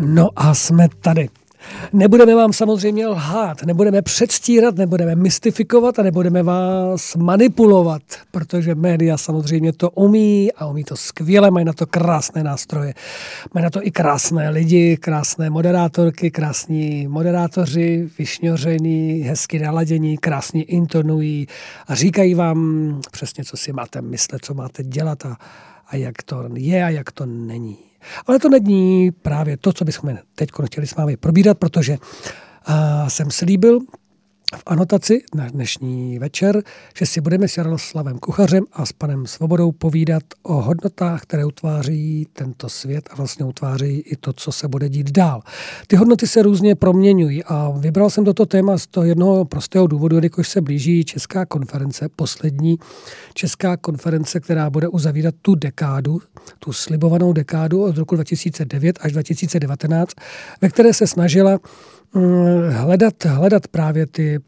No a jsme tady. Nebudeme vám samozřejmě lhát, nebudeme předstírat, nebudeme mystifikovat a nebudeme vás manipulovat, protože média samozřejmě to umí a umí to skvěle, mají na to krásné nástroje. Mají na to i krásné lidi, krásné moderátorky, krásní moderátoři, vyšňoření, hezky naladění, krásně intonují a říkají vám přesně, co si máte myslet, co máte dělat a, a jak to je a jak to není. Ale to není právě to, co bychom teď chtěli s vámi probírat, protože jsem slíbil, v anotaci na dnešní večer, že si budeme s Jaroslavem Kuchařem a s panem Svobodou povídat o hodnotách, které utváří tento svět a vlastně utváří i to, co se bude dít dál. Ty hodnoty se různě proměňují a vybral jsem toto téma z toho jednoho prostého důvodu, jelikož se blíží Česká konference, poslední Česká konference, která bude uzavírat tu dekádu, tu slibovanou dekádu od roku 2009 až 2019, ve které se snažila hledat, hledat právě ty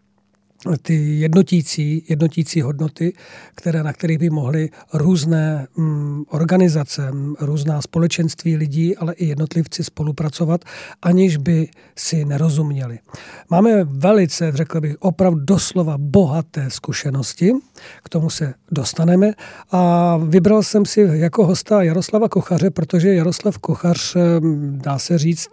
ty jednotící, jednotící hodnoty, které, na kterých by mohly různé mm, organizace, různá společenství lidí, ale i jednotlivci spolupracovat, aniž by si nerozuměli. Máme velice, řekl bych, opravdu doslova bohaté zkušenosti, k tomu se dostaneme a vybral jsem si jako hosta Jaroslava Kochaře, protože Jaroslav Kochař, dá se říct,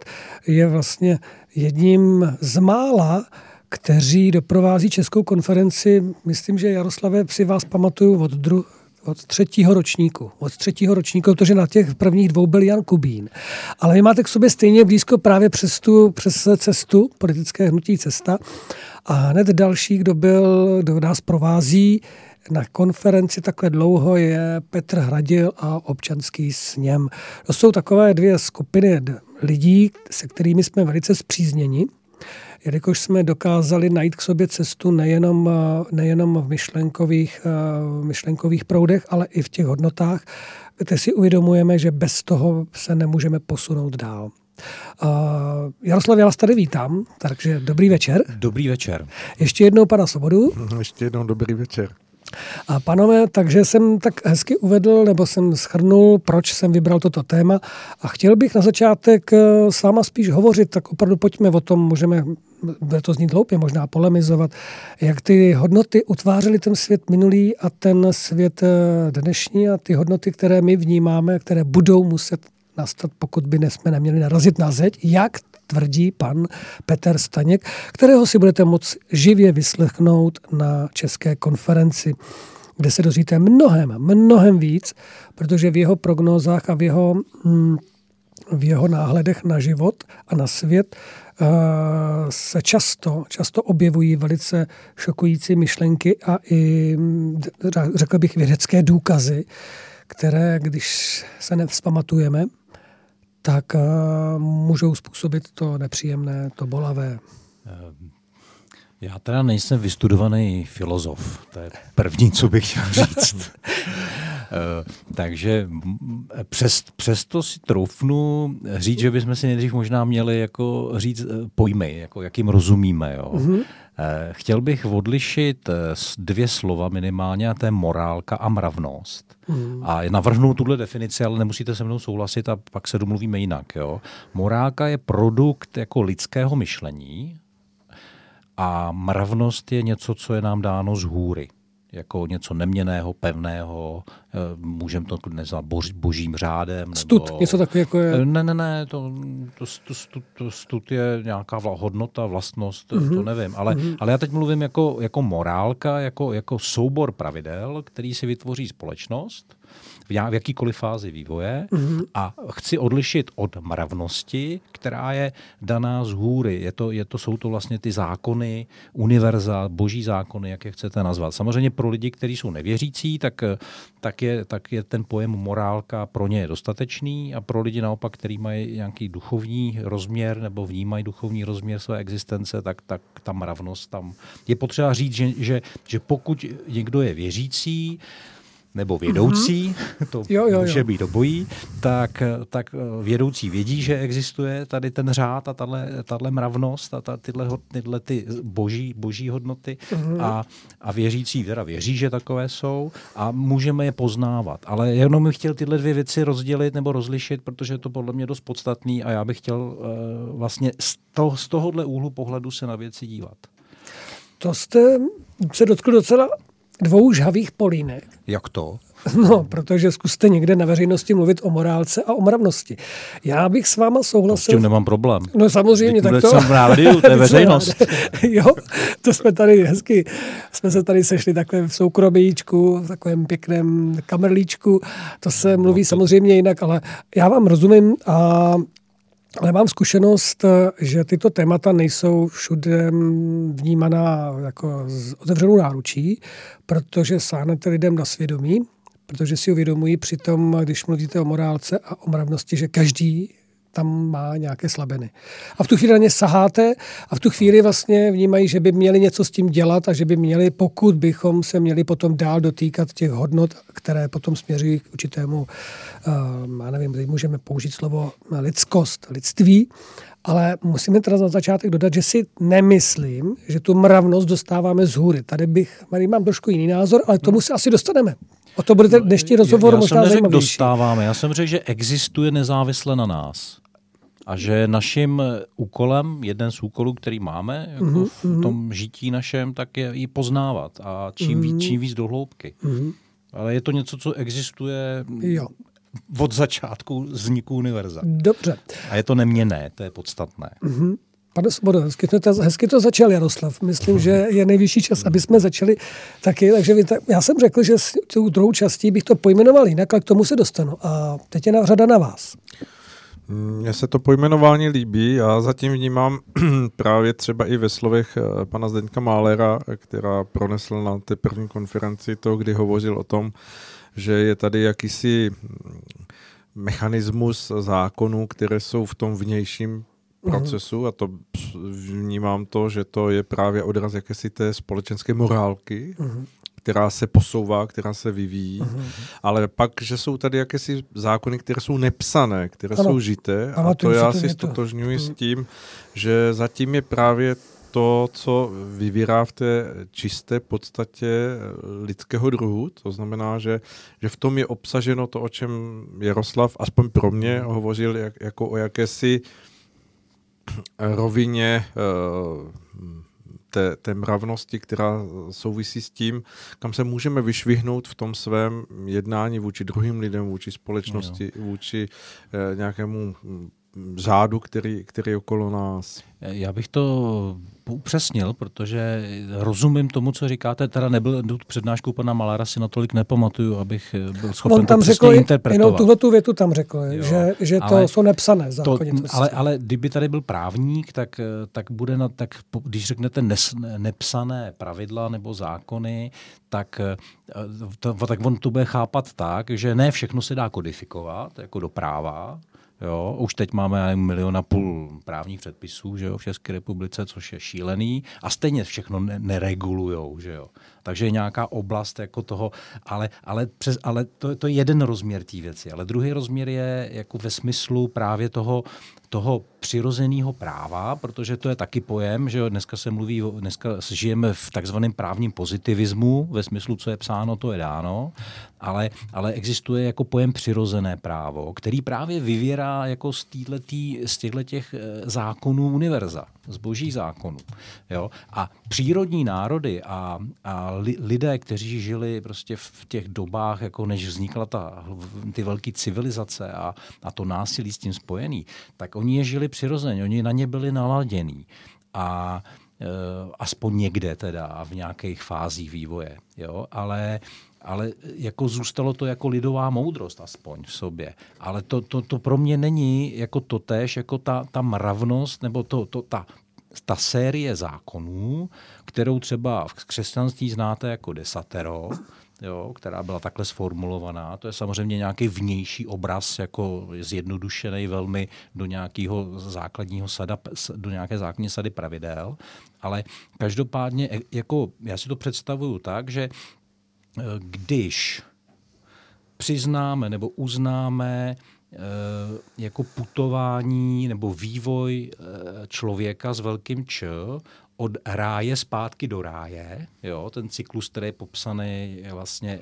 je vlastně jedním z mála, kteří doprovází Českou konferenci. Myslím, že Jaroslave si vás pamatuju od, dru, od třetího ročníku. Od třetího ročníku, protože na těch prvních dvou byl Jan Kubín. Ale vy máte k sobě stejně blízko právě přes, tu, přes cestu, politické hnutí cesta. A hned další, kdo byl, kdo nás provází na konferenci takhle dlouho je Petr Hradil a občanský sněm. To jsou takové dvě skupiny lidí, se kterými jsme velice zpřízněni jelikož jsme dokázali najít k sobě cestu nejenom, nejenom v myšlenkových, myšlenkových proudech, ale i v těch hodnotách, kde si uvědomujeme, že bez toho se nemůžeme posunout dál. Uh, Jaroslav, já vás tady vítám, takže dobrý večer. Dobrý večer. Ještě jednou pana Svobodu. Ještě jednou dobrý večer. A panové, takže jsem tak hezky uvedl, nebo jsem schrnul, proč jsem vybral toto téma. A chtěl bych na začátek eh, s váma spíš hovořit, tak opravdu pojďme o tom, můžeme, bude to znít hloupě, možná polemizovat, jak ty hodnoty utvářely ten svět minulý a ten svět eh, dnešní a ty hodnoty, které my vnímáme, které budou muset nastat, pokud by jsme neměli narazit na zeď, jak tvrdí pan Petr Staněk, kterého si budete moct živě vyslechnout na české konferenci kde se dozvíte mnohem, mnohem víc, protože v jeho prognózách a v jeho, mm, v jeho náhledech na život a na svět eh, se často, často objevují velice šokující myšlenky a i, řekl bych, vědecké důkazy, které, když se nevzpamatujeme, tak uh, můžou způsobit to nepříjemné, to bolavé. Ehm, já teda nejsem vystudovaný filozof, to je první, co bych chtěl říct. Eh, takže přes, přesto si troufnu říct, že bychom si nejdřív možná měli jako říct eh, pojmy, jako jakým rozumíme. Jo. Mm-hmm. Chtěl bych odlišit dvě slova minimálně, a to je morálka a mravnost. Mm. A navrhnu tuhle definici, ale nemusíte se mnou souhlasit a pak se domluvíme jinak. Jo. Morálka je produkt jako lidského myšlení a mravnost je něco, co je nám dáno z hůry jako něco neměného, pevného, eh, můžeme to bož, božím řádem. Stud, nebo... něco takového jako je... Ne, ne, ne, to, to, to, to, to stud je nějaká vla, hodnota, vlastnost, mm-hmm. to mhm. nevím. Ale, mm-hmm. ale já teď mluvím jako, jako morálka, jako, jako soubor pravidel, který si vytvoří společnost v jakýkoliv fázi vývoje mm-hmm. a chci odlišit od mravnosti, která je daná z hůry. Je to, je to, jsou to vlastně ty zákony, univerza, boží zákony, jak je chcete nazvat. Samozřejmě pro lidi, kteří jsou nevěřící, tak, tak, je, tak je ten pojem morálka pro ně dostatečný a pro lidi naopak, kteří mají nějaký duchovní rozměr nebo vnímají duchovní rozměr své existence, tak, tak ta mravnost tam je potřeba říct, že, že, že pokud někdo je věřící, nebo vědoucí, mm-hmm. to jo, jo, může jo. být obojí, tak, tak vědoucí vědí, že existuje tady ten řád a tahle mravnost a ta, tyhle, tyhle ty boží, boží hodnoty mm-hmm. a, a věřící teda věří, že takové jsou a můžeme je poznávat. Ale jenom bych chtěl tyhle dvě věci rozdělit nebo rozlišit, protože je to podle mě dost podstatný a já bych chtěl uh, vlastně z, to, z tohohle úhlu pohledu se na věci dívat. To jste se dotkl docela dvou žhavých polínek. Jak to? No, protože zkuste někde na veřejnosti mluvit o morálce a o mravnosti. Já bych s váma souhlasil. S tím nemám problém. No samozřejmě, tak to... jsem v rádiu, to je veřejnost. jo, to jsme tady hezky, jsme se tady sešli takhle v soukromíčku, v takovém pěkném kamerlíčku. To se mluví no to... samozřejmě jinak, ale já vám rozumím a ale mám zkušenost, že tyto témata nejsou všude vnímaná jako z otevřenou náručí, protože sáhnete lidem na svědomí, protože si uvědomují při tom, když mluvíte o morálce a o mravnosti, že každý tam má nějaké slabiny. A v tu chvíli na ně saháte a v tu chvíli vlastně vnímají, že by měli něco s tím dělat a že by měli, pokud bychom se měli potom dál dotýkat těch hodnot, které potom směřují k určitému, uh, já nevím, můžeme použít slovo lidskost, lidství, ale musíme teda na začátek dodat, že si nemyslím, že tu mravnost dostáváme z hůry. Tady bych, tady mám trošku jiný názor, ale tomu se asi dostaneme. O to bude dnešní rozhovor já, já možná jsem dostáváme, já jsem řekl, že existuje nezávisle na nás. A že naším úkolem, jeden z úkolů, který máme jako mm-hmm. v mhm. tom žití našem, tak je ji poznávat a čím, mm-hmm. víc, čím víc do hloubky. Mm-hmm. Ale je to něco, co existuje jo. od začátku vzniku univerza. Dobře. A je to neměné, to je podstatné. Mm-hmm. Pane Svobodo, hezky, to, hezky to začal Jaroslav. Myslím, že je nejvyšší čas, aby jsme začali taky. Takže vy, tak, já jsem řekl, že s tou druhou částí bych to pojmenoval jinak, ale k tomu se dostanu. A teď je na řada na vás. Mně se to pojmenování líbí. Já zatím vnímám právě třeba i ve slovech eh, pana Zdeňka Málera, která pronesl na té první konferenci to, kdy hovořil o tom, že je tady jakýsi mm, mechanismus zákonů, které jsou v tom vnějším procesu a to vnímám to, že to je právě odraz jakési té společenské morálky, uh-huh. která se posouvá, která se vyvíjí, uh-huh. ale pak, že jsou tady jakési zákony, které jsou nepsané, které ano. jsou žité a to já si stotožňuji uh-huh. s tím, že zatím je právě to, co vyvírá v té čisté podstatě lidského druhu. To znamená, že, že v tom je obsaženo to, o čem Jaroslav, aspoň pro mě, hovořil jak, jako o jakési uh, rovině eh, té, té mravnosti, která souvisí s tím, kam se můžeme vyšvihnout v tom svém jednání vůči druhým lidem, vůči společnosti, no vůči eh, nějakému řádu, který, který je okolo nás. Já bych to upřesnil, protože rozumím tomu, co říkáte. Teda nebyl tu přednášku pana Malára si natolik nepamatuju, abych byl schopen On tam to řekl, interpretovat. Jenom tuhle tu větu tam řekl, jo, že, že to ale jsou nepsané zákonitosti. To, ale, ale kdyby tady byl právník, tak, tak bude na, tak když řeknete nes, nepsané pravidla nebo zákony, tak, to, tak on to bude chápat tak, že ne všechno se dá kodifikovat jako do práva, Jo, už teď máme milion a půl právních předpisů že jo, v České republice, což je šílený a stejně všechno ne- neregulujou. Že jo. Takže je nějaká oblast jako toho, ale, ale, přes, ale to, to je jeden rozměr té věci. Ale druhý rozměr je jako ve smyslu právě toho, toho přirozeného práva, protože to je taky pojem, že dneska se mluví, dneska žijeme v takzvaném právním pozitivismu, ve smyslu, co je psáno, to je dáno, ale, ale existuje jako pojem přirozené právo, který právě vyvěrá jako z, týhletý, z těchto těch eh, zákonů univerza, z boží zákonů. Jo? A přírodní národy a, a li, lidé, kteří žili prostě v těch dobách, jako než vznikla ta, ty velké civilizace a, a to násilí s tím spojený, tak oni je žili přirozeně, oni na ně byli naladění. A e, aspoň někde teda v nějakých fázích vývoje. Jo? Ale, ale jako zůstalo to jako lidová moudrost aspoň v sobě. Ale to, to, to pro mě není jako totéž, jako ta, ta mravnost nebo to, to, ta, ta série zákonů, kterou třeba v křesťanství znáte jako desatero, jo, která byla takhle sformulovaná. To je samozřejmě nějaký vnější obraz, jako zjednodušený velmi do nějakého základního sada, do nějaké základní sady pravidel, ale každopádně, e, jako já si to představuju tak, že e, když přiznáme nebo uznáme jako putování nebo vývoj člověka s velkým Č od ráje zpátky do ráje. Jo? Ten cyklus, který je popsaný je vlastně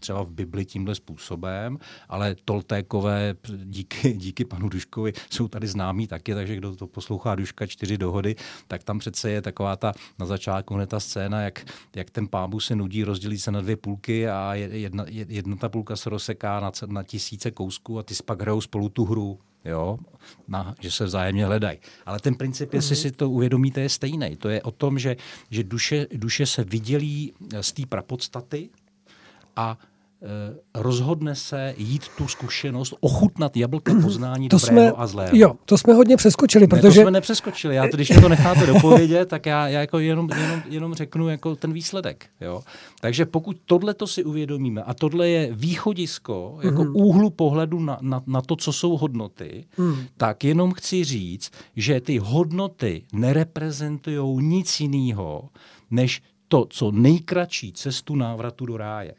třeba v Bibli tímhle způsobem, ale Toltékové díky, díky panu Duškovi jsou tady známí taky, takže kdo to poslouchá Duška čtyři dohody, tak tam přece je taková ta na začátku hned ta scéna, jak, jak ten pábu se nudí, rozdělí se na dvě půlky a jedna, jedna ta půlka se rozseká na, na tisíce kousků a ty pak hrajou spolu tu hru jo, na, že se vzájemně hledají. Ale ten princip, jestli mhm. si to uvědomíte, je stejný. To je o tom, že, že duše, duše se vydělí z té prapodstaty a rozhodne se jít tu zkušenost, ochutnat jablka poznání to dobrého jsme, a zlého. Jo, to jsme hodně přeskočili, protože... Ne, to jsme nepřeskočili. Já to, když mi to necháte dopovědět, tak já, já jako jenom, jenom, jenom řeknu jako ten výsledek. Jo? Takže pokud tohle to si uvědomíme a tohle je východisko jako mm. úhlu pohledu na, na, na to, co jsou hodnoty, mm. tak jenom chci říct, že ty hodnoty nereprezentují nic jiného, než to, co nejkratší cestu návratu do ráje.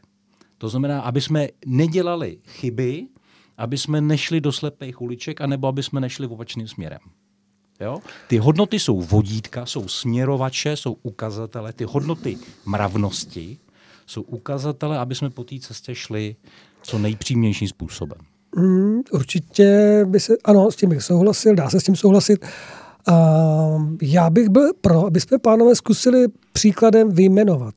To znamená, aby jsme nedělali chyby, aby jsme nešli do slepých uliček, anebo aby jsme nešli opačným směrem. Jo? Ty hodnoty jsou vodítka, jsou směrovače, jsou ukazatele. Ty hodnoty mravnosti jsou ukazatele, aby jsme po té cestě šli co nejpřímějším způsobem. Mm, určitě by se, ano, s tím bych souhlasil, dá se s tím souhlasit. Uh, já bych byl pro, aby jsme pánové zkusili příkladem vyjmenovat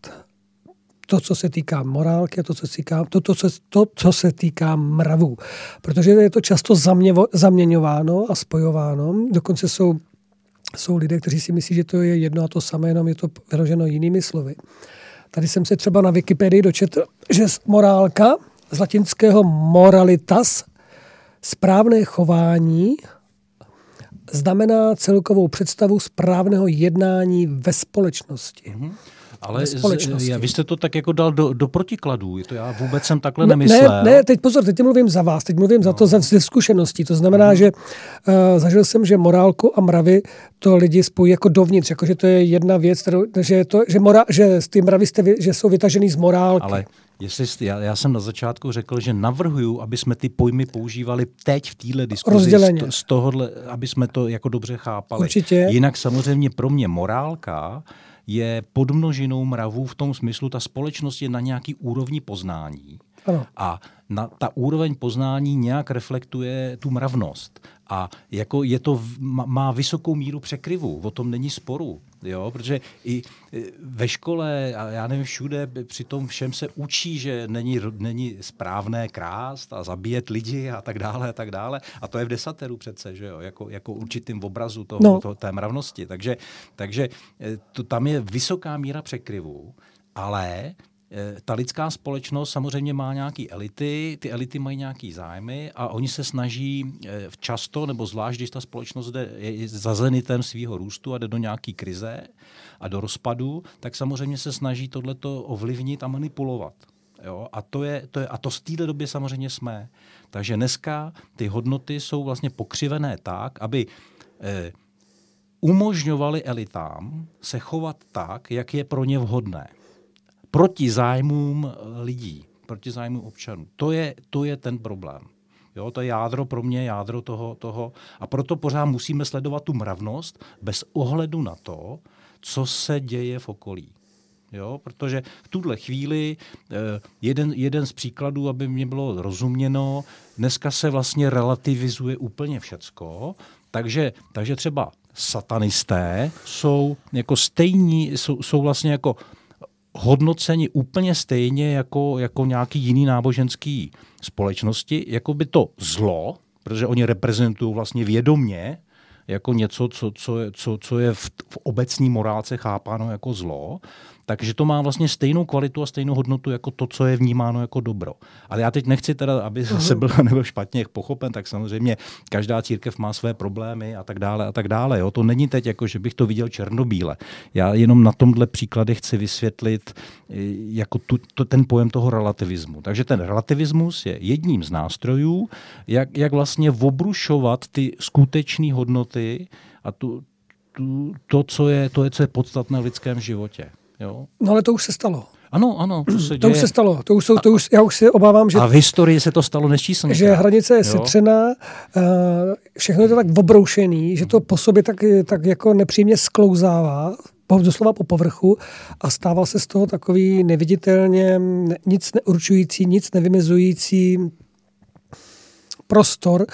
to, co se týká morálky a to, co se týká, to, to, co, to, co se týká mravů. Protože je to často zaměvo, zaměňováno a spojováno. Dokonce jsou, jsou lidé, kteří si myslí, že to je jedno a to samé, jenom je to vyloženo jinými slovy. Tady jsem se třeba na Wikipedii dočetl, že morálka z latinského moralitas, správné chování, znamená celkovou představu správného jednání ve společnosti. Mm-hmm. Ale z, vy jste to tak jako dal do, do protikladů. To já vůbec jsem takhle ne, nemyslel. Ne, ne, teď pozor, teď mluvím za vás, teď mluvím no. za to ze, ze zkušeností. To znamená, mm. že uh, zažil jsem, že morálku a mravy to lidi spojí jako dovnitř, jako že to je jedna věc, kterou, že, to, že, mora, že ty mravy jste, že jsou vytažený z morálky. Ale Jestli, já, já jsem na začátku řekl, že navrhuju, aby jsme ty pojmy používali teď v téhle diskuzi z, z tohohle, aby jsme to jako dobře chápali. Určitě. Jinak samozřejmě pro mě morálka je podmnožinou mravů v tom smyslu, ta společnost je na nějaký úrovni poznání. Ano. A na, ta úroveň poznání nějak reflektuje tu mravnost. A jako je to, má vysokou míru překryvu, o tom není sporu. Jo? Protože i e, ve škole, a já nevím, všude při tom všem se učí, že není, není správné krást a zabíjet lidi a tak dále a tak dále. A to je v desateru přece, že jo? Jako, jako určitým obrazu toho, no. toho, té mravnosti. Takže, takže e, to, tam je vysoká míra překryvu, ale ta lidská společnost samozřejmě má nějaké elity, ty elity mají nějaké zájmy a oni se snaží eh, často, nebo zvlášť, když ta společnost jde, je za zenitem svého růstu a jde do nějaké krize a do rozpadu, tak samozřejmě se snaží tohleto ovlivnit a manipulovat. Jo? A, to je, to je, a to z této době samozřejmě jsme. Takže dneska ty hodnoty jsou vlastně pokřivené tak, aby eh, umožňovali elitám se chovat tak, jak je pro ně vhodné proti zájmům eh, lidí, proti zájmům občanů. To je, to je ten problém. Jo, to je jádro pro mě, jádro toho, toho. A proto pořád musíme sledovat tu mravnost bez ohledu na to, co se děje v okolí. Jo, protože v tuhle chvíli eh, jeden, jeden z příkladů, aby mě bylo rozuměno, dneska se vlastně relativizuje úplně všecko, takže, takže třeba satanisté jsou jako stejní, jsou, jsou vlastně jako hodnoceni úplně stejně jako, jako nějaký jiný náboženský společnosti, jako by to zlo, protože oni reprezentují vlastně vědomně jako něco, co, co, co, co je v, v obecní morálce chápáno jako zlo, takže to má vlastně stejnou kvalitu a stejnou hodnotu jako to, co je vnímáno jako dobro. Ale já teď nechci teda, aby uh-huh. se byl nebo špatně pochopen, tak samozřejmě každá církev má své problémy a tak dále a tak dále. Jo. To není teď jako, že bych to viděl černobíle. Já jenom na tomhle příklady chci vysvětlit eh, jako tu, to, ten pojem toho relativismu. Takže ten relativismus je jedním z nástrojů, jak, jak vlastně obrušovat ty skutečné hodnoty a tu, tu, to, co je, to je, co je podstatné v lidském životě. Jo? No ale to už se stalo. Ano, ano. To, se to už se stalo. To už jsou, to už, já už si obávám, že... A v historii se to stalo nesčíslně. Že hranice je setřená, všechno je to tak obroušený, že to po sobě tak, tak jako nepříjemně sklouzává doslova po povrchu a stával se z toho takový neviditelně nic neurčující, nic nevymezující prostor,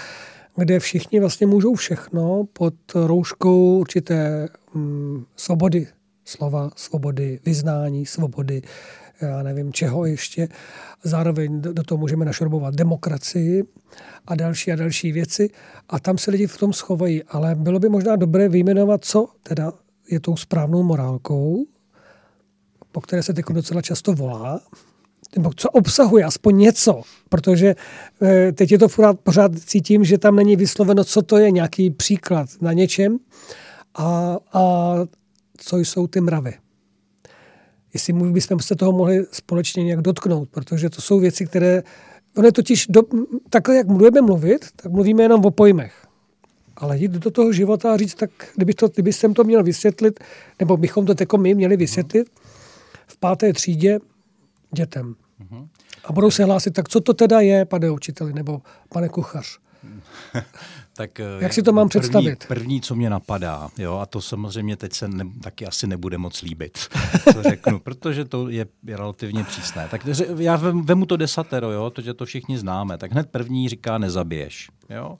kde všichni vlastně můžou všechno pod rouškou určité mm, svobody slova, svobody vyznání, svobody já nevím čeho ještě. Zároveň do toho můžeme našrobovat demokracii a další a další věci. A tam se lidi v tom schovají. Ale bylo by možná dobré vyjmenovat, co teda je tou správnou morálkou, po které se teď docela často volá, nebo co obsahuje, aspoň něco, protože e, teď je to pořád, pořád cítím, že tam není vysloveno, co to je, nějaký příklad na něčem a, a co jsou ty mravy. Jestli bychom se toho mohli společně nějak dotknout, protože to jsou věci, které... Ono je totiž do, takhle, jak mluvíme mluvit, tak mluvíme jenom o pojmech. Ale jít do toho života a říct, tak kdyby, to, kdyby jsem to měl vysvětlit, nebo bychom to jako my měli vysvětlit v páté třídě dětem. A budou se hlásit, tak co to teda je, pane učiteli, nebo pane kuchař? tak Jak si to mám první, představit? První, co mě napadá, jo, a to samozřejmě teď se ne, taky asi nebude moc líbit, co řeknu, protože to je relativně přísné. Tak já vemu to desatero, jo, to, že to všichni známe. Tak hned první říká nezabiješ. Jo.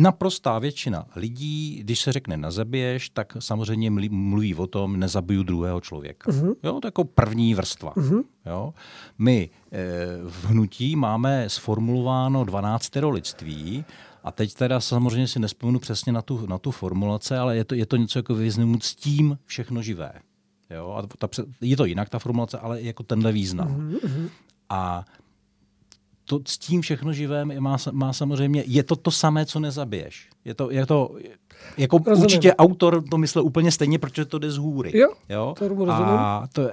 Naprostá většina lidí, když se řekne nezabiješ, tak samozřejmě mluví o tom, nezabiju druhého člověka. Uh-huh. Jo, to jako první vrstva. Uh-huh. Jo. My e, v hnutí máme sformulováno 12 lidství a teď teda samozřejmě si nespomenu přesně na tu, na tu formulace, ale je to, je to něco jako vyznout s tím všechno živé. Jo? A ta, je to jinak ta formulace, ale jako tenhle význam. Uh-huh. A to s tím všechno živé má, má samozřejmě, je to to samé, co nezabiješ. Je to, je to jako rozumím. určitě autor to myslel úplně stejně, protože to jde z hůry. Jo, jo? To a, to,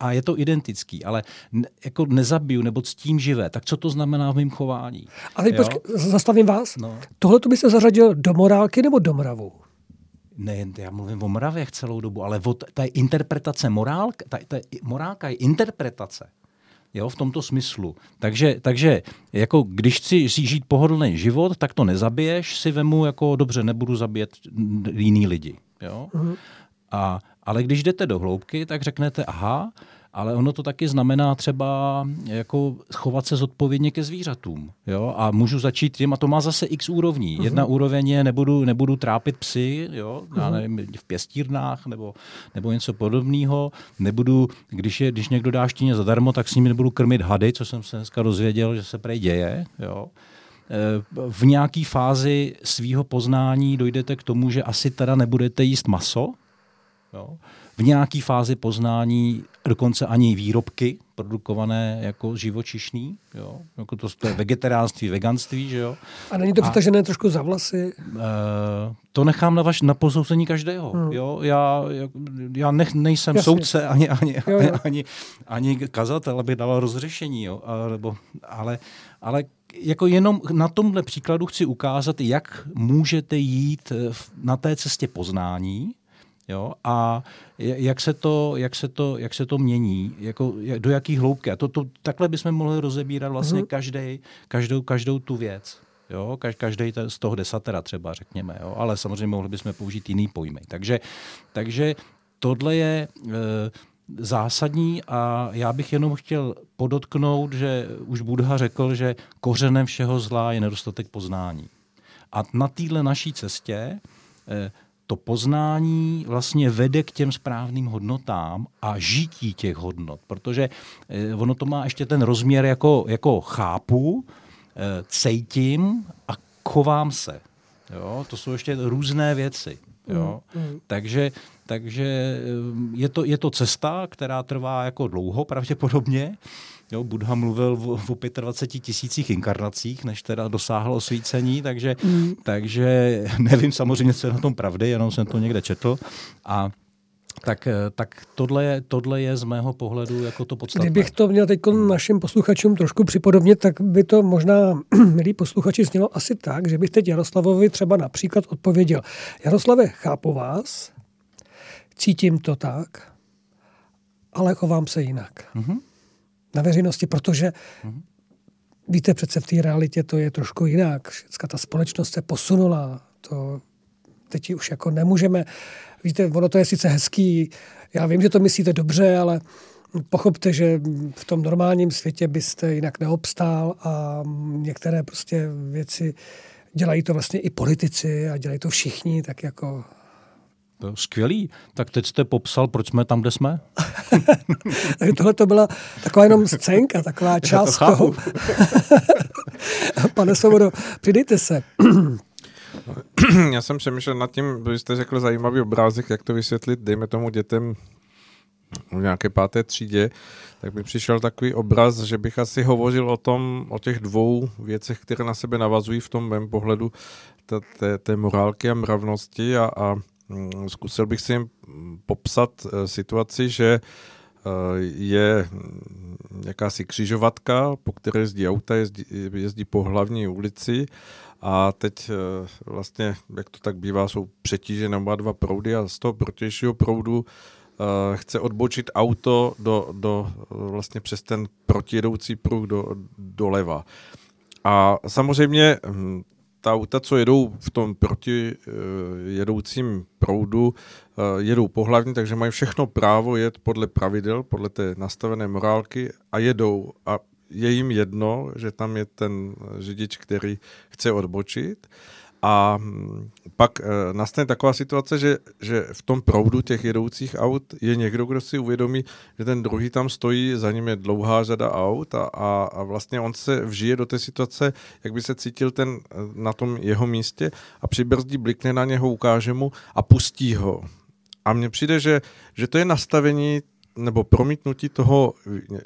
a je to identický, ale ne, jako nezabiju nebo s tím živé, tak co to znamená v mém chování? A teď počkej, zastavím vás. No. Tohle to by se zařadil do morálky nebo do mravu? Ne, já mluvím o mravech celou dobu, ale o, ta interpretace morálka, ta, ta morálka je interpretace jo, v tomto smyslu. Takže, takže jako když chci žít pohodlný život, tak to nezabiješ, si vemu jako dobře, nebudu zabíjet jiný lidi. Jo? Uh-huh. A, ale když jdete do hloubky, tak řeknete, aha, ale ono to taky znamená třeba jako chovat se zodpovědně ke zvířatům. Jo? A můžu začít tím, a to má zase x úrovní. Uh-huh. Jedna úroveň je, nebudu, nebudu trápit psy, jo? Uh-huh. Já nevím, v pěstírnách nebo, nebo něco podobného. Nebudu, když, je, když někdo dá štíně zadarmo, tak s nimi nebudu krmit hady, co jsem se dneska dozvěděl, že se prej děje. Jo? E, v nějaké fázi svého poznání dojdete k tomu, že asi teda nebudete jíst maso, jo? v nějaké fázi poznání dokonce ani výrobky produkované jako živočišný, jo? Jako to, to je vegetariánství, veganství, že jo. A není to přitažené trošku za vlasy? Uh, to nechám na, vaš, na posouzení každého, hmm. jo. Já, já nech, nejsem Jasně. soudce ani, ani, jo, jo. ani, ani kazatel, aby dal rozřešení, jo. A, nebo, ale, ale jako jenom na tomhle příkladu chci ukázat, jak můžete jít eh, na té cestě poznání, Jo? A jak se to, jak se to, jak se to mění, jako, do jaký hloubky. A to, to, takhle bychom mohli rozebírat vlastně mm-hmm. každý, každou, každou tu věc. Jo? Každý z toho desatera třeba, řekněme. Jo? Ale samozřejmě mohli bychom použít jiný pojmy. Takže, takže tohle je e, zásadní a já bych jenom chtěl podotknout, že už Budha řekl, že kořenem všeho zla je nedostatek poznání. A na téhle naší cestě e, to poznání vlastně vede k těm správným hodnotám a žití těch hodnot, protože eh, ono to má ještě ten rozměr jako, jako chápu, eh, cejtím a chovám se. Jo? To jsou ještě různé věci. Jo? Mm, mm. Takže, takže eh, je, to, je to cesta, která trvá jako dlouho pravděpodobně, Jo, Buddha mluvil o, o 25 tisících inkarnacích, než teda dosáhl osvícení, takže, mm. takže nevím samozřejmě, co je na tom pravdy, jenom jsem to někde četl. A tak, tak tohle, je, tohle je z mého pohledu jako to podstatné. Kdybych to měl teď našim posluchačům trošku připodobnit, tak by to možná, milí posluchači, znělo asi tak, že bych teď Jaroslavovi třeba například odpověděl. Jaroslave, chápu vás, cítím to tak, ale chovám se jinak. Mm-hmm. Na veřejnosti, protože mm-hmm. víte, přece v té realitě to je trošku jinak. Všecka ta společnost se posunula. To teď už jako nemůžeme, víte, ono to je sice hezký, já vím, že to myslíte dobře, ale pochopte, že v tom normálním světě byste jinak neobstál a některé prostě věci dělají to vlastně i politici a dělají to všichni, tak jako to skvělý. Tak teď jste popsal, proč jsme tam, kde jsme? Tohle to byla taková jenom scénka, taková část to toho. Pane Svobodo, přidejte se. Já jsem přemýšlel nad tím, vy jste řekl zajímavý obrázek, jak to vysvětlit, dejme tomu dětem v nějaké páté třídě, tak mi přišel takový obraz, že bych asi hovořil o tom, o těch dvou věcech, které na sebe navazují v tom mém pohledu té, té, té morálky a mravnosti a, a zkusil bych si popsat uh, situaci, že uh, je mm, jakási křižovatka, po které jezdí auta, jezdí, jezdí po hlavní ulici a teď uh, vlastně, jak to tak bývá, jsou přetížené oba dva proudy a z toho protějšího proudu chce odbočit auto do, do, vlastně přes ten protijedoucí pruh do, doleva. A samozřejmě hm, ta auta, co jedou v tom proti uh, jedoucím proudu, uh, jedou pohlavně, takže mají všechno právo jet podle pravidel, podle té nastavené morálky a jedou. A je jim jedno, že tam je ten řidič, který chce odbočit. Uh, a pak e, nastane taková situace, že, že v tom proudu těch jedoucích aut je někdo, kdo si uvědomí, že ten druhý tam stojí, za ním je dlouhá řada aut a, a, a vlastně on se vžije do té situace, jak by se cítil ten e, na tom jeho místě a přibrzdí, blikne na něho, ukáže mu a pustí ho. A mně přijde, že, že to je nastavení nebo promítnutí toho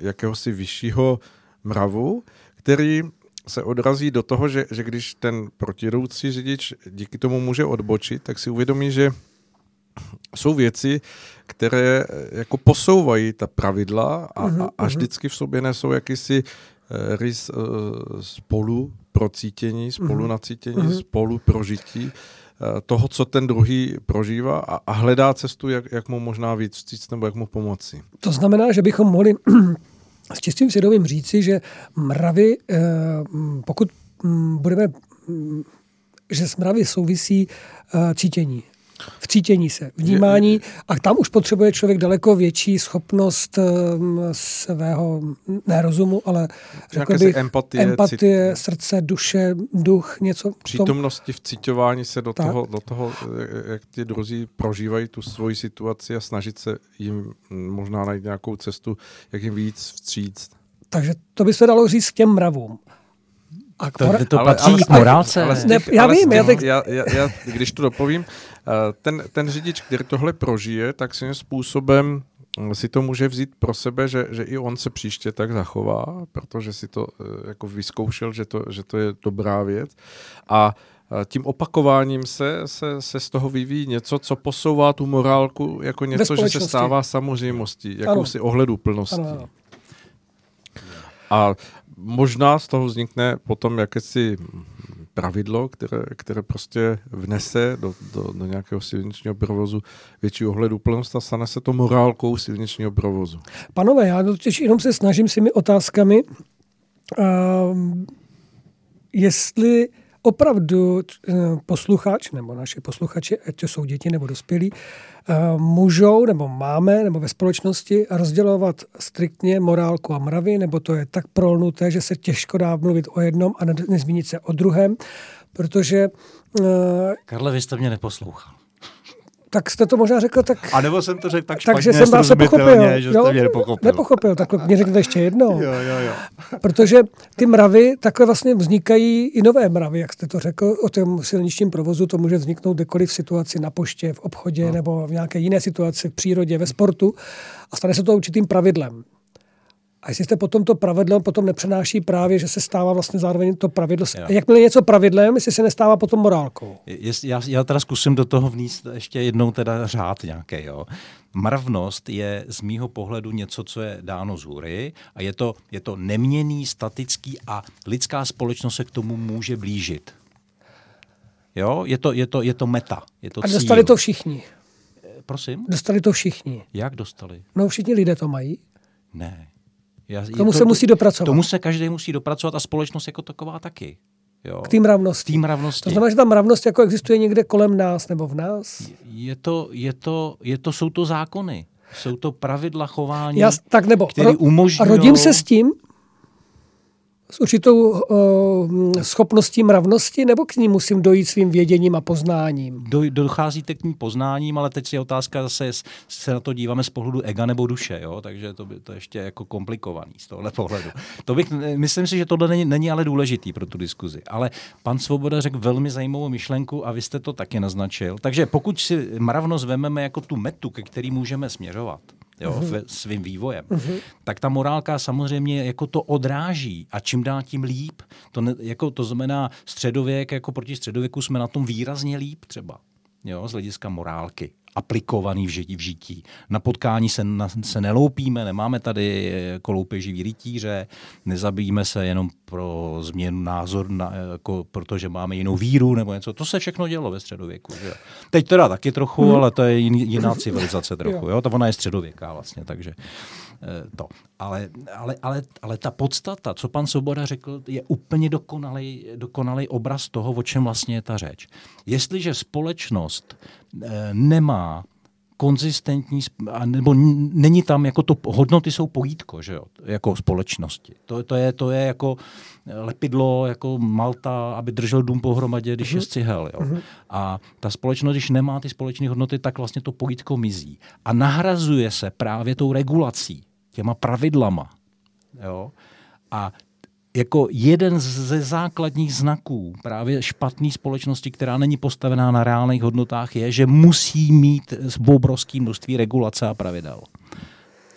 jakéhosi vyššího mravu, který se odrazí do toho, že, že když ten protiroucí řidič díky tomu může odbočit, tak si uvědomí, že jsou věci, které eh, jako posouvají ta pravidla a, uh-huh, a, a mhm. vždycky v sobě nesou jakýsi uh, rys uh, spolu procítění, spolu uh-huh. nacítění, uh-huh. spolu prožití uh, toho, co ten druhý prožívá a, a hledá cestu, jak, jak mu možná víc vstříc nebo jak mu pomoci. To znamená, že bychom mohli s čistým svědomím říci, že mravy, eh, pokud budeme, že s mravy souvisí eh, cítění v cítění se, vnímání a tam už potřebuje člověk daleko větší schopnost um, svého, ne rozumu, ale řekl bych, empatie, empatie cít... srdce, duše, duch, něco. Přítomnosti v cítování se do toho, do toho, jak ti druzí prožívají tu svoji situaci a snažit se jim možná najít nějakou cestu, jak jim víc vstříct. Takže to by se dalo říct k těm mravům. A to, to patří ale, k morálce. Ale, ale těch, ne, já ale vím. Těch, já, já, já, když to dopovím, ten, ten řidič, který tohle prožije, tak svým způsobem hm, si to může vzít pro sebe, že, že i on se příště tak zachová, protože si to eh, jako vyzkoušel, že to, že to je dobrá věc. A eh, tím opakováním se, se, se z toho vyvíjí něco, co posouvá tu morálku jako něco, že se stává samozřejmostí, jakousi ohledu. Ano, ano. A možná z toho vznikne potom jakési pravidlo, které, které prostě vnese do, do, do nějakého silničního provozu větší ohledu plnost a stane se to morálkou silničního provozu. Panové, já totiž jenom se snažím s těmi otázkami, uh, jestli opravdu eh, posluchač nebo naši posluchači, ať to jsou děti nebo dospělí, eh, můžou nebo máme nebo ve společnosti rozdělovat striktně morálku a mravy, nebo to je tak prolnuté, že se těžko dá mluvit o jednom a nezmínit se o druhém, protože... Eh, Karle, vy jste mě neposlouchal tak jste to možná řekl tak... A nebo jsem to řekl tak špatně, Takže jsem vás nepochopil. že jste mě nepochopil. Nepochopil, tak mě řekněte ještě jednou. Jo, jo, jo. Protože ty mravy, takhle vlastně vznikají i nové mravy, jak jste to řekl, o tom silničním provozu to může vzniknout kdekoliv v situaci na poště, v obchodě no. nebo v nějaké jiné situaci v přírodě, ve sportu a stane se to určitým pravidlem. A jestli jste potom to pravidlo potom nepřenáší právě, že se stává vlastně zároveň to pravidlo. Jo. Jakmile něco pravidlem, jestli se nestává potom morálkou. Jest, já, já teda zkusím do toho vníst ještě jednou teda řád nějaký. Jo. Mravnost je z mýho pohledu něco, co je dáno z hůry a je to, je to neměný, statický a lidská společnost se k tomu může blížit. Jo? Je, to, je, to, je to meta. Je to a dostali cíl. to všichni prosím? Dostali to všichni. Jak dostali? No všichni lidé to mají. Ne. Já, K tomu se musí dopracovat. Tomu se každý musí dopracovat a společnost jako taková taky. Jo. K té mravnosti. Tým mravnosti. To znamená, že ta mravnost jako existuje někde kolem nás nebo v nás? Je to, je to, je to, jsou to zákony. Jsou to pravidla chování, Já, tak nebo, které umožňují... Rodím se s tím, s určitou uh, schopností mravnosti, nebo k ní musím dojít svým věděním a poznáním? Do, docházíte k ní poznáním, ale teď je otázka zase, se na to díváme z pohledu ega nebo duše, jo? takže to, by, to je ještě jako komplikovaný z tohle pohledu. To bych, myslím si, že tohle není, není ale důležitý pro tu diskuzi. Ale pan Svoboda řekl velmi zajímavou myšlenku a vy jste to taky naznačil. Takže pokud si mravnost vememe jako tu metu, ke který můžeme směřovat, jo, uh-huh. svým vývojem, uh-huh. tak ta morálka samozřejmě jako to odráží a čím dál tím líp. To, ne, jako, to znamená středověk, jako proti středověku jsme na tom výrazně líp třeba, jo, z hlediska morálky aplikovaný v žití. V žití. Na potkání se, na, se neloupíme, nemáme tady jako loupeživý rytíře, nezabijíme se jenom pro změnu názor, na, jako, protože máme jinou víru nebo něco. To se všechno dělo ve středověku. Že? Teď teda taky trochu, hmm. ale to je jiná civilizace trochu. Jo? Ta ona je středověká vlastně, takže eh, to. Ale, ale, ale, ale ta podstata, co pan Soboda řekl, je úplně dokonalý, dokonalý obraz toho, o čem vlastně je ta řeč. Jestliže společnost e, nemá konzistentní, nebo není tam, jako to, hodnoty jsou pojítko, že jo, jako společnosti. To, to, je, to je jako lepidlo, jako Malta, aby držel dům pohromadě, když uh-huh. je scihel. Jo. Uh-huh. A ta společnost, když nemá ty společné hodnoty, tak vlastně to pojítko mizí. A nahrazuje se právě tou regulací těma pravidlama. Jo? A jako jeden ze základních znaků právě špatné společnosti, která není postavená na reálných hodnotách, je, že musí mít obrovské množství regulace a pravidel.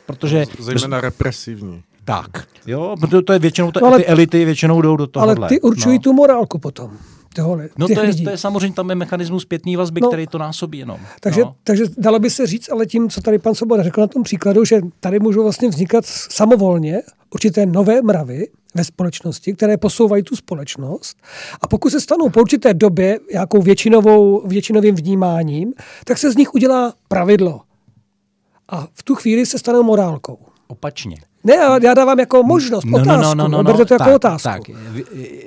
Protože... Zejména represivní. Tak, jo, protože to je většinou, no, ale, ty elity většinou jdou do toho. Ale ty určují no. tu morálku potom tohle, No to je, to je samozřejmě tam je mechanismus zpětný vazby, no, který to násobí jenom. Takže, no. takže dalo by se říct, ale tím, co tady pan Soboda řekl na tom příkladu, že tady můžou vlastně vznikat samovolně určité nové mravy ve společnosti, které posouvají tu společnost. A pokud se stanou po určité době nějakou většinovou, většinovým vnímáním, tak se z nich udělá pravidlo. A v tu chvíli se stanou morálkou. Opačně. Ne, já dávám jako možnost, no, otázku. No, no, no, no, no, to jako tak, otázku. Tak,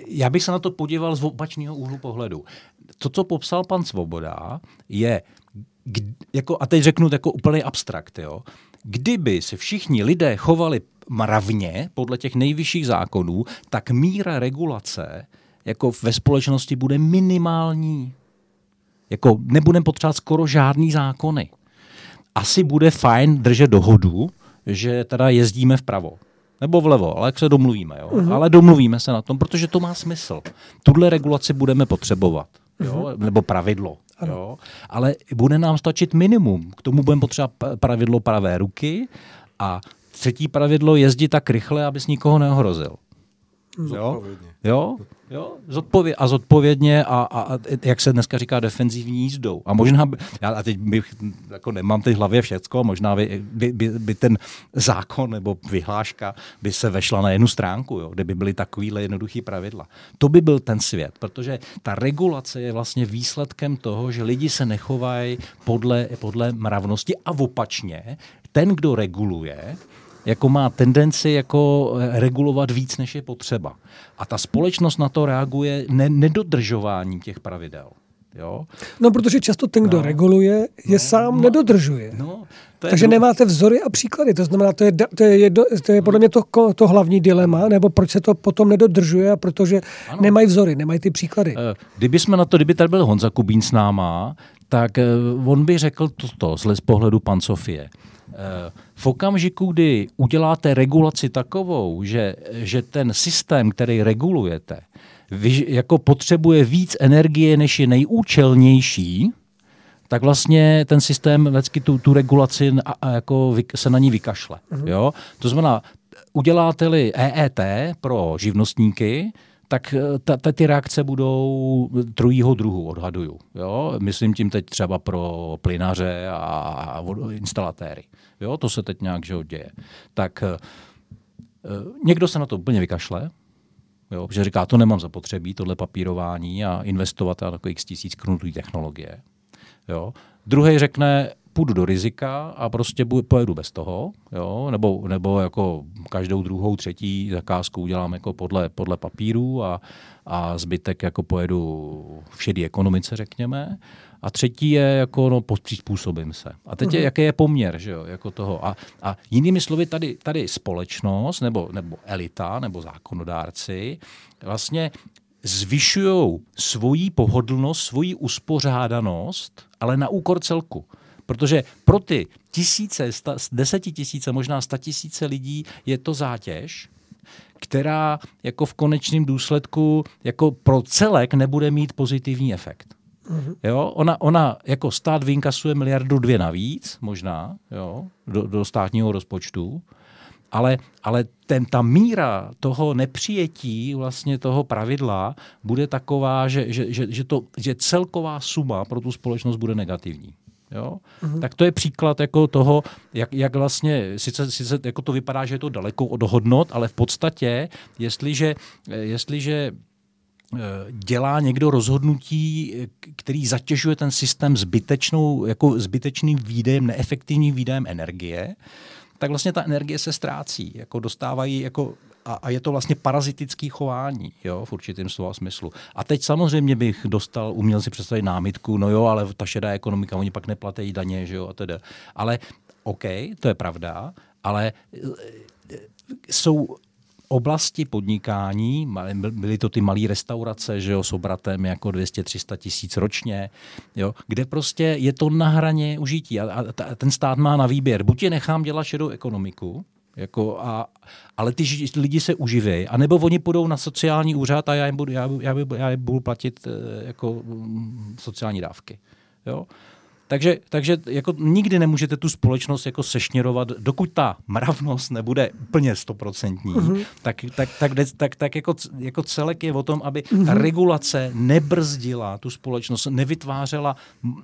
já bych se na to podíval z opačného úhlu pohledu. To, co popsal pan Svoboda, je, jako, a teď řeknu jako úplný abstrakt, jo, kdyby se všichni lidé chovali mravně podle těch nejvyšších zákonů, tak míra regulace jako ve společnosti bude minimální. Jako nebudeme potřebovat skoro žádný zákony. Asi bude fajn držet dohodu, že teda jezdíme vpravo. Nebo vlevo, ale jak se domluvíme. Jo? Uh-huh. Ale domluvíme se na tom, protože to má smysl. Tuhle regulaci budeme potřebovat. Jo? Uh-huh. Nebo pravidlo. Jo? Ale bude nám stačit minimum. K tomu budeme potřebovat pravidlo pravé ruky a třetí pravidlo jezdit tak rychle, abys nikoho neohrozil. Jo? Jo? Jo? Zodpově- a zodpovědně a, a, a, jak se dneska říká, defenzivní jízdou. A možná, by, já a teď bych, jako nemám teď v hlavě všecko, možná by, by, by, by, ten zákon nebo vyhláška by se vešla na jednu stránku, jo? kde by byly takovýhle jednoduchý pravidla. To by byl ten svět, protože ta regulace je vlastně výsledkem toho, že lidi se nechovají podle, podle mravnosti a opačně, ten, kdo reguluje, jako má tendenci jako eh, regulovat víc, než je potřeba. A ta společnost na to reaguje ne- nedodržováním těch pravidel. Jo? No, protože často ten, kdo no, reguluje, je no, sám no, nedodržuje. No, to Takže dru... nemáte vzory a příklady. To znamená, to je, to je, jedno, to je podle mě to, to hlavní dilema, nebo proč se to potom nedodržuje, a protože ano. nemají vzory, nemají ty příklady. Eh, kdyby jsme na to, kdyby tady byl Honza Kubín s náma, tak eh, on by řekl toto z pohledu pan Sofie. V okamžiku, kdy uděláte regulaci takovou, že, že ten systém, který regulujete, vy, jako potřebuje víc energie, než je nejúčelnější, tak vlastně ten systém vždycky tu, tu regulaci a, a jako vy, se na ní vykašle. Uh-huh. Jo? To znamená, uděláte-li EET pro živnostníky, tak eh, ta, ta, ty reakce budou trojího druhu, odhaduju. Jo? Myslím tím teď třeba pro plynaře a, a instalatéry. Jo? To se teď nějak že děje. Tak e, někdo se na to úplně vykašle, jo? že říká, to nemám zapotřebí, tohle papírování a investovat na takových tisíc technologie. Jo? Druhý řekne, půjdu do rizika a prostě pojedu bez toho, jo? Nebo, nebo jako každou druhou, třetí zakázku udělám jako podle, podle papíru a, a zbytek jako pojedu v šedý ekonomice, řekněme. A třetí je jako, no, přizpůsobím se. A teď je, uh-huh. jaký je poměr, že jo, jako toho. A, a jinými slovy, tady, tady společnost, nebo, nebo elita, nebo zákonodárci, vlastně zvyšují svoji pohodlnost, svoji uspořádanost, ale na úkor celku. Protože pro ty tisíce, sta, desetitisíce, možná sta tisíce lidí je to zátěž, která jako v konečném důsledku jako pro celek nebude mít pozitivní efekt. Mm-hmm. Jo, ona, ona jako stát vynkasuje miliardu dvě navíc, možná, jo, do, do státního rozpočtu, ale, ale ten, ta míra toho nepřijetí vlastně toho pravidla bude taková, že, že, že, že, to, že celková suma pro tu společnost bude negativní. Jo? Mm-hmm. Tak to je příklad jako toho, jak, jak vlastně, sice, sice jako to vypadá, že je to daleko od hodnot, ale v podstatě, jestliže, jestliže eh, dělá někdo rozhodnutí, který zatěžuje ten systém zbytečnou, jako zbytečným výdejem, neefektivním výdejem energie, tak vlastně ta energie se ztrácí. Jako dostávají jako a, a je to vlastně parazitický chování jo, v určitém slova smyslu. A teď samozřejmě bych dostal, uměl si představit námitku, no jo, ale ta šedá ekonomika, oni pak neplatí daně, že jo, a teda. Ale OK, to je pravda, ale e, jsou oblasti podnikání, byly to ty malé restaurace, že jo, s obratem jako 200-300 tisíc ročně, jo, kde prostě je to na hraně užití a, a ten stát má na výběr. Buď je nechám dělat šedou ekonomiku, jako a, ale ty lidi se uživí, anebo oni půjdou na sociální úřad a já jim budu, já, já, já jim budu platit eh, jako mm, sociální dávky. Jo? Takže, takže jako nikdy nemůžete tu společnost jako sešněrovat, dokud ta mravnost nebude úplně stoprocentní, mm-hmm. tak, tak, tak, tak, tak jako, jako celek je o tom, aby mm-hmm. ta regulace nebrzdila tu společnost, nevytvářela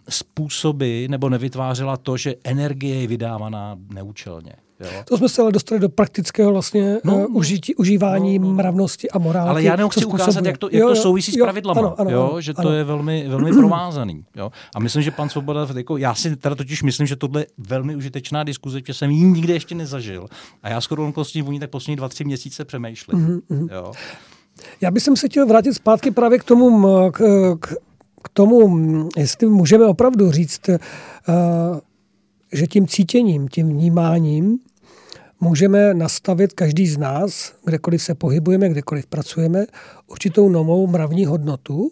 způsoby nebo nevytvářela to, že energie je vydávaná neúčelně. Jo? To jsme se ale dostali do praktického vlastně no, uh, užití, užívání no, no, no. mravnosti a morálky. Ale já jenom chci ukázat, jak to, jak jo, to souvisí jo, s pravidlama, ano, ano, jo? že ano. to je velmi, velmi provázaný. Jo? A myslím, že pan Svoboda, jako, já si teda totiž myslím, že tohle je velmi užitečná diskuze, že jsem ji nikdy ještě nezažil. A já skoro okolností v ní tak poslední dva, tři měsíce přemýšlím. Mm-hmm. Jo? Já bych se chtěl vrátit zpátky právě k tomu, k, k, k tomu, jestli můžeme opravdu říct, uh, že tím cítěním, tím vnímáním můžeme nastavit každý z nás, kdekoliv se pohybujeme, kdekoliv pracujeme, určitou novou mravní hodnotu,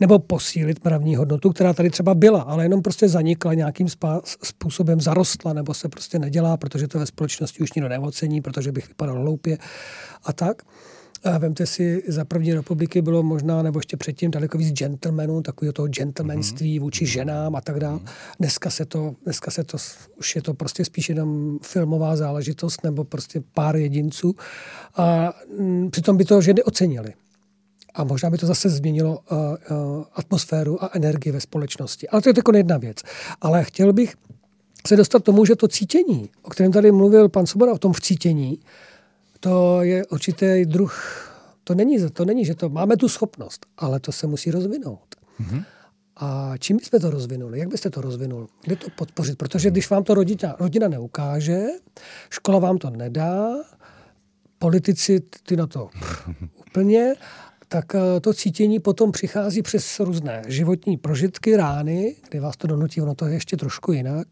nebo posílit mravní hodnotu, která tady třeba byla, ale jenom prostě zanikla nějakým způsobem, zarostla, nebo se prostě nedělá, protože to ve společnosti už nikdo neocení, protože bych vypadal hloupě a tak. A vemte si, za první republiky bylo možná, nebo ještě předtím daleko víc gentlemanů, takového toho gentlemanství mm-hmm. vůči ženám a tak dále. Mm-hmm. Dneska se to, dneska se to, už je to prostě spíš jenom filmová záležitost nebo prostě pár jedinců. A m, mm, přitom by to ženy ocenily. A možná by to zase změnilo uh, uh, atmosféru a energii ve společnosti. Ale to je jako jedna věc. Ale chtěl bych se dostat k tomu, že to cítění, o kterém tady mluvil pan Soboda, o tom vcítění, to je určitý druh, to není, to není, že to máme tu schopnost, ale to se musí rozvinout. Mm-hmm. A čím byste to rozvinuli? Jak byste to rozvinul? Kde to podpořit? Protože když vám to rodina, rodina neukáže, škola vám to nedá, politici ty na to úplně, tak eh, to cítění potom přichází přes různé životní prožitky, rány, kdy vás to donutí, ono to je ještě trošku jinak.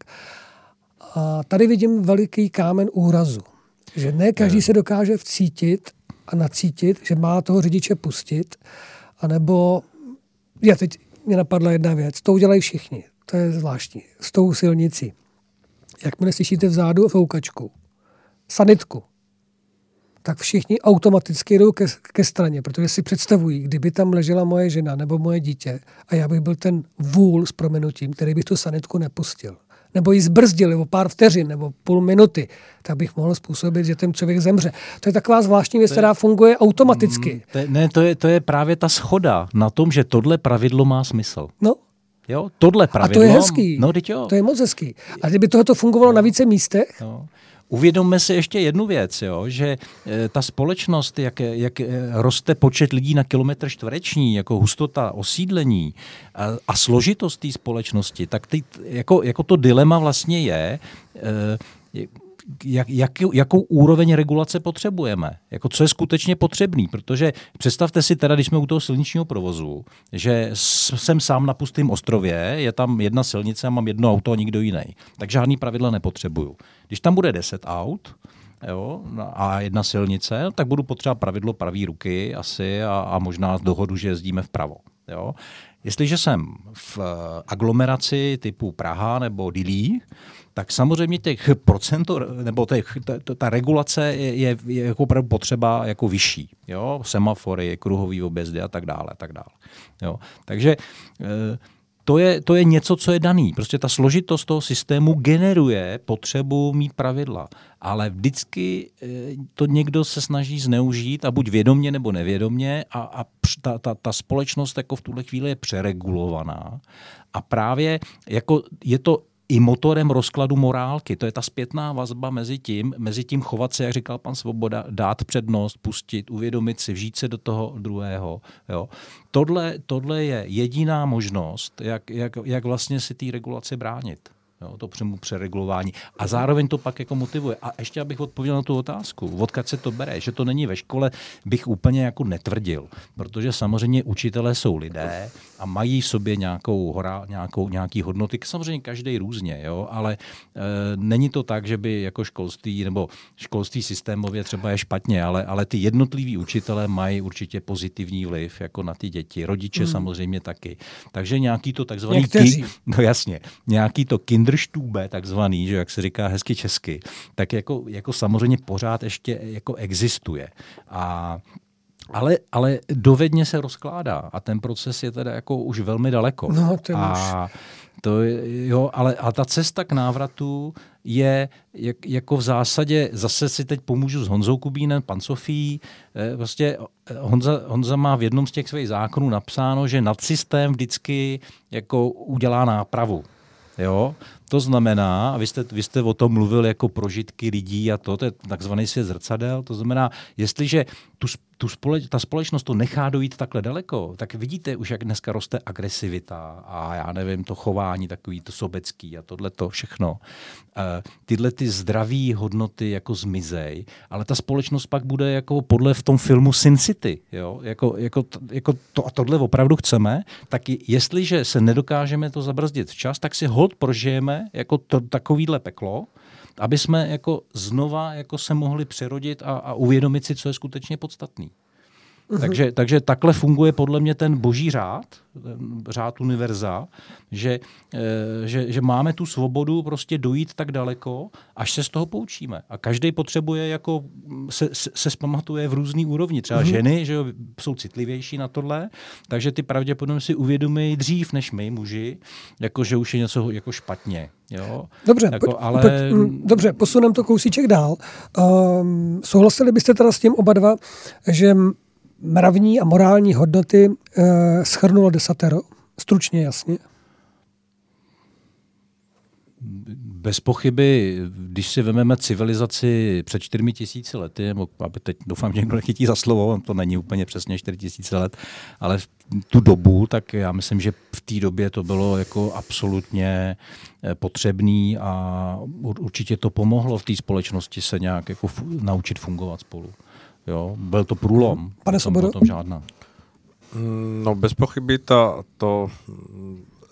A tady vidím veliký kámen úrazu. Že ne každý se dokáže vcítit a nacítit, že má toho řidiče pustit, anebo, já teď mě napadla jedna věc, to udělají všichni, to je zvláštní, s tou silnicí. Jakmile slyšíte vzadu foukačku, sanitku, tak všichni automaticky jdou ke, ke straně, protože si představují, kdyby tam ležela moje žena nebo moje dítě a já bych byl ten vůl s promenutím, který bych tu sanitku nepustil nebo ji zbrzdili o pár vteřin nebo půl minuty, tak bych mohl způsobit, že ten člověk zemře. To je taková zvláštní věc, která funguje automaticky. Mm, to je, ne, to je, to je právě ta schoda na tom, že tohle pravidlo má smysl. No, Jo, tohle pravidlo. A to je hezký. No, jo. To je moc hezký. A kdyby tohoto fungovalo no. na více místech? No. Uvědomme si ještě jednu věc, jo, že e, ta společnost, jak, jak roste počet lidí na kilometr čtvereční, jako hustota osídlení a, a složitost té společnosti, tak ty, jako, jako to dilema vlastně je, e, jak, jak, jakou úroveň regulace potřebujeme, jako co je skutečně potřebný, protože představte si teda, když jsme u toho silničního provozu, že jsem sám na pustém ostrově, je tam jedna silnice a mám jedno auto a nikdo jiný, tak žádný pravidla nepotřebuju. Když tam bude 10 aut, jo, a jedna silnice, tak budu potřebovat pravidlo pravý ruky asi a, a možná dohodu, že jezdíme vpravo. Jo. Jestliže jsem v aglomeraci typu Praha nebo Dilí, tak samozřejmě těch procento, nebo těch, ta, ta regulace je, je, je jako opravdu potřeba jako vyšší. Jo? Semafory, kruhový objezdy a tak dále. A tak dále. Jo? Takže e, to je, to je něco, co je daný. Prostě ta složitost toho systému generuje potřebu mít pravidla. Ale vždycky e, to někdo se snaží zneužít a buď vědomně nebo nevědomně a, a ta, ta, ta společnost jako v tuhle chvíli je přeregulovaná. A právě jako je to i motorem rozkladu morálky. To je ta zpětná vazba mezi tím, mezi tím chovat se, jak říkal pan Svoboda, dát přednost, pustit, uvědomit si, vžít se do toho druhého. Jo. Tohle, tohle je jediná možnost, jak, jak, jak vlastně si té regulace bránit. Jo, to přemu přeregulování. A zároveň to pak jako motivuje. A ještě abych odpověděl na tu otázku, odkud se to bere, že to není ve škole, bych úplně jako netvrdil. Protože samozřejmě učitelé jsou lidé a mají v sobě nějakou, hora, nějakou, nějaký hodnoty, samozřejmě každý různě, jo, ale e, není to tak, že by jako školství nebo školství systémově třeba je špatně, ale, ale ty jednotliví učitelé mají určitě pozitivní vliv jako na ty děti, rodiče hmm. samozřejmě taky. Takže nějaký to takzvaný... Ki, no jasně, nějaký to kinder Kinderstube, takzvaný, že jak se říká hezky česky, tak jako, jako samozřejmě pořád ještě jako existuje. A ale, ale dovedně se rozkládá a ten proces je teda jako už velmi daleko. No, to a už. To je, jo, ale a ta cesta k návratu je jak, jako v zásadě, zase si teď pomůžu s Honzou Kubínem, pan Sofí, eh, prostě eh, Honza, Honza má v jednom z těch svých zákonů napsáno, že nadsystém vždycky jako udělá nápravu. Jo? To znamená, a vy jste, vy jste o tom mluvil jako prožitky lidí a to, to je takzvaný svět zrcadel, to znamená, jestliže tu, tu společ, ta společnost to nechá dojít takhle daleko, tak vidíte už, jak dneska roste agresivita a já nevím, to chování takový, to sobecký a tohle to všechno. E, tyhle ty zdraví hodnoty jako zmizej, ale ta společnost pak bude jako podle v tom filmu Sin City, jo? Jako, jako, jako to a tohle opravdu chceme, tak jestliže se nedokážeme to zabrzdit včas, tak si hold prožijeme jako to, takovýhle peklo, aby jsme jako znova jako se mohli přerodit a, a uvědomit si, co je skutečně podstatný. Uh-huh. Takže, takže takhle funguje podle mě ten boží řád, ten řád univerza, že, e, že, že máme tu svobodu prostě dojít tak daleko, až se z toho poučíme. A každý potřebuje, jako se, se, se zpamatuje v různý úrovni. Třeba uh-huh. ženy že jo, jsou citlivější na tohle, takže ty pravděpodobně si uvědomí dřív než my, muži, jako že už je něco jako špatně. Jo? Dobře, jako, pojď, ale... pojď, mm, dobře, posuneme to kousíček dál. Um, souhlasili byste teda s tím oba dva, že mravní a morální hodnoty e, schrnulo desatero? Stručně, jasně. Bez pochyby, když si vezmeme civilizaci před čtyřmi tisíci lety, aby teď doufám, že někdo nechytí za slovo, to není úplně přesně čtyři tisíce let, ale v tu dobu, tak já myslím, že v té době to bylo jako absolutně eh, potřebný a určitě to pomohlo v té společnosti se nějak jako naučit fungovat spolu. Jo, byl to průlom. Pane Svobodo? O tom žádná. Mm, no bez pochyby ta, to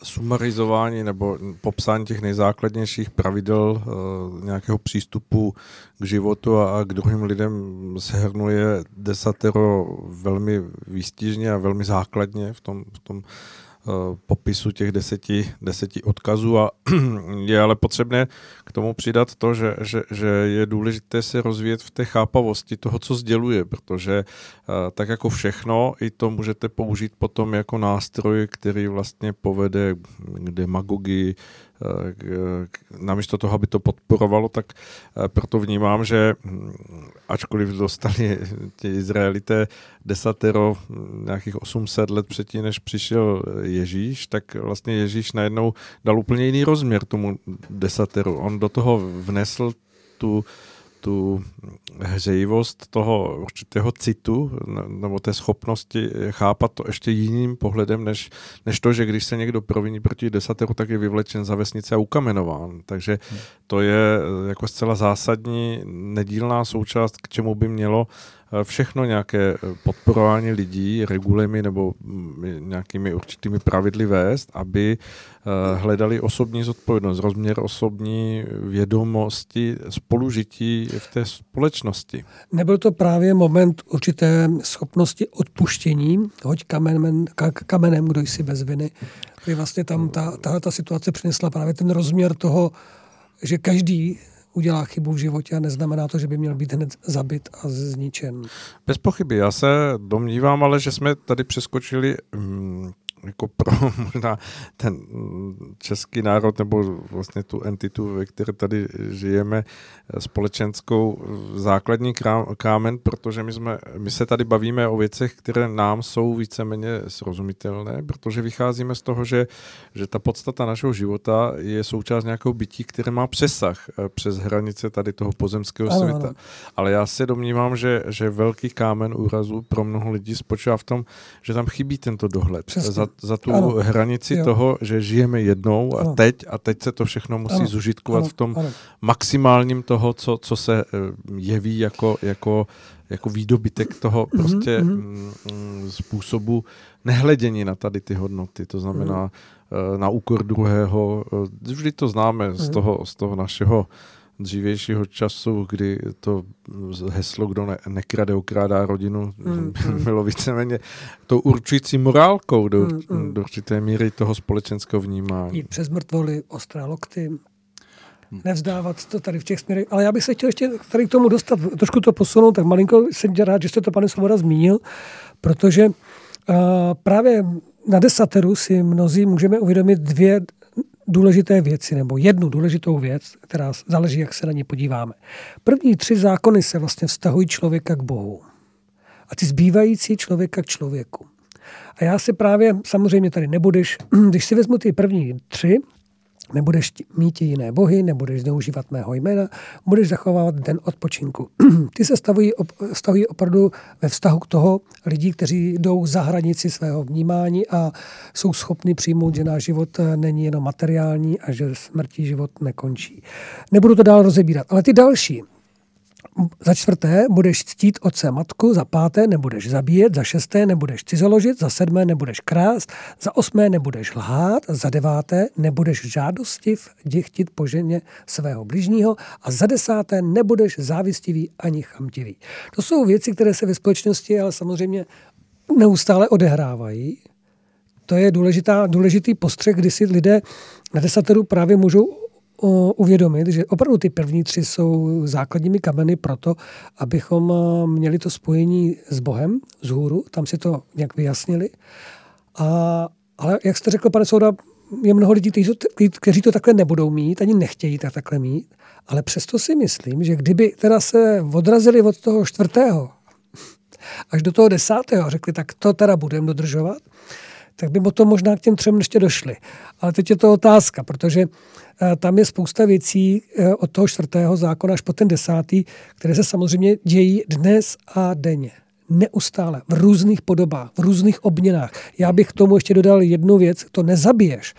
sumarizování nebo popsání těch nejzákladnějších pravidel uh, nějakého přístupu k životu a, a k druhým lidem se hrnuje desatero velmi výstižně a velmi základně v tom, v tom popisu těch deseti, deseti odkazů a je ale potřebné k tomu přidat to, že, že, že je důležité se rozvíjet v té chápavosti toho, co sděluje, protože eh, tak jako všechno, i to můžete použít potom jako nástroj, který vlastně povede k demagogii, namísto toho, aby to podporovalo, tak eh, proto vnímám, že hm, ačkoliv dostali ti Izraelité desatero hm, nějakých 800 let předtím, než přišel Ježíš, tak vlastně Ježíš najednou dal úplně jiný rozměr tomu desateru. On do toho vnesl tu, tu hřejivost toho určitého citu nebo té schopnosti chápat to ještě jiným pohledem, než, než to, že když se někdo proviní proti desateru, tak je vyvlečen za vesnice a ukamenován. Takže to je jako zcela zásadní nedílná součást, k čemu by mělo všechno nějaké eh, podporování lidí regulemi nebo mm, nějakými určitými pravidly vést, aby eh, hledali osobní zodpovědnost, rozměr osobní vědomosti, spolužití v té společnosti. Nebyl to právě moment určité schopnosti odpuštění, hoď kamenem, kamenem kdo jsi bez viny, kdy vlastně tam ta, tahle ta situace přinesla právě ten rozměr toho, že každý udělá chybu v životě a neznamená to, že by měl být hned zabit a zničen. Bez pochyby. Já se domnívám ale, že jsme tady přeskočili mm, jako pro možná ten český národ nebo vlastně tu entitu, ve které tady žijeme, společenskou základní kámen, protože my, jsme, my se tady bavíme o věcech, které nám jsou víceméně srozumitelné, protože vycházíme z toho, že, že ta podstata našeho života je součást nějakého bytí, které má přesah eh, přes hranice tady toho pozemského ano, světa. Ano. Ale já se domnívám, že, že velký kámen úrazu pro mnoho lidí spočívá v tom, že tam chybí tento dohled. Přesně. Za za tu ano. hranici jo. toho, že žijeme jednou a ano. teď a teď se to všechno musí ano. zužitkovat ano. v tom ano. maximálním toho, co, co se eh, jeví jako, jako, jako výdobytek toho mhm, prostě mm-hmm. mm, způsobu nehledění na tady ty hodnoty. To znamená mm. na úkor druhého. Eh, vždy to známe mm. z, mhm. toho, z toho našeho dřívějšího času, kdy to heslo, kdo ne, nekrade, okrádá rodinu, mm, bylo víceméně tou určující morálkou do, mm, mm. do určité míry toho společenského vnímání. Jít přes mrtvoly, ostré lokty, nevzdávat to tady v těch směrech. Ale já bych se chtěl ještě tady k tomu dostat, trošku to posunout, tak malinko jsem rád, že jste to, pane Svoboda, zmínil, protože uh, právě na desateru si mnozí můžeme uvědomit dvě důležité věci, nebo jednu důležitou věc, která záleží, jak se na ní podíváme. První tři zákony se vlastně vztahují člověka k Bohu. A ty zbývající člověka k člověku. A já si právě, samozřejmě tady nebudeš, když si vezmu ty první tři, nebudeš mít jiné bohy, nebudeš zneužívat mého jména, budeš zachovávat den odpočinku. Ty se stavují, stavují opravdu ve vztahu k toho lidí, kteří jdou za hranici svého vnímání a jsou schopni přijmout, že náš život eh, není jenom materiální a že smrtí život nekončí. Nebudu to dál rozebírat, ale ty další, za čtvrté budeš ctít otce matku, za páté nebudeš zabíjet, za šesté nebudeš cizoložit, za sedmé nebudeš krást, za osmé nebudeš lhát, za deváté nebudeš žádostiv děchtit po ženě svého bližního a za desáté nebudeš závistivý ani chamtivý. To jsou věci, které se ve společnosti ale samozřejmě neustále odehrávají. To je důležitá, důležitý postřeh, kdy si lidé na desateru právě můžou uvědomit, že opravdu ty první tři jsou základními kameny pro to, abychom eh, měli to spojení s Bohem z hůru, tam si to nějak vyjasnili. A, ale jak jste řekl, pane Souda, je mnoho lidí, kteří to, to takhle nebudou mít, ani nechtějí tak takhle mít, ale přesto si myslím, že kdyby teda se odrazili od toho čtvrtého až do toho desátého, řekli, tak to teda budeme dodržovat, tak by potom možná k těm třem ještě došli. Ale teď je to otázka, protože Eh, tam je spousta věcí eh, od toho čtvrtého zákona až po ten desátý, které se samozřejmě dějí dnes a denně. Neustále, v různých podobách, v různých obměnách. Já bych k tomu ještě dodal jednu věc, to nezabiješ.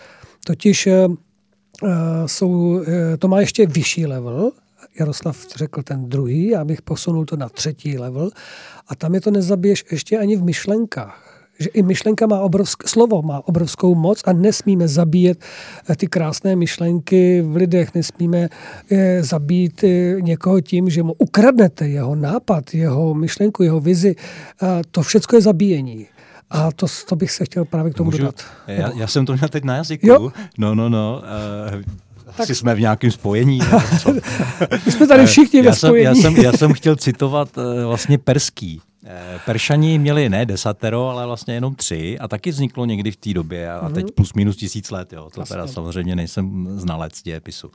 Totiž uh, jsou, uh, to má ještě vyšší level, Jaroslav řekl ten druhý, já bych posunul to na třetí level. A tam je to nezabiješ ještě ani v myšlenkách že i myšlenka má obrovské, slovo má obrovskou moc a nesmíme zabíjet eh, ty krásné myšlenky v lidech, nesmíme je zabít eh, někoho tím, že mu ukradnete jeho nápad, jeho myšlenku, jeho vizi. A to všechno je zabíjení. A to, to bych se chtěl právě k tomu Můžu, dodat. Já, já jsem to měl teď na jazyku. Jo? No, no, no. Uh, tak... Asi jsme v nějakém spojení. My jsme tady všichni ve spojení. já, jsem, já jsem chtěl citovat uh, vlastně perský. Eh, Peršani měli ne desatero, ale vlastně jenom tři a taky vzniklo někdy v té době a teď mhm. plus minus tisíc let. Jo. To teda samozřejmě nejsem znalec dějepisu.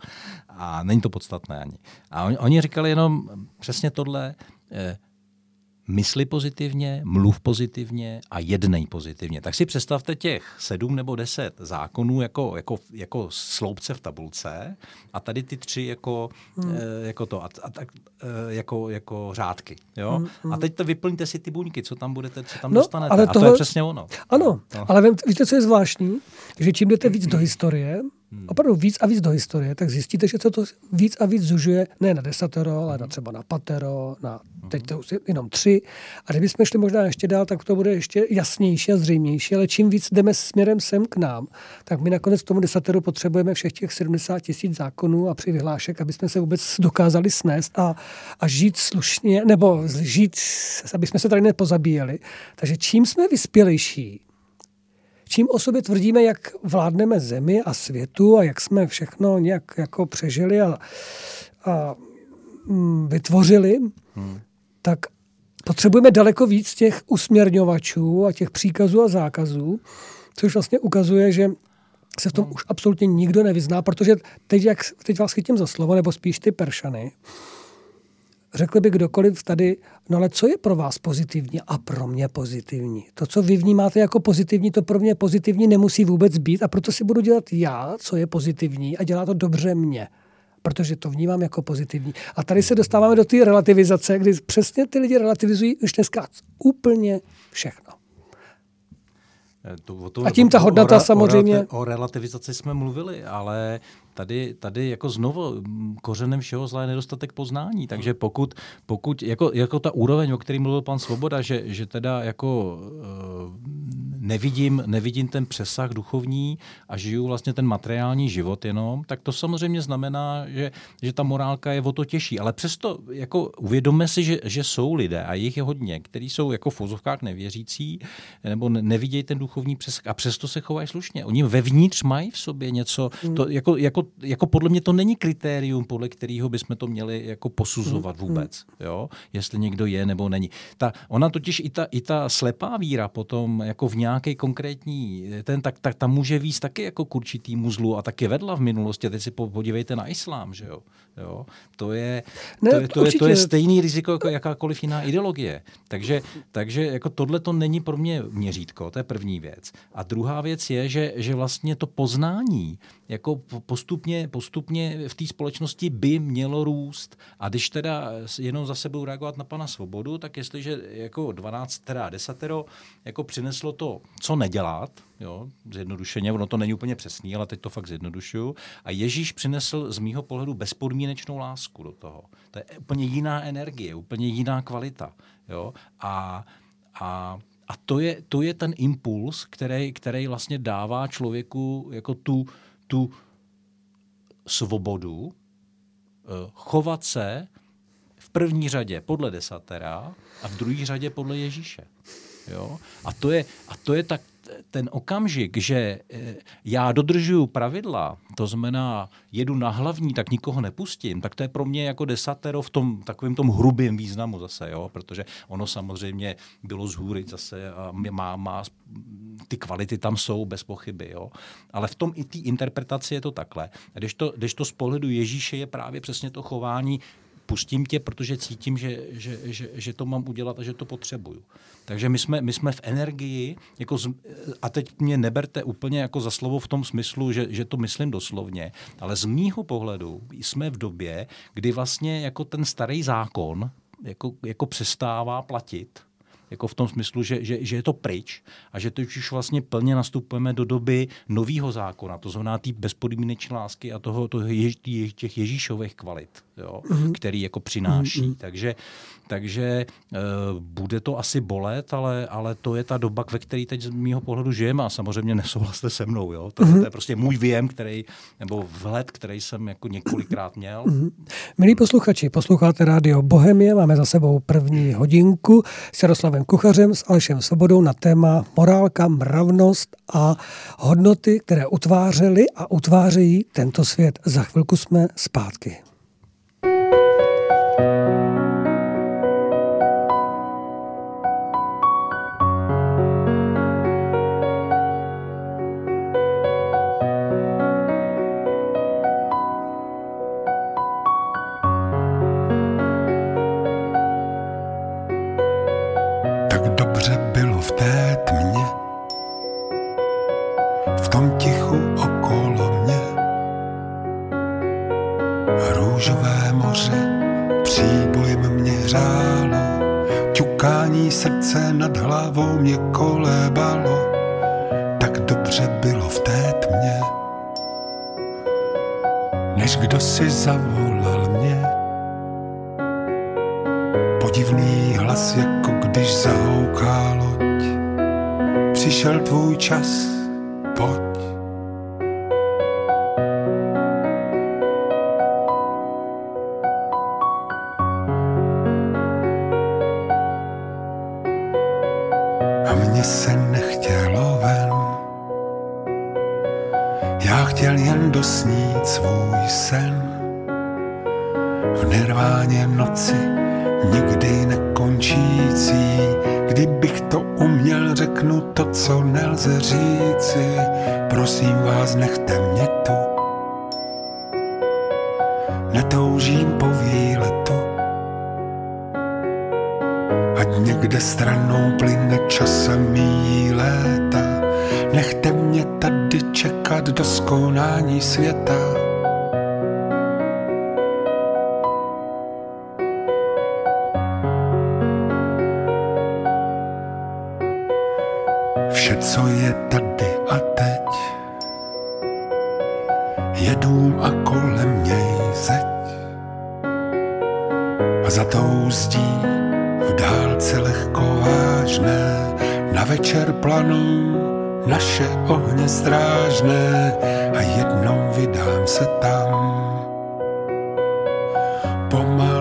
A není to podstatné ani. A oni, oni říkali jenom přesně tohle, eh, mysli pozitivně, mluv pozitivně a jednej pozitivně. Tak si představte těch sedm nebo deset zákonů jako, jako, jako sloupce v tabulce a tady ty tři jako, hmm. e, jako to, a, a, e, jako, jako řádky. Jo? Hmm, hmm. A teď to vyplňte si ty buňky, co tam budete, co tam no, dostanete. Ale. A to je přesně ono. Ano, no. ale víte, co je zvláštní? Že čím jdete víc do historie, hmm. Opravdu víc a víc do historie, tak zjistíte, že se to víc a víc zužuje ne na desatero, ale na třeba na patero, na teď to už jenom tři. A kdybychom šli možná ještě dál, tak to bude ještě jasnější a zřejmější, ale čím víc jdeme směrem sem k nám, tak my nakonec tomu desateru potřebujeme všech těch 70 tisíc zákonů a přihlášek, aby jsme se vůbec dokázali snést a, a žít slušně, nebo žít, aby jsme se tady nepozabíjeli. Takže čím jsme vyspělejší, čím o sobě tvrdíme, jak vládneme zemi a světu a jak jsme všechno nějak jako přežili a, a mm, vytvořili, hmm. tak potřebujeme daleko víc těch usměrňovačů a těch příkazů a zákazů, což vlastně ukazuje, že se v tom hmm. už absolutně nikdo nevyzná, protože teď, jak, teď vás chytím za slovo, nebo spíš ty peršany, řekl by kdokoliv tady, no ale co je pro vás pozitivní a pro mě pozitivní? To, co vy vnímáte jako pozitivní, to pro mě pozitivní nemusí vůbec být a proto si budu dělat já, co je pozitivní a dělá to dobře mě protože to vnímám jako pozitivní. A tady se dostáváme do té relativizace, kdy přesně ty lidi relativizují už dneska úplně všechno. To, o to, a tím ta hodnota o, samozřejmě... O relativizaci jsme mluvili, ale tady, tady jako znovu kořenem všeho zla je nedostatek poznání. Takže pokud, pokud jako, jako ta úroveň, o který mluvil pan Svoboda, že, že teda jako uh, nevidím, nevidím ten přesah duchovní a žiju vlastně ten materiální život jenom, tak to samozřejmě znamená, že, že ta morálka je o to těžší. Ale přesto jako uvědomme si, že, že jsou lidé a jich je hodně, kteří jsou jako v fozovkách nevěřící nebo nevidějí ten duchovní přesah a přesto se chovají slušně. Oni vevnitř mají v sobě něco, to, jako, jako, jako podle mě to není kritérium, podle kterého bychom to měli jako posuzovat hmm. vůbec, jo? jestli někdo je nebo není. Ta, ona totiž i ta, i ta slepá víra potom jako v nějak nějaký konkrétní, ten, tak, tak tam může víc taky jako k určitýmu zlu a taky vedla v minulosti. A teď si podívejte na islám, že jo. jo? To, je, ne, to, je, to, je, to je stejný riziko jako jakákoliv jiná ideologie. Takže, takže jako tohle to není pro mě měřítko, to je první věc. A druhá věc je, že, že vlastně to poznání jako postupně, postupně v té společnosti by mělo růst. A když teda jenom za sebou reagovat na pana Svobodu, tak jestliže jako 12, teda 10 jako přineslo to, co nedělat, jo, zjednodušeně, ono to není úplně přesný, ale teď to fakt zjednodušuju. A Ježíš přinesl z mýho pohledu bezpodmínečnou lásku do toho. To je úplně jiná energie, úplně jiná kvalita. Jo? A, a a to je, to je ten impuls, který, který vlastně dává člověku jako tu, tu svobodu eh, chovat se v první řadě podle desatera a v druhé řadě podle Ježíše. Jo? A, to je, a to je tak ten okamžik, že eh, já dodržuju pravidla, to znamená jedu na hlavní, tak nikoho nepustím, tak to je pro mě jako desatero v tom takovém tom hrubém významu zase, jo? protože ono samozřejmě bylo z hůry zase a má, má ty kvality tam jsou bez pochyby, jo? ale v tom i té interpretaci je to takhle. Když to, když to z pohledu Ježíše je právě přesně to chování, pustím tě, protože cítím, že, že, že, že to mám udělat a že to potřebuju. Takže my jsme, my jsme v energii, jako z, a teď mě neberte úplně jako za slovo v tom smyslu, že, že to myslím doslovně, ale z mýho pohledu jsme v době, kdy vlastně jako ten starý zákon jako, jako přestává platit jako v tom smyslu, že, že, že je to pryč a že teď už vlastně plně nastupujeme do doby nového zákona, to znamená té bezpodmínečné lásky a toho, toho jež, těch Ježíšových kvalit, jo, mm-hmm. který jako přináší. Mm-hmm. Takže, takže uh, bude to asi bolet, ale, ale to je ta doba, ve které teď z mého pohledu žijeme a samozřejmě nesouhlaste se mnou. Jo. To, mm-hmm. to je prostě můj věm, který, nebo vhled, který jsem jako několikrát měl. Mm-hmm. Milí posluchači, posloucháte rádio Bohemie, máme za sebou první hodinku s Jaroslavem Kuchařem, s Alešem Svobodou na téma morálka, mravnost a hodnoty, které utvářely a utvářejí tento svět. Za chvilku jsme zpátky. Stranou plyne časem míjí léta. Nechte mě tady čekat do skonání světa. Vše, co je tady a teď, je dům a kolem něj zeď. A za tou zdí v dálce lehko vážné, na večer planou naše ohně strážné a jednou vydám se tam. Pomalu,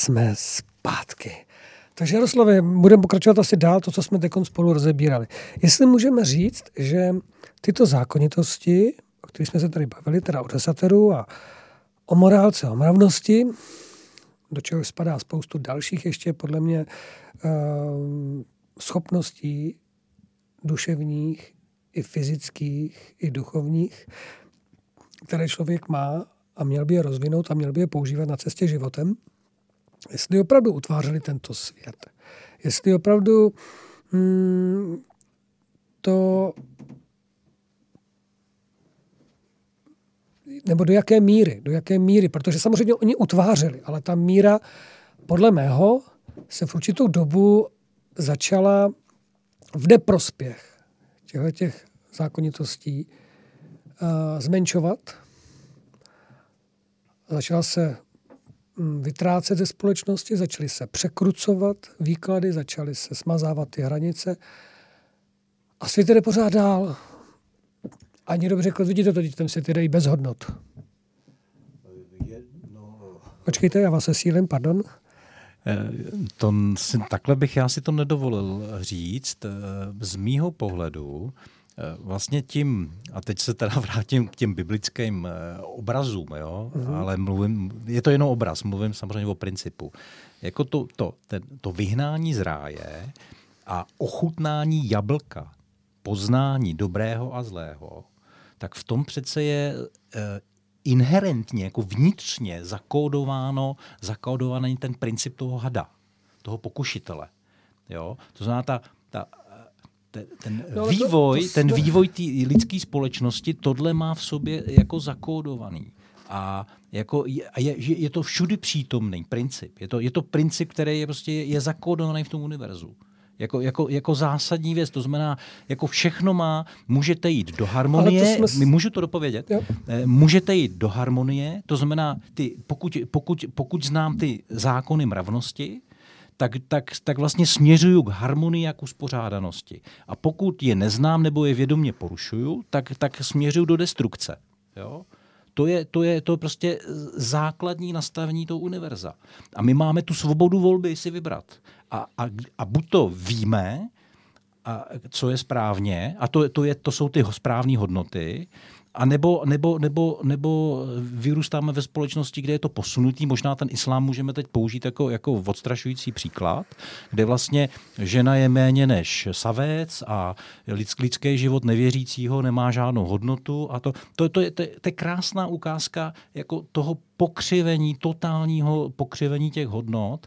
jsme zpátky. Takže Jaroslave, budeme pokračovat asi dál to, co jsme teď spolu rozebírali. Jestli můžeme říct, že tyto zákonitosti, o kterých jsme se tady bavili, teda o desateru a o morálce, o mravnosti, do čeho spadá spoustu dalších ještě podle mě eh, schopností duševních, i fyzických, i duchovních, které člověk má a měl by je rozvinout a měl by je používat na cestě životem – jestli opravdu utvářeli tento svět, jestli opravdu hmm, to nebo do jaké míry, do jaké míry, protože samozřejmě oni utvářeli, ale ta míra podle mého se v určitou dobu začala v neprospěch těchto těch zákonitostí uh, zmenšovat. Začala se vytrácet ze společnosti, začaly se překrucovat výklady, začaly se smazávat ty hranice a svět jde pořád dál. A někdo řekl, vidíte to, ten svět jde i bez hodnot. Počkejte, já vás sílem, pardon. Eh, to, takhle bych já si to nedovolil říct. Eh, z mýho pohledu vlastně tím, a teď se teda vrátím k těm biblickým eh, obrazům, jo, uh-huh. ale mluvím, je to jenom obraz, mluvím samozřejmě o principu. Jako to, to, ten, to vyhnání z ráje a ochutnání jablka, poznání dobrého a zlého, tak v tom přece je eh, inherentně, jako vnitřně zakódováno, zakódovaný ten princip toho hada, toho pokušitele. Jo? To znamená, ta ten, ten no, vývoj, to, to, ten vývoj té lidské společnosti tohle má v sobě jako zakódovaný. A jako je, je, je to všudy přítomný princip. Je to, je to princip, který je prostě je zakódovaný v tom univerzu. Jako, jako, jako zásadní věc. To znamená, jako všechno má, můžete jít do harmonie, jsme... můžu to dopovědět, jo. Eh, můžete jít do harmonie, to znamená, ty, pokud, pokud, pokud znám ty zákony mravnosti, tak, tak, tak vlastně směřuju k harmonii a k uspořádanosti. A pokud je neznám nebo je vědomě porušuju, tak, tak směřuju do destrukce. Jo? To je, to je to prostě základní nastavení toho univerza. A my máme tu svobodu volby si vybrat. A, a, a buď to víme, a co je správně, a to, to, je, to jsou ty správné hodnoty, a nebo, nebo, nebo, nebo vyrůstáme ve společnosti, kde je to posunutý. Možná ten islám můžeme teď použít jako, jako odstrašující příklad, kde vlastně žena je méně než savec a lidský život nevěřícího nemá žádnou hodnotu. A to, to, to, je, to, to je krásná ukázka jako toho pokřivení, totálního pokřivení těch hodnot,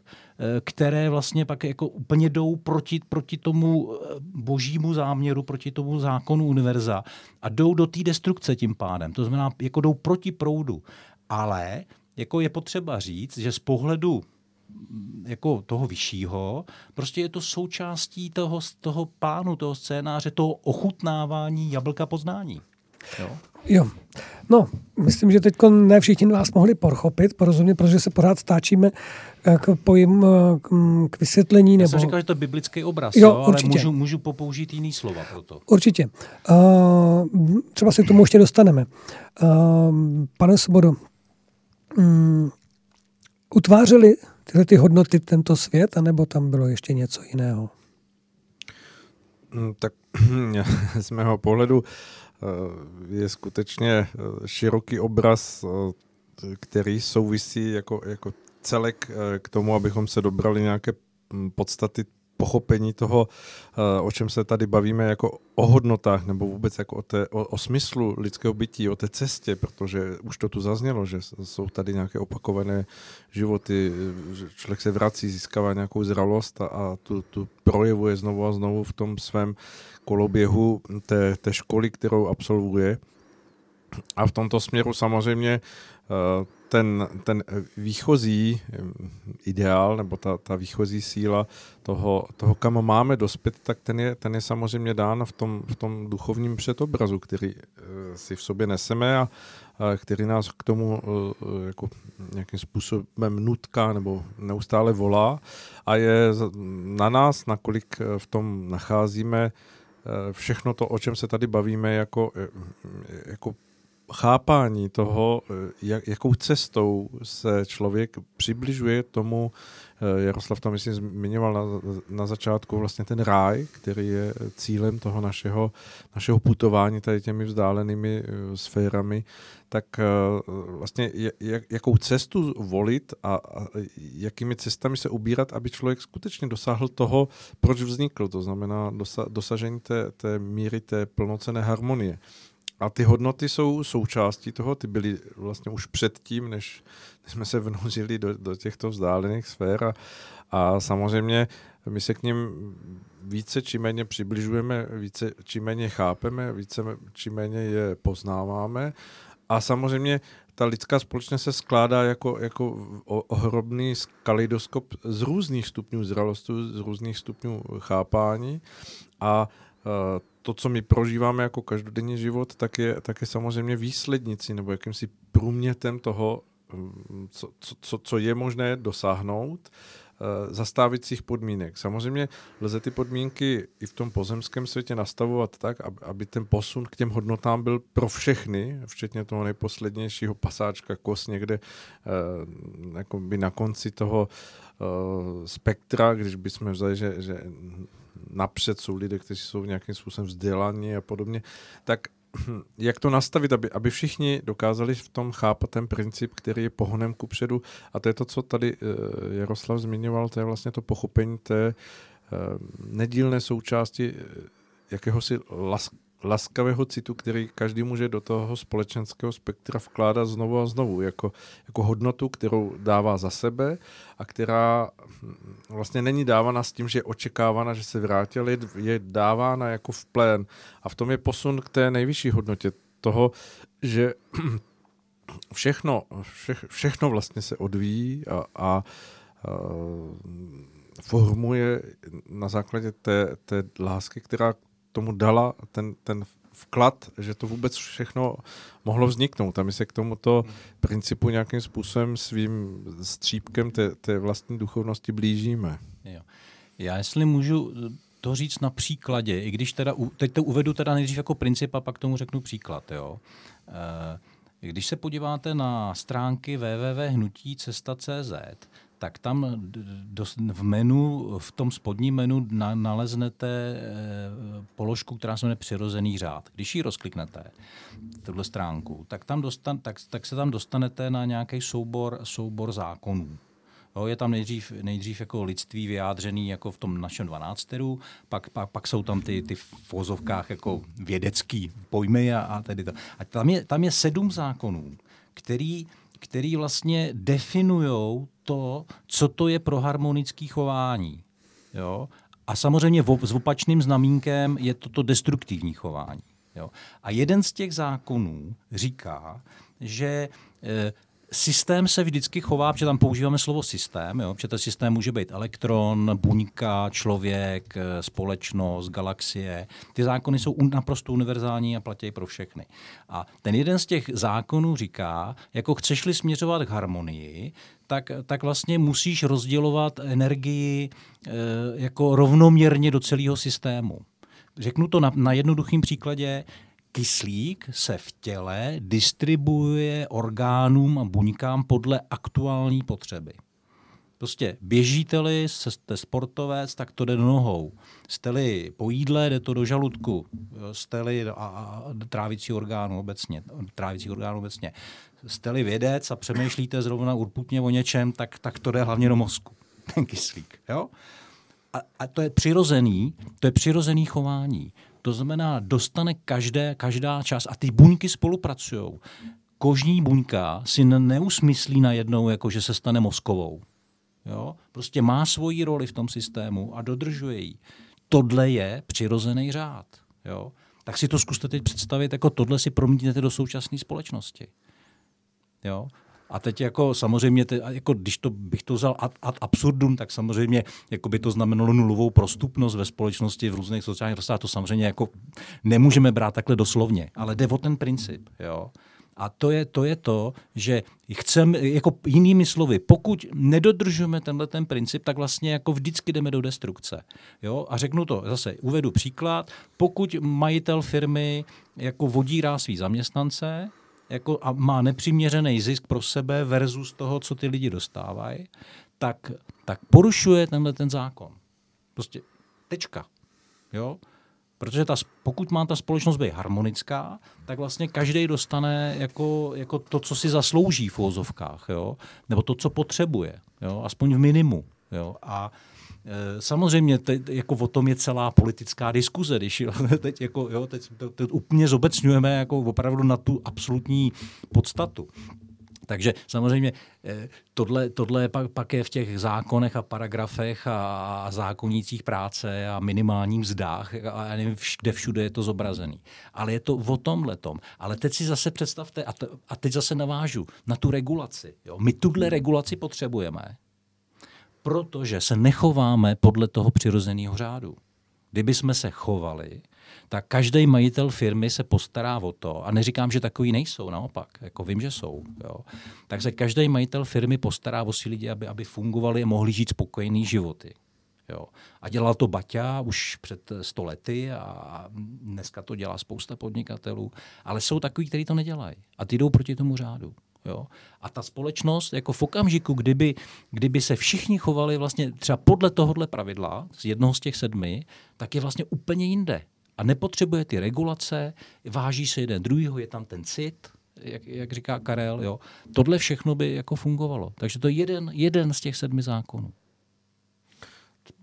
které vlastně pak jako úplně jdou proti, proti tomu eh, božímu záměru, proti tomu zákonu univerza a jdou do té destrukce tím pádem. To znamená, jako jdou proti proudu. Ale jako je potřeba říct, že z pohledu mm, jako toho vyššího, prostě je to součástí toho, toho plánu, toho scénáře, toho ochutnávání jablka poznání. Jo? Jo. No, myslím, že teď ne všichni vás mohli pochopit, porozumět, protože se pořád stáčíme eh, k pojím eh, k vysvětlení. Nebo... Já jsem říkal, že to je biblický obraz, jo, jo, ale můžu, můžu použít jiný slova pro to. Určitě. Uh, třeba se k tomu ještě dostaneme. Uh, pane Svobodo, um, utvářeli tyhle ty hodnoty tento svět, anebo tam bylo ještě něco jiného? Hmm, tak z mého pohledu je skutečně eh, široký obraz, eh, který souvisí jako, jako celek k tomu, abychom se dobrali nějaké hm, podstaty pochopení toho, o čem se tady bavíme, jako o hodnotách, nebo vůbec jako o, té, o, o smyslu lidského bytí, o té cestě, protože už to tu zaznělo, že jsou tady nějaké opakované životy, že člověk se vrací, získává nějakou zralost a, a tu, tu projevuje znovu a znovu v tom svém koloběhu té, té školy, kterou absolvuje. A v tomto směru samozřejmě eh, ten, ten výchozí eh, ideál nebo ta, ta výchozí síla toho, toho, kam máme dospět, tak ten je, ten je samozřejmě dán v tom, v tom duchovním předobrazu, který eh, si v sobě neseme a, který nás k tomu jako nějakým způsobem nutká nebo neustále volá a je na nás, nakolik v tom nacházíme, všechno to, o čem se tady bavíme, jako, eh, jako chápání toho, eh, jak, jakou cestou se člověk přibližuje tomu, Jaroslav tam myslím zmiňoval na, na začátku vlastně ten ráj, který je cílem toho našeho, našeho putování tady těmi vzdálenými sférami, tak vlastně jak, jakou cestu volit a, a jakými cestami se ubírat, aby člověk skutečně dosáhl toho, proč vznikl, to znamená dosa, dosažení té, té míry, té plnocené harmonie. A ty hodnoty jsou součástí toho, ty byly vlastně už předtím, než, jsme se vnořili do, do těchto vzdálených sfér a, a samozřejmě my se k ním více či méně přibližujeme, více či méně chápeme, více či méně je poznáváme. A samozřejmě ta lidská společnost se skládá jako, jako ohromný kaleidoskop z různých stupňů zralosti, z různých stupňů chápání. A to, co my prožíváme jako každodenní život, tak je, tak je samozřejmě výslednici nebo jakýmsi průmětem toho, mm, co, co, co je možné dosáhnout uh, za stávajících podmínek. Samozřejmě lze ty podmínky i v tom pozemském světě nastavovat tak, aby, ten posun k těm hodnotám byl pro všechny, včetně toho nejposlednějšího pasáčka kos někde by na konci toho uh, spektra, když bychom vzali, že, že napřed jsou lidé, kteří jsou nějakým způsobem vzdělaní a podobně, tak jak to nastavit, aby, aby všichni dokázali v tom chápat ten princip, který je pohonem ku předu. A to je to, co tady eh, Jaroslav zmiňoval, to je vlastně to pochopení té eh, nedílné součásti eh, jakéhosi lask, laskavého citu, který každý může do toho společenského spektra vkládat znovu a znovu, jako, jako hodnotu, kterou dává za sebe a která hm, vlastně není dávána s tím, že je očekávána, že se vrátí, ale je dávána jako v plén. A v tom je posun k té nejvyšší hodnotě toho, že všechno, vše, všechno vlastně se odvíjí a, a, a formuje na základě té, té lásky, která tomu dala ten, ten vklad, že to vůbec všechno mohlo vzniknout. A my se k tomuto principu nějakým způsobem svým střípkem té, té vlastní duchovnosti blížíme. Jo. Já jestli můžu to říct na příkladě, i když teda, teď to uvedu teda nejdřív jako princip a pak tomu řeknu příklad. Jo. E, když se podíváte na stránky www.hnutí.cz, tak tam v menu, v tom spodním menu na, naleznete e, položku, která se jmenuje přirozený řád. Když ji rozkliknete, tuhle stránku, tak, tam dostan, tak, tak se tam dostanete na nějaký soubor, soubor zákonů. Jo, je tam nejdřív, nejdřív jako lidství vyjádřený jako v tom našem 12. Pak, pak, pak jsou tam ty, ty v vozovkách jako vědecký pojmy a, a tedy to. A tam je, tam je sedm zákonů, který, který vlastně definují to, co to je pro harmonické chování. Jo? A samozřejmě s opačným znamínkem je toto destruktivní chování. Jo? A jeden z těch zákonů říká, že e, systém se vždycky chová, protože tam používáme slovo systém, jo? protože ten systém může být elektron, buňka, člověk, eh, společnost, galaxie. Ty zákony jsou naprosto univerzální a platí pro všechny. A ten jeden z těch zákonů říká, jako chceš-li směřovat k harmonii, tak, tak vlastně musíš rozdělovat energii e, jako rovnoměrně do celého systému. Řeknu to na, na jednoduchém příkladě kyslík se v těle distribuuje orgánům a buňkám podle aktuální potřeby. Prostě běžíte-li, jste sportovec, tak to jde do nohou. Jste-li po jídle, jde to do žaludku. Jste-li a, a trávicí orgánu obecně. Trávicí orgánu obecně. Jste-li vědec a přemýšlíte zrovna urputně o něčem, tak, tak to jde hlavně do mozku. Ten kyslík. Jo? A, a to je přirozený, to je přirozený chování. To znamená, dostane každé, každá část a ty buňky spolupracují. Kožní buňka si neusmyslí najednou, jako že se stane mozkovou. Jo? Prostě má svoji roli v tom systému a dodržuje ji. Tohle je přirozený řád. Jo? Tak si to zkuste teď představit, jako tohle si promítnete do současné společnosti. Jo? A teď jako samozřejmě, te, jako když to, bych to vzal ad, ad absurdum, tak samozřejmě jako by to znamenalo nulovou prostupnost ve společnosti v různých sociálních vrstvách. To samozřejmě jako nemůžeme brát takhle doslovně, ale jde o ten princip. Jo. A to je, to je to, že chceme, jako jinými slovy, pokud nedodržujeme tenhle ten princip, tak vlastně jako vždycky jdeme do destrukce. Jo? A řeknu to zase, uvedu příklad. Pokud majitel firmy jako vodírá svý zaměstnance, jako a má nepřiměřený zisk pro sebe versus toho, co ty lidi dostávají, tak, tak porušuje tenhle ten zákon. Prostě tečka. Jo? Protože ta, pokud má ta společnost být harmonická, tak vlastně každý dostane jako, jako to, co si zaslouží v úzovkách, jo? nebo to, co potřebuje, jo? aspoň v minimu. Jo? A samozřejmě teď, jako o tom je celá politická diskuze, když jo, teď, jako, jo, teď to, to úplně zobecňujeme jako opravdu na tu absolutní podstatu. Takže samozřejmě eh, tohle, tohle pak, pak je v těch zákonech a paragrafech a, a zákonnících práce a minimálních mzdách a já nevím, kde všude je to zobrazený. Ale je to o tom letom. Ale teď si zase představte, a, to, a teď zase navážu, na tu regulaci. Jo. My tuhle regulaci potřebujeme, protože se nechováme podle toho přirozeného řádu. Kdyby jsme se chovali, tak každý majitel firmy se postará o to, a neříkám, že takový nejsou, naopak, jako vím, že jsou, jo. tak se každý majitel firmy postará o si lidi, aby, aby fungovali a mohli žít spokojený životy. Jo. A dělal to Baťa už před sto lety a dneska to dělá spousta podnikatelů, ale jsou takový, kteří to nedělají a ty jdou proti tomu řádu. Jo? A ta společnost, jako v okamžiku, kdyby, kdyby se všichni chovali vlastně třeba podle tohohle pravidla, z jednoho z těch sedmi, tak je vlastně úplně jinde. A nepotřebuje ty regulace, váží se jeden druhýho, je tam ten cit, jak, jak říká Karel. Jo? Tohle všechno by jako fungovalo. Takže to je jeden, jeden z těch sedmi zákonů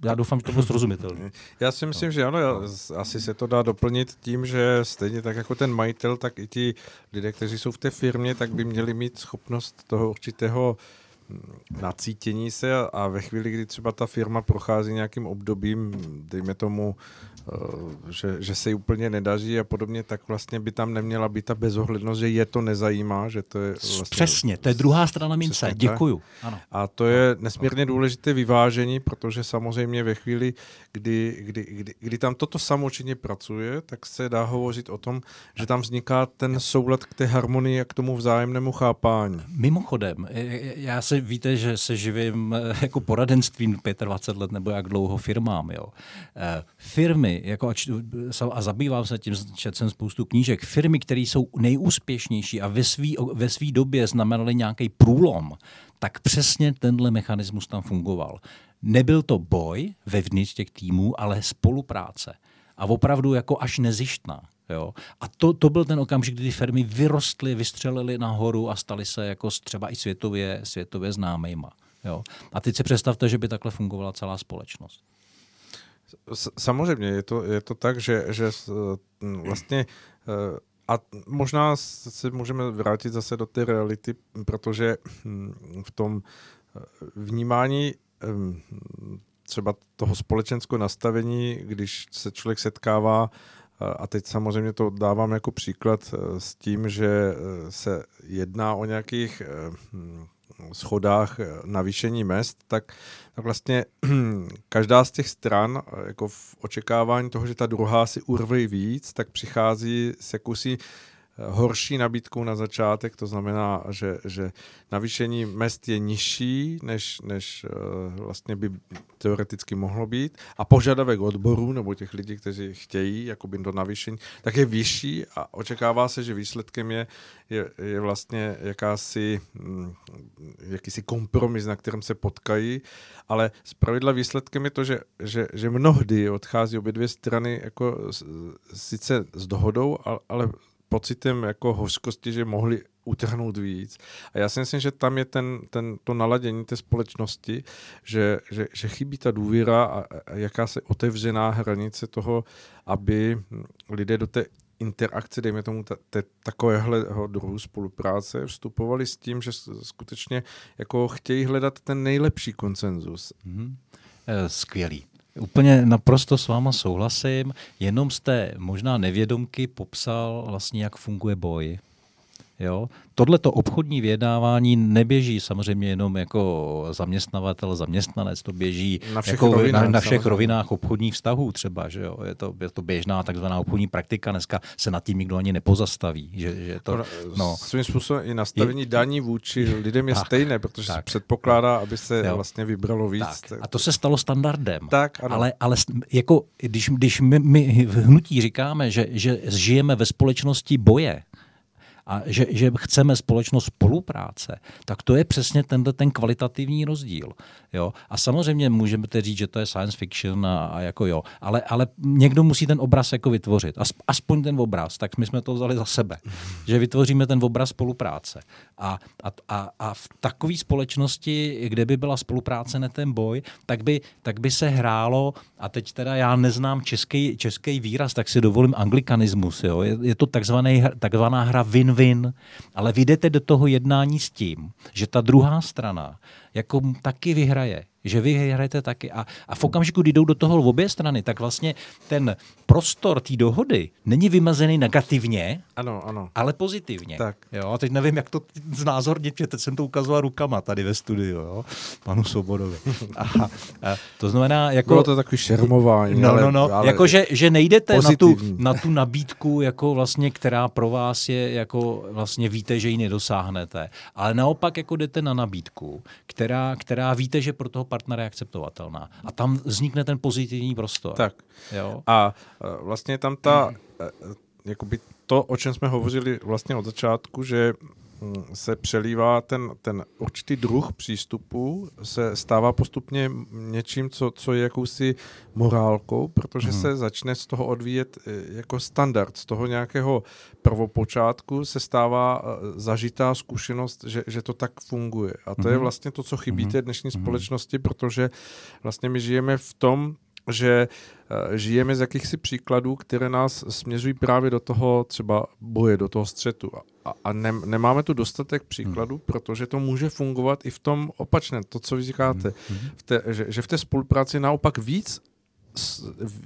já doufám, že to bylo srozumitelné. Já si myslím, no. že ano, já, asi se to dá doplnit tím, že stejně tak jako ten majitel, tak i ti lidé, kteří jsou v té firmě, tak by měli mít schopnost toho určitého hm, nacítění se a ve chvíli, kdy třeba ta firma prochází nějakým obdobím, dejme tomu že, že se jí úplně nedaří a podobně, tak vlastně by tam neměla být ta bezohlednost, že je to nezajímá, že to je vlastně... Přesně, to je druhá strana mince, děkuju. Ano. A to je nesmírně důležité vyvážení, protože samozřejmě ve chvíli, kdy, kdy, kdy, kdy tam toto samočinně pracuje, tak se dá hovořit o tom, že tam vzniká ten soulad k té harmonii a k tomu vzájemnému chápání. Mimochodem, já se víte, že se živím eh, jako poradenstvím 25 let nebo jak dlouho firmám. Jo. Eh, firmy firmy, jako a, čtu, a zabývám se tím, četl jsem spoustu knížek, firmy, které jsou nejúspěšnější a ve své ve svý době znamenaly nějaký průlom, tak přesně tenhle mechanismus tam fungoval. Nebyl to boj vevnitř těch týmů, ale spolupráce. A opravdu jako až nezištná. Jo? A to, to byl ten okamžik, kdy ty firmy vyrostly, vystřelily nahoru a staly se jako třeba i světově, světově známejma. Jo? A teď si představte, že by takhle fungovala celá společnost. Samozřejmě, je to, je to tak, že, že vlastně eh, a možná se můžeme vrátit zase do té reality, protože hm, v tom eh, vnímání hm, třeba toho společenského nastavení, když se člověk setkává a teď samozřejmě to dávám jako příklad eh, s tím, že se jedná o nějakých hm, schodách eh, navýšení mest, tak, tak vlastně každá z těch stran eh, jako v očekávání toho, že ta druhá si urve víc, tak přichází s jakousi horší nabídkou na začátek, to znamená, že, že navýšení mest je nižší, než, než uh, vlastně by teoreticky mohlo být. A požadavek odborů nebo těch lidí, kteří chtějí jakoby to navýšení, tak je vyšší a očekává se, že výsledkem je, je, je vlastně jakási, hm, jakýsi kompromis, na kterém se potkají, ale z pravidla výsledkem je to, že, že, že mnohdy odchází obě dvě strany jako sice s dohodou, ale pocitem jako hořkosti, že mohli utrhnout víc. A já si myslím, že tam je ten, ten, to naladění té společnosti, že, že, že chybí ta důvěra a, a jakási otevřená hranice toho, aby lidé do té interakce, dejme tomu ta, te, takovéhle druhu spolupráce, vstupovali s tím, že skutečně jako chtějí hledat ten nejlepší konsenzus. Mm-hmm. Skvělý. Úplně naprosto s váma souhlasím, jenom jste možná nevědomky popsal vlastně, jak funguje boj. Jo? Tohleto obchodní vyjednávání neběží samozřejmě jenom jako zaměstnavatel, zaměstnanec, to běží na všech, jako rovinách, na, na všech rovinách obchodních vztahů třeba. Že jo? Je, to, je to běžná takzvaná obchodní praktika, dneska se nad tím nikdo ani nepozastaví. Že, že to, no. Svým způsobem i nastavení je, daní vůči lidem je tak, stejné, protože tak, se předpokládá, aby se jo. vlastně vybralo víc. Tak. A to se stalo standardem. Tak, ano. Ale, ale jako, když, když my, my v hnutí říkáme, že, že žijeme ve společnosti boje, a že, že chceme společnost spolupráce, tak to je přesně tenhle ten kvalitativní rozdíl. Jo? A samozřejmě můžeme říct, že to je science fiction a, a jako jo, ale, ale někdo musí ten obraz jako vytvořit. Aspoň ten obraz, tak my jsme to vzali za sebe, že vytvoříme ten obraz spolupráce. A, a, a, a v takové společnosti, kde by byla spolupráce, ne ten boj, tak by, tak by se hrálo, a teď teda já neznám český, český výraz, tak si dovolím anglikanismus. Jo? Je, je to takzvaný, takzvaná hra win-win, ale vy jdete do toho jednání s tím, že ta druhá strana jako taky vyhraje že vy hrajete taky. A, a v okamžiku, kdy jdou do toho obě strany, tak vlastně ten prostor té dohody není vymazený negativně, ano, ano. ale pozitivně. Tak. Jo, a teď nevím, jak to znázornit, že teď jsem to ukazoval rukama tady ve studiu, jo, panu Sobodovi. A, a to znamená, jako... Bylo to takový šermování. No, ale, no, no, ale jako, že, že nejdete na tu, na tu nabídku, jako vlastně, která pro vás je, jako vlastně víte, že ji nedosáhnete, ale naopak jako jdete na nabídku, která, která víte, že pro toho partnera je akceptovatelná. A tam vznikne ten pozitivní prostor. Tak. Jo? A e, vlastně tam ta, e, e, jakoby to, o čem jsme hovořili vlastně od začátku, že se přelívá ten, ten určitý druh přístupu, se stává postupně něčím, co, co je jakousi morálkou, protože hmm. se začne z toho odvíjet jako standard, z toho nějakého prvopočátku se stává eh, zažitá zkušenost, že, že to tak funguje. A to mm-hmm. je mhm. vlastně to, co chybí mm-hmm. té dnešní mm-hmm. společnosti, protože vlastně my žijeme v tom, že uh, žijeme z jakýchsi příkladů, které nás směřují právě do toho třeba boje, do toho střetu. A, a ne, nemáme tu dostatek příkladů, hmm. protože to může fungovat i v tom opačném, to, co vy říkáte, hmm. v té, že, že v té spolupráci naopak víc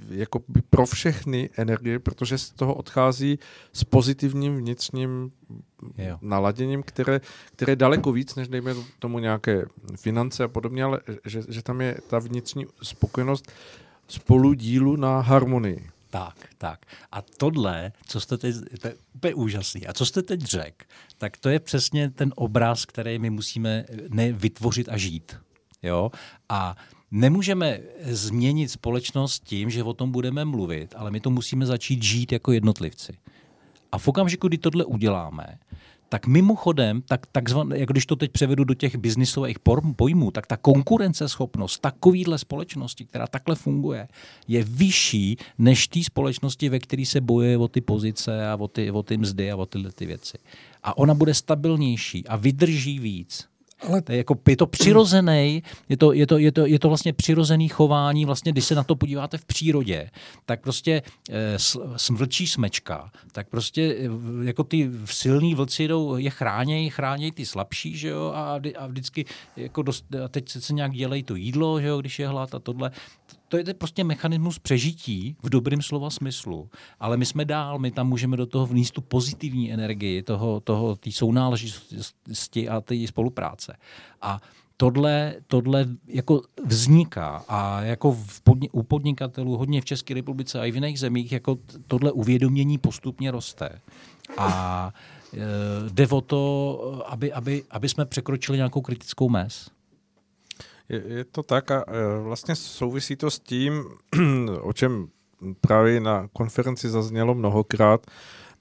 jako pro všechny energie, protože z toho odchází s pozitivním vnitřním jo. naladěním, které, které je daleko víc, než dejme tomu nějaké finance a podobně, ale že, že tam je ta vnitřní spokojenost spolu dílu na harmonii. Tak, tak. A tohle, co jste teď, to je úplně úžasný. A co jste teď řekl, tak to je přesně ten obraz, který my musíme ne vytvořit a žít. Jo? A nemůžeme změnit společnost tím, že o tom budeme mluvit, ale my to musíme začít žít jako jednotlivci. A v okamžiku, kdy tohle uděláme, tak mimochodem, tak takzvané, jak když to teď převedu do těch biznisových pojmů, tak ta konkurenceschopnost takovýhle společnosti, která takhle funguje, je vyšší než té společnosti, ve které se bojuje o ty pozice a o ty, o ty mzdy a o tyhle ty věci. A ona bude stabilnější a vydrží víc. Ale... To je, jako, je to přirozený, je to, je, to, je, to, je to vlastně přirozený chování, vlastně když se na to podíváte v přírodě, tak prostě e, vlčí smečka, tak prostě e, jako ty silní vlci jdou, je chránějí, chránějí ty slabší, že jo, a, a vždycky jako dost, a teď se nějak dělají to jídlo, že jo, když je hlad a tohle to je prostě mechanismus přežití v dobrém slova smyslu. Ale my jsme dál, my tam můžeme do toho vníst tu pozitivní energii, toho, toho, té sounáležitosti a té spolupráce. A tohle, tohle jako vzniká a jako v podni- u podnikatelů hodně v České republice a i v jiných zemích jako tohle uvědomění postupně roste. A e, jde o to, aby, aby, aby jsme překročili nějakou kritickou mez. Je, je to tak a e, vlastně souvisí to s tím, o čem právě na konferenci zaznělo mnohokrát,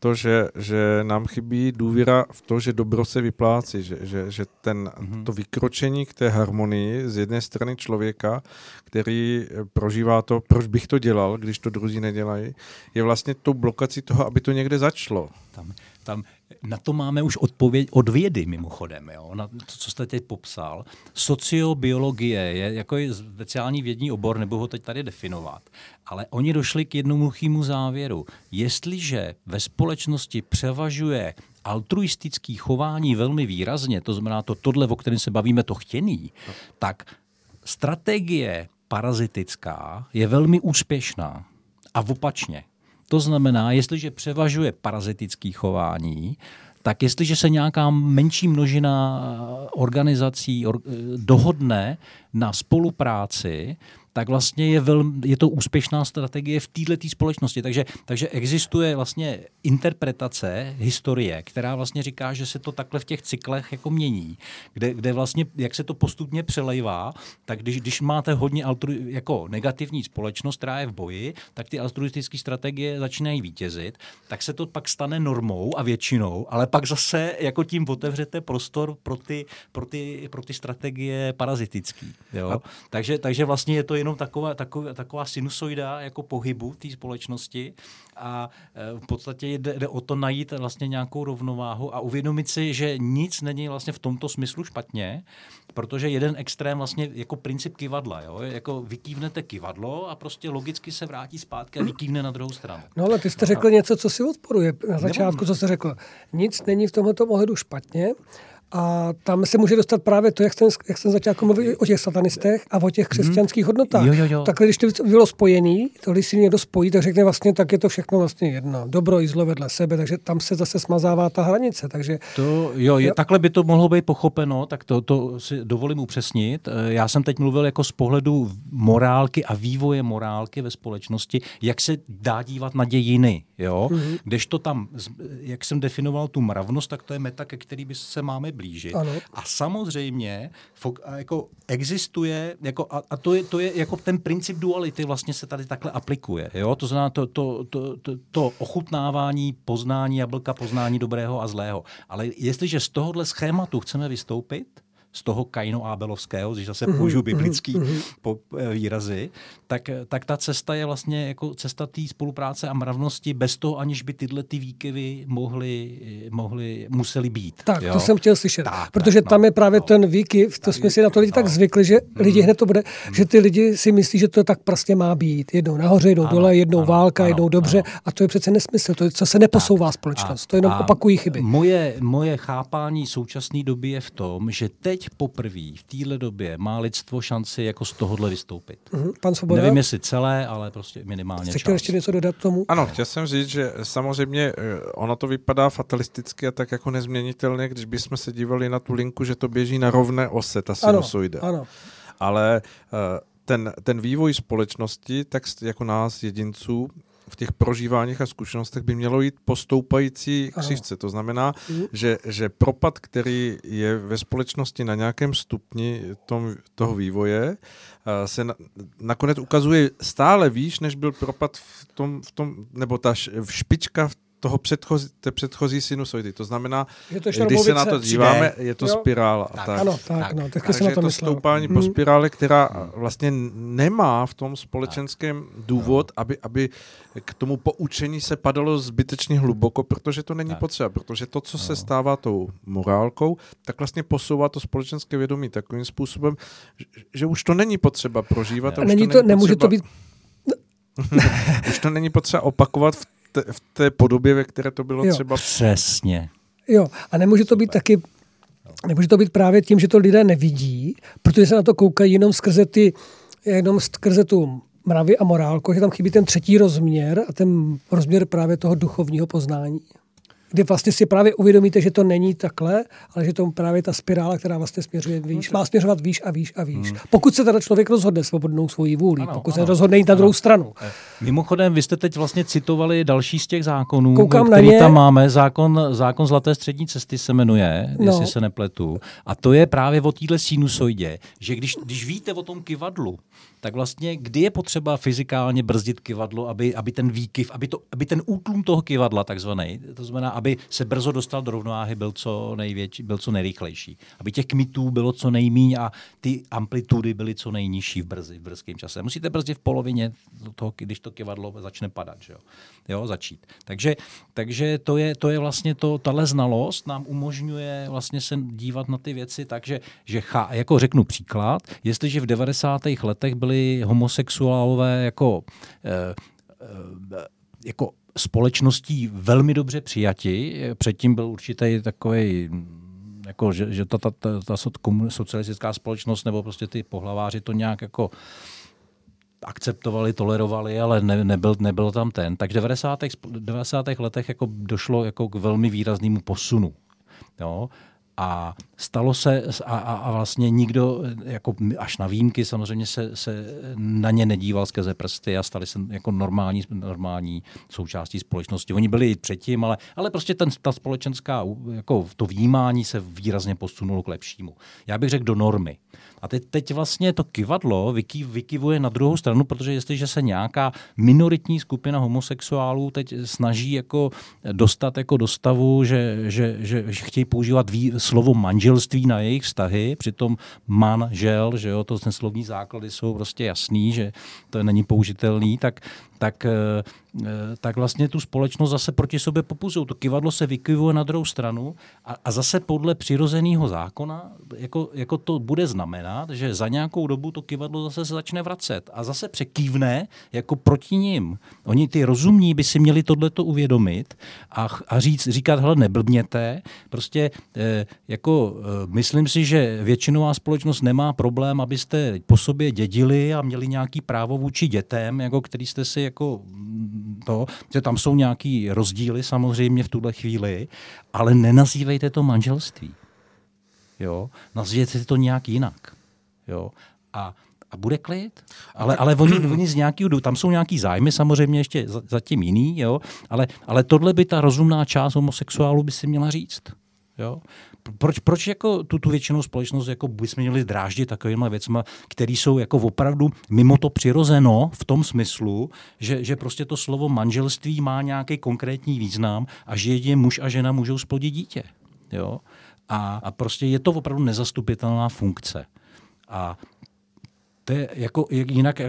to, že, že nám chybí důvěra v to, že dobro se vyplácí, že, že, že ten, mm-hmm. to vykročení k té harmonii z jedné strany člověka, který prožívá to, proč bych to dělal, když to druzí nedělají, je vlastně tou blokací toho, aby to někde začalo. Tam, tam na to máme už odpověď od vědy mimochodem, jo? na to, co jste teď popsal. Sociobiologie je jako je speciální vědní obor, nebo ho teď tady definovat. Ale oni došli k jednoduchému závěru. Jestliže ve společnosti převažuje altruistický chování velmi výrazně, to znamená to tohle, o kterém se bavíme, to chtěný, tak strategie parazitická je velmi úspěšná. A opačně. To znamená, jestliže převažuje parazitické chování, tak jestliže se nějaká menší množina organizací dohodne na spolupráci, tak vlastně je, velmi, je to úspěšná strategie v této společnosti. Takže, takže existuje vlastně interpretace historie, která vlastně říká, že se to takhle v těch cyklech jako mění, kde, kde vlastně, jak se to postupně přelejvá, tak když, když máte hodně altru, jako negativní společnost, která je v boji, tak ty altruistické strategie začínají vítězit, tak se to pak stane normou a většinou, ale pak zase jako tím otevřete prostor pro ty, pro ty, pro ty strategie parazitické. Takže, takže vlastně je to jenom taková, taková, taková sinusoida jako pohybu té společnosti a e, v podstatě jde, jde o to najít vlastně nějakou rovnováhu a uvědomit si, že nic není vlastně v tomto smyslu špatně, protože jeden extrém vlastně jako princip kivadla, jo? jako vykývnete kivadlo a prostě logicky se vrátí zpátky a vykývne na druhou stranu. No ale ty jste řekl něco, co si odporuje na začátku, co jste řekl. Nic není v tomto ohledu špatně, a tam se může dostat právě to, jak jsem, jak jsem začal jako mluvit o těch satanistech a o těch mhm. křesťanských hodnotách. Jo, jo, jo. Takhle, když to bylo spojený, to když si někdo spojí, tak řekne vlastně, tak je to všechno vlastně jedno. Dobro i zlo vedle sebe, takže tam se zase smazává ta hranice. Takže, to, jo, je, jo. takhle by to mohlo být pochopeno, tak to, to si dovolím upřesnit. Eh, já jsem teď mluvil jako z pohledu morálky a vývoje morálky ve společnosti, jak se dá dívat na dějiny. Jo? Mm-hmm. Když to tam, jak jsem definoval tu mravnost, tak to je meta, ke který by se máme blížit. Ano. A samozřejmě jako existuje, jako, a, a to, je, to je jako ten princip duality vlastně se tady takhle aplikuje. Jo? To znamená to, to, to, to, to ochutnávání, poznání jablka, poznání dobrého a zlého. Ale jestliže z tohohle schématu chceme vystoupit, z toho Kaino Abelovského, když zase mhm, použiju biblický mm-hmm. po, eh, výrazy, tak, tak ta cesta je vlastně jako cesta té spolupráce a mravnosti bez toho, aniž by tyhle ty výkyvy mohly, mohly musely být. Tak, jo? to jsem chtěl slyšet. Tak, protože tak, tam no, je právě no, ten výkyv, to jsme si na to lidi no, tak zvykli, že mm, lidi hned to bude, mm, že ty lidi si myslí, že to tak prostě má být. Jednou nahoře, jednou ano, dole, jednou ano, válka, ano, jednou dobře. Ano. A to je přece nesmysl, to je, co se neposouvá tak, společnost. A, to jenom opakují chyby. Moje, moje chápání současné doby je v tom, že teď poprvé v téhle době má lidstvo šanci jako z tohohle vystoupit. Uh-huh. Pan Svoboda? Nevím, jestli celé, ale prostě minimálně Jste chtěl ještě něco dodat tomu? Ano, chtěl jsem říct, že samozřejmě eh, ono to vypadá fatalisticky a tak jako nezměnitelně, když bychom se dívali na tu linku, že to běží na rovné ose, ta sinusoida. Ano, ano. Ale uh, ten, ten vývoj společnosti, tak jako nás, jedinců, v těch prožíváních a zkušenostech by mělo jít po stoupající křivce. To znamená, mm. že, že propad, který je ve společnosti na nějakém stupni tom, toho vývoje, se na, nakonec ukazuje stále výš, než byl propad v tom, v tom nebo ta špička v toho předchozí, té předchozí sinusoidy. To znamená, že to když se na to díváme, je to jo. spirála. Tak. Tak. Ano, tak, tak. no, taky Takže je to myslel. stoupání hmm. po spirále, která vlastně nemá v tom společenském tak. důvod, aby, aby k tomu poučení se padalo zbytečně hluboko, protože to není tak. potřeba, protože to, co no. se stává tou morálkou, tak vlastně posouvá to společenské vědomí takovým způsobem, že, že už to není potřeba prožívat. A, a není to, to nemůže potřeba... to být už to není potřeba opakovat v té, v té podobě, ve které to bylo jo. třeba. Přesně. Jo, a nemůže to být taky Nemůže to být právě tím, že to lidé nevidí, protože se na to koukají jenom skrze ty, jenom skrze tu mravy a morálku, že tam chybí ten třetí rozměr a ten rozměr právě toho duchovního poznání kdy vlastně si právě uvědomíte, že to není takhle, ale že to právě ta spirála, která vlastně směřuje výš, má směřovat výš a výš a výš. Hmm. Pokud se teda člověk rozhodne svobodnou svoji vůli, ano, pokud ano, se rozhodne jít na druhou stranu. Eh, mimochodem, vy jste teď vlastně citovali další z těch zákonů, Koukám který na ně. tam máme. Zákon, zákon Zlaté střední cesty se jmenuje, no. jestli se nepletu. A to je právě o téhle sinusoidě, že když, když víte o tom kivadlu, tak vlastně kdy je potřeba fyzikálně brzdit kivadlo, aby, aby ten výkyv, aby, to, aby ten útlum toho kivadla takzvaný, to znamená, aby se brzo dostal do rovnováhy, byl co největší, byl co nejrychlejší. Aby těch kmitů bylo co nejmíň a ty amplitudy byly co nejnižší v, brzy, v brzkém čase. Musíte brzdit v polovině toho, když to kivadlo začne padat, že jo? Jo začít. Takže, takže to, je, to je vlastně to, tahle znalost nám umožňuje vlastně se dívat na ty věci tak, že, chá, jako řeknu příklad, jestliže v 90. letech byly byli homosexuálové jako, eh, eh, jako společností velmi dobře přijati. Předtím byl určitý takový jako, že, že ta, ta, ta, ta socialistická společnost nebo prostě ty pohlaváři to nějak jako akceptovali, tolerovali, ale ne, nebyl, nebyl tam ten. Tak v 90. 90. letech jako došlo jako k velmi výraznému posunu. Jo? A stalo se, a, a, a vlastně nikdo, jako až na výjimky samozřejmě se, se na ně nedíval skrze prsty a stali se jako normální, normální součástí společnosti. Oni byli i předtím, ale, ale prostě ten, ta společenská, jako to vnímání se výrazně posunulo k lepšímu. Já bych řekl do normy. A teď, teď vlastně to kivadlo vyky, vykivuje na druhou stranu, protože jestliže se nějaká minoritní skupina homosexuálů teď snaží jako dostat jako do stavu, že, že, že, že chtějí používat vý, slovo manželství na jejich vztahy, přitom manžel, že jo, to ten slovní základy jsou prostě jasný, že to není použitelný, tak, tak Eh, tak vlastně tu společnost zase proti sobě popuzují. To kivadlo se vykivuje na druhou stranu a, a zase podle přirozeného zákona jako, jako to bude znamenat, že za nějakou dobu to kivadlo zase se začne vracet a zase překývne jako proti ním. Oni ty rozumní by si měli tohleto uvědomit a, a říct, říkat, hele, neblbněte, prostě eh, jako eh, myslím si, že většinová společnost nemá problém, abyste po sobě dědili a měli nějaký právo vůči dětem, jako který jste si jako to, že tam jsou nějaký rozdíly samozřejmě v tuhle chvíli, ale nenazývejte to manželství. Jo? Nazvěte to nějak jinak. Jo? A a bude klid. Ale, ale oni, oni z nějakého, tam jsou nějaký zájmy samozřejmě ještě zatím jiný, jo? Ale, ale tohle by ta rozumná část homosexuálů by si měla říct. Jo? Proč, proč jako tu, tu většinou společnost jako bychom měli dráždit takovýmhle věcma, které jsou jako opravdu mimo to přirozeno v tom smyslu, že, že prostě to slovo manželství má nějaký konkrétní význam a že jedině muž a žena můžou splodit dítě. Jo? A, a prostě je to opravdu nezastupitelná funkce. A to je jako jinak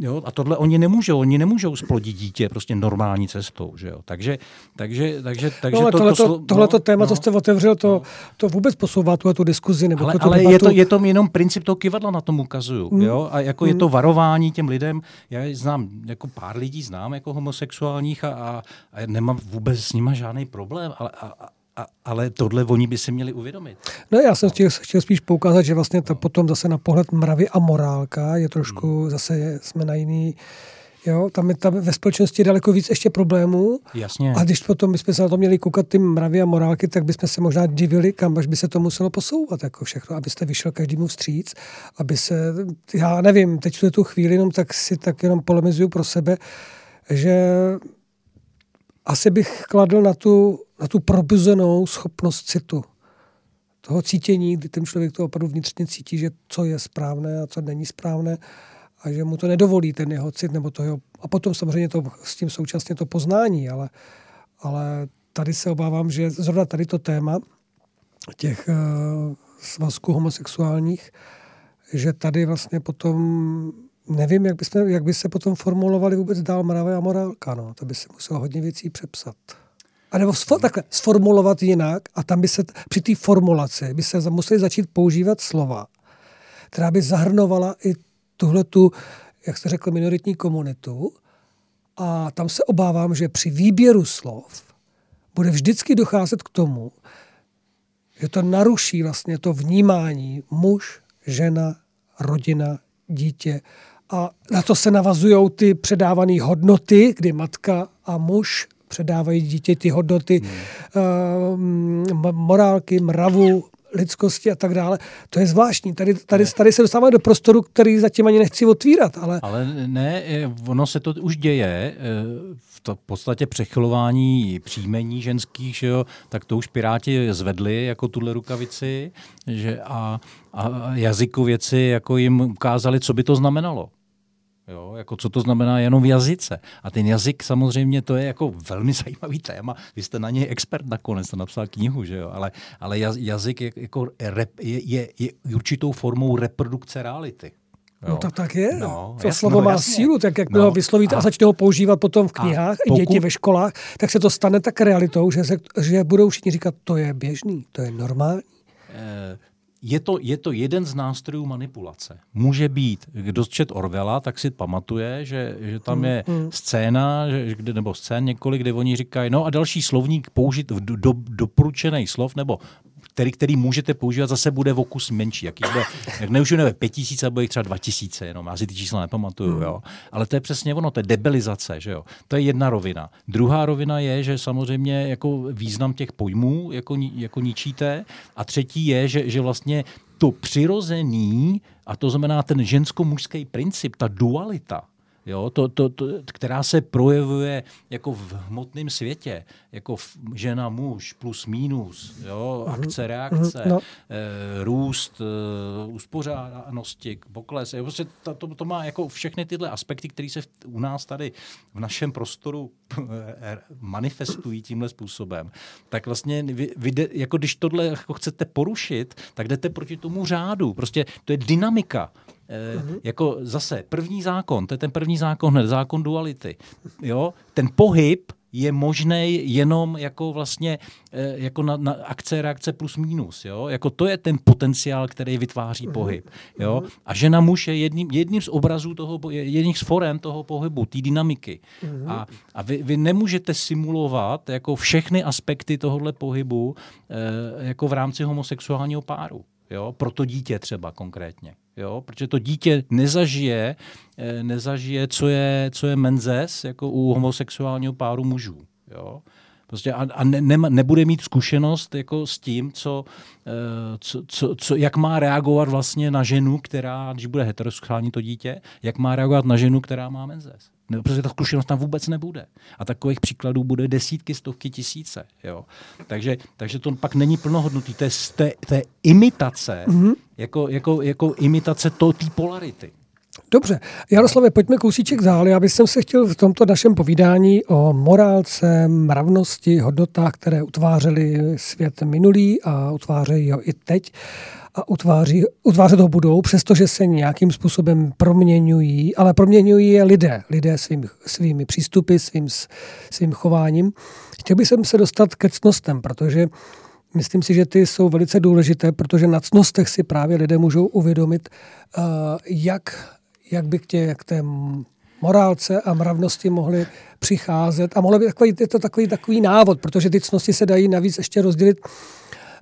Jo? A tohle oni nemůžou, oni nemůžou splodit dítě prostě normální cestou. Že jo? Takže, takže, takže, takže no, to, tohleto, to, tohleto no, téma, no, co jste otevřel, to, no. to vůbec posouvá tu, tu diskuzi. Nebo ale ale je, to, je to jenom princip toho kivadla na tom ukazuju. Mm. Jo? A jako mm. je to hmm. varování těm lidem. Já znám, jako pár lidí znám jako homosexuálních a, a, a nemám vůbec s nima žádný problém, ale a, a, ale tohle oni by si měli uvědomit. No já jsem chtěl, chtěl spíš poukázat, že vlastně to potom zase na pohled mravy a morálka je trošku, hmm. zase jsme na jiný, Jo, tam je tam ve společnosti daleko víc ještě problémů. Jasně. A když potom bychom se na to měli koukat ty mravy a morálky, tak bychom se možná divili, kam až by se to muselo posouvat, jako všechno, abyste vyšel každému vstříc, aby se, já nevím, teď v tu chvíli jenom tak si tak jenom polemizuju pro sebe, že asi bych kladl na tu, na tu probuzenou schopnost citu. Toho cítění, kdy ten člověk to opravdu vnitřně cítí, že co je správné a co není správné a že mu to nedovolí ten jeho cit nebo to jeho, a potom samozřejmě to, s tím současně to poznání, ale, ale tady se obávám, že zrovna tady to téma těch uh, svazků homosexuálních, že tady vlastně potom nevím, jak, bychom, jak by se potom formulovali vůbec dál mravé a morálka. No. To by se muselo hodně věcí přepsat. A nebo sfor, takhle, sformulovat jinak a tam by se při té formulaci by se museli začít používat slova, která by zahrnovala i tuhle tu, jak jste řekl, minoritní komunitu. A tam se obávám, že při výběru slov bude vždycky docházet k tomu, že to naruší vlastně to vnímání muž, žena, rodina, dítě. A na to se navazují ty předávané hodnoty, kdy matka a muž předávají dítě ty hodnoty hmm. uh, morálky, mravu, lidskosti a tak dále. To je zvláštní. Tady, tady, tady se dostáváme do prostoru, který zatím ani nechci otvírat. Ale... ale ne, ono se to už děje. E, v to podstatě přechylování příjmení ženských, že jo, tak to už Piráti zvedli jako tuhle rukavici že a, a jazykověci jako jim ukázali, co by to znamenalo. Jo, jako co to znamená jenom v jazyce. A ten jazyk samozřejmě to je jako velmi zajímavý téma. Vy jste na něj expert nakonec, jste napsal knihu, že jo? Ale, ale jazyk je, jako rep, je, je, je určitou formou reprodukce reality. Jo. No tak tak je. No, to jasný, slovo no, má jasně. sílu, tak jak no, ho vyslovíte a, a začne ho používat potom v knihách, pokud, i děti ve školách, tak se to stane tak realitou, že, se, že budou všichni říkat, to je běžný, to je normální. Eh, je to, je to jeden z nástrojů manipulace. Může být, kdo čet Orvela, tak si pamatuje, že, že tam je hmm. scéna, že, nebo scén několik, kde oni říkají, no a další slovník použit v do, do, doporučených slov, nebo který, který můžete používat, zase bude v okus menší. Jaký bude, jak ne už nevím, pět tisíc, nebo jich třeba dva tisíce, jenom já si ty čísla nepamatuju, hmm. jo. Ale to je přesně ono, to je debilizace, že jo. To je jedna rovina. Druhá rovina je, že samozřejmě jako význam těch pojmů jako, jako ničíte. A třetí je, že, že vlastně to přirozený, a to znamená ten žensko-mužský princip, ta dualita, jo, to, to, to, která se projevuje jako v hmotném světě, jako v, žena, muž, plus, minus, jo, mhm. akce, reakce, no. e, růst, e, uspořádanosti, pokles. Jo, prostě to, to, to má jako všechny tyhle aspekty, které se v, u nás tady v našem prostoru eh, manifestují tímhle způsobem. Tak vlastně vy, vy de, jako když tohle jako chcete porušit, tak jdete proti tomu řádu. Prostě to je dynamika. Uh-huh. Jako zase první zákon, to je ten první zákon hned, zákon duality. Jo? Ten pohyb je možný jenom jako vlastně eh, jako na, na akce, reakce plus minus. Jo? Jako to je ten potenciál, který vytváří uh-huh. pohyb. Jo? Uh-huh. A žena muž je jedním, jedním z obrazů toho, jedním z forem toho pohybu, té dynamiky. A, a vy, vy nemůžete simulovat jako všechny aspekty tohohle pohybu eh, jako v rámci homosexuálního páru. Jo? Pro to dítě třeba konkrétně. Jo? Protože to dítě nezažije, eh, nezažije co, je, co je menzes jako u homosexuálního páru mužů. Jo? Prostě a, a ne, ne, nebude mít zkušenost jako s tím, co, eh, co, co, co, jak má reagovat vlastně na ženu, která, když bude heterosexuální to dítě, jak má reagovat na ženu, která má menzes. Ne, protože ta zkušenost tam vůbec nebude. A takových příkladů bude desítky, stovky, tisíce. Jo. Takže, takže to pak není plnohodnotný. To je, to je, to je imitace, mm-hmm. jako, jako, jako imitace té polarity. Dobře, Jaroslave, pojďme kousíček dál. Já bych se chtěl v tomto našem povídání o morálce, mravnosti, hodnotách, které utvářely svět minulý a utvářejí ho i teď a utváří, utvářet ho budou, přestože se nějakým způsobem proměňují, ale proměňují je lidé, lidé svým, svými přístupy, svým, svým chováním. Chtěl bych se dostat ke cnostem, protože myslím si, že ty jsou velice důležité, protože na cnostech si právě lidé můžou uvědomit, uh, jak, jak by k, tě, k té morálce a mravnosti mohly přicházet. A mohlo by takový, je to takový, takový návod, protože ty cnosti se dají navíc ještě rozdělit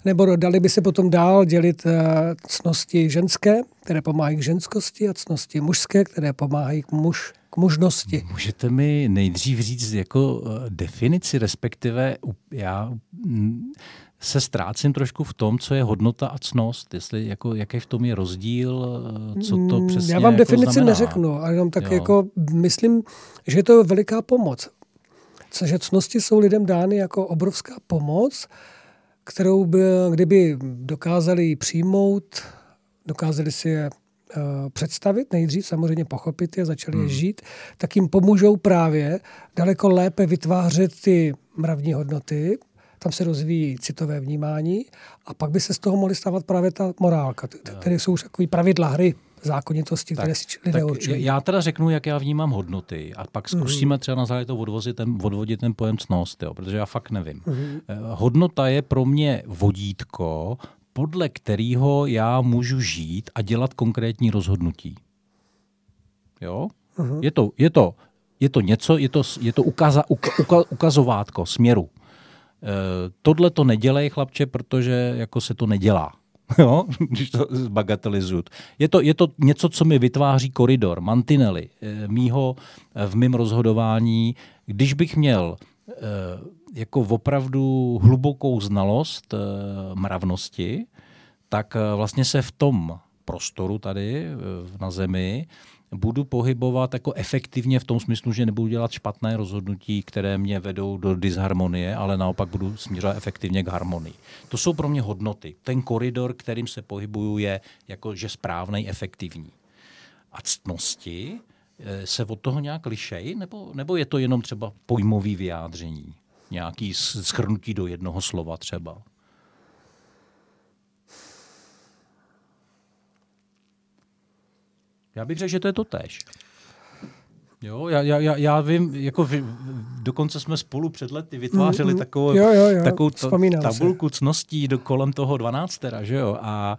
nebo dali by se potom dál dělit uh, cnosti ženské, které pomáhají k ženskosti a cnosti mužské, které pomáhají k muž k možnosti. Můžete mi nejdřív říct jako eh, definici, respektive já mm, se ztrácím trošku v tom, co je hodnota a cnost, jestli jako, jaký v tom je rozdíl, eh, co to mm, přesně Já vám jako definici znamená. neřeknu, ale jenom tak jo. jako myslím, že je to veliká pomoc. Že cnosti jsou lidem dány jako obrovská pomoc, kterou by, kdyby dokázali přijmout, dokázali si je uh, představit, nejdřív samozřejmě pochopit je, začali hmm. je žít, tak jim pomůžou právě daleko lépe vytvářet ty mravní hodnoty, tam se rozvíjí citové vnímání a pak by se z toho mohly stávat právě ta morálka, které jsou už takové pravidla hry, zákonitosti, tak, které si lidé tak určují. Já teda řeknu, jak já vnímám hodnoty a pak mhm. zkusíme třeba na základě toho odvozit ten, odvodit ten pojem cnost, jo, protože já fakt nevím. Mm-hmm. Hodnota je pro mě vodítko, podle kterého já můžu žít a dělat konkrétní rozhodnutí. Jo? Uh-huh. Je, to, je, to, je to něco, je to, je to ukaza, uka, uka, ukazovátko směru. E, tohle to nedělej, chlapče, protože jako se to nedělá. Jo? když to zbagatelizuju. Je to, je to něco, co mi vytváří koridor, mantinely e, mýho, e, v mém rozhodování. Když bych měl jako opravdu hlubokou znalost mravnosti, tak vlastně se v tom prostoru tady na Zemi budu pohybovat jako efektivně v tom smyslu, že nebudu dělat špatné rozhodnutí, které mě vedou do disharmonie, ale naopak budu směřovat efektivně k harmonii. To jsou pro mě hodnoty. Ten koridor, kterým se pohybuju, je jakože správný, efektivní. A ctnosti eh, se od toho nějak lišej, nebo, nebo je to jenom třeba pojmový vyjádření? Nějaký schrnutí do jednoho slova třeba? Já bych řekl, že to je to tež. Jo, já, já, já vím, jako vy, dokonce jsme spolu před lety vytvářeli mm, takovou, jo, jo, jo, takovou to, tabulku se. cností do kolem toho 12, že jo, a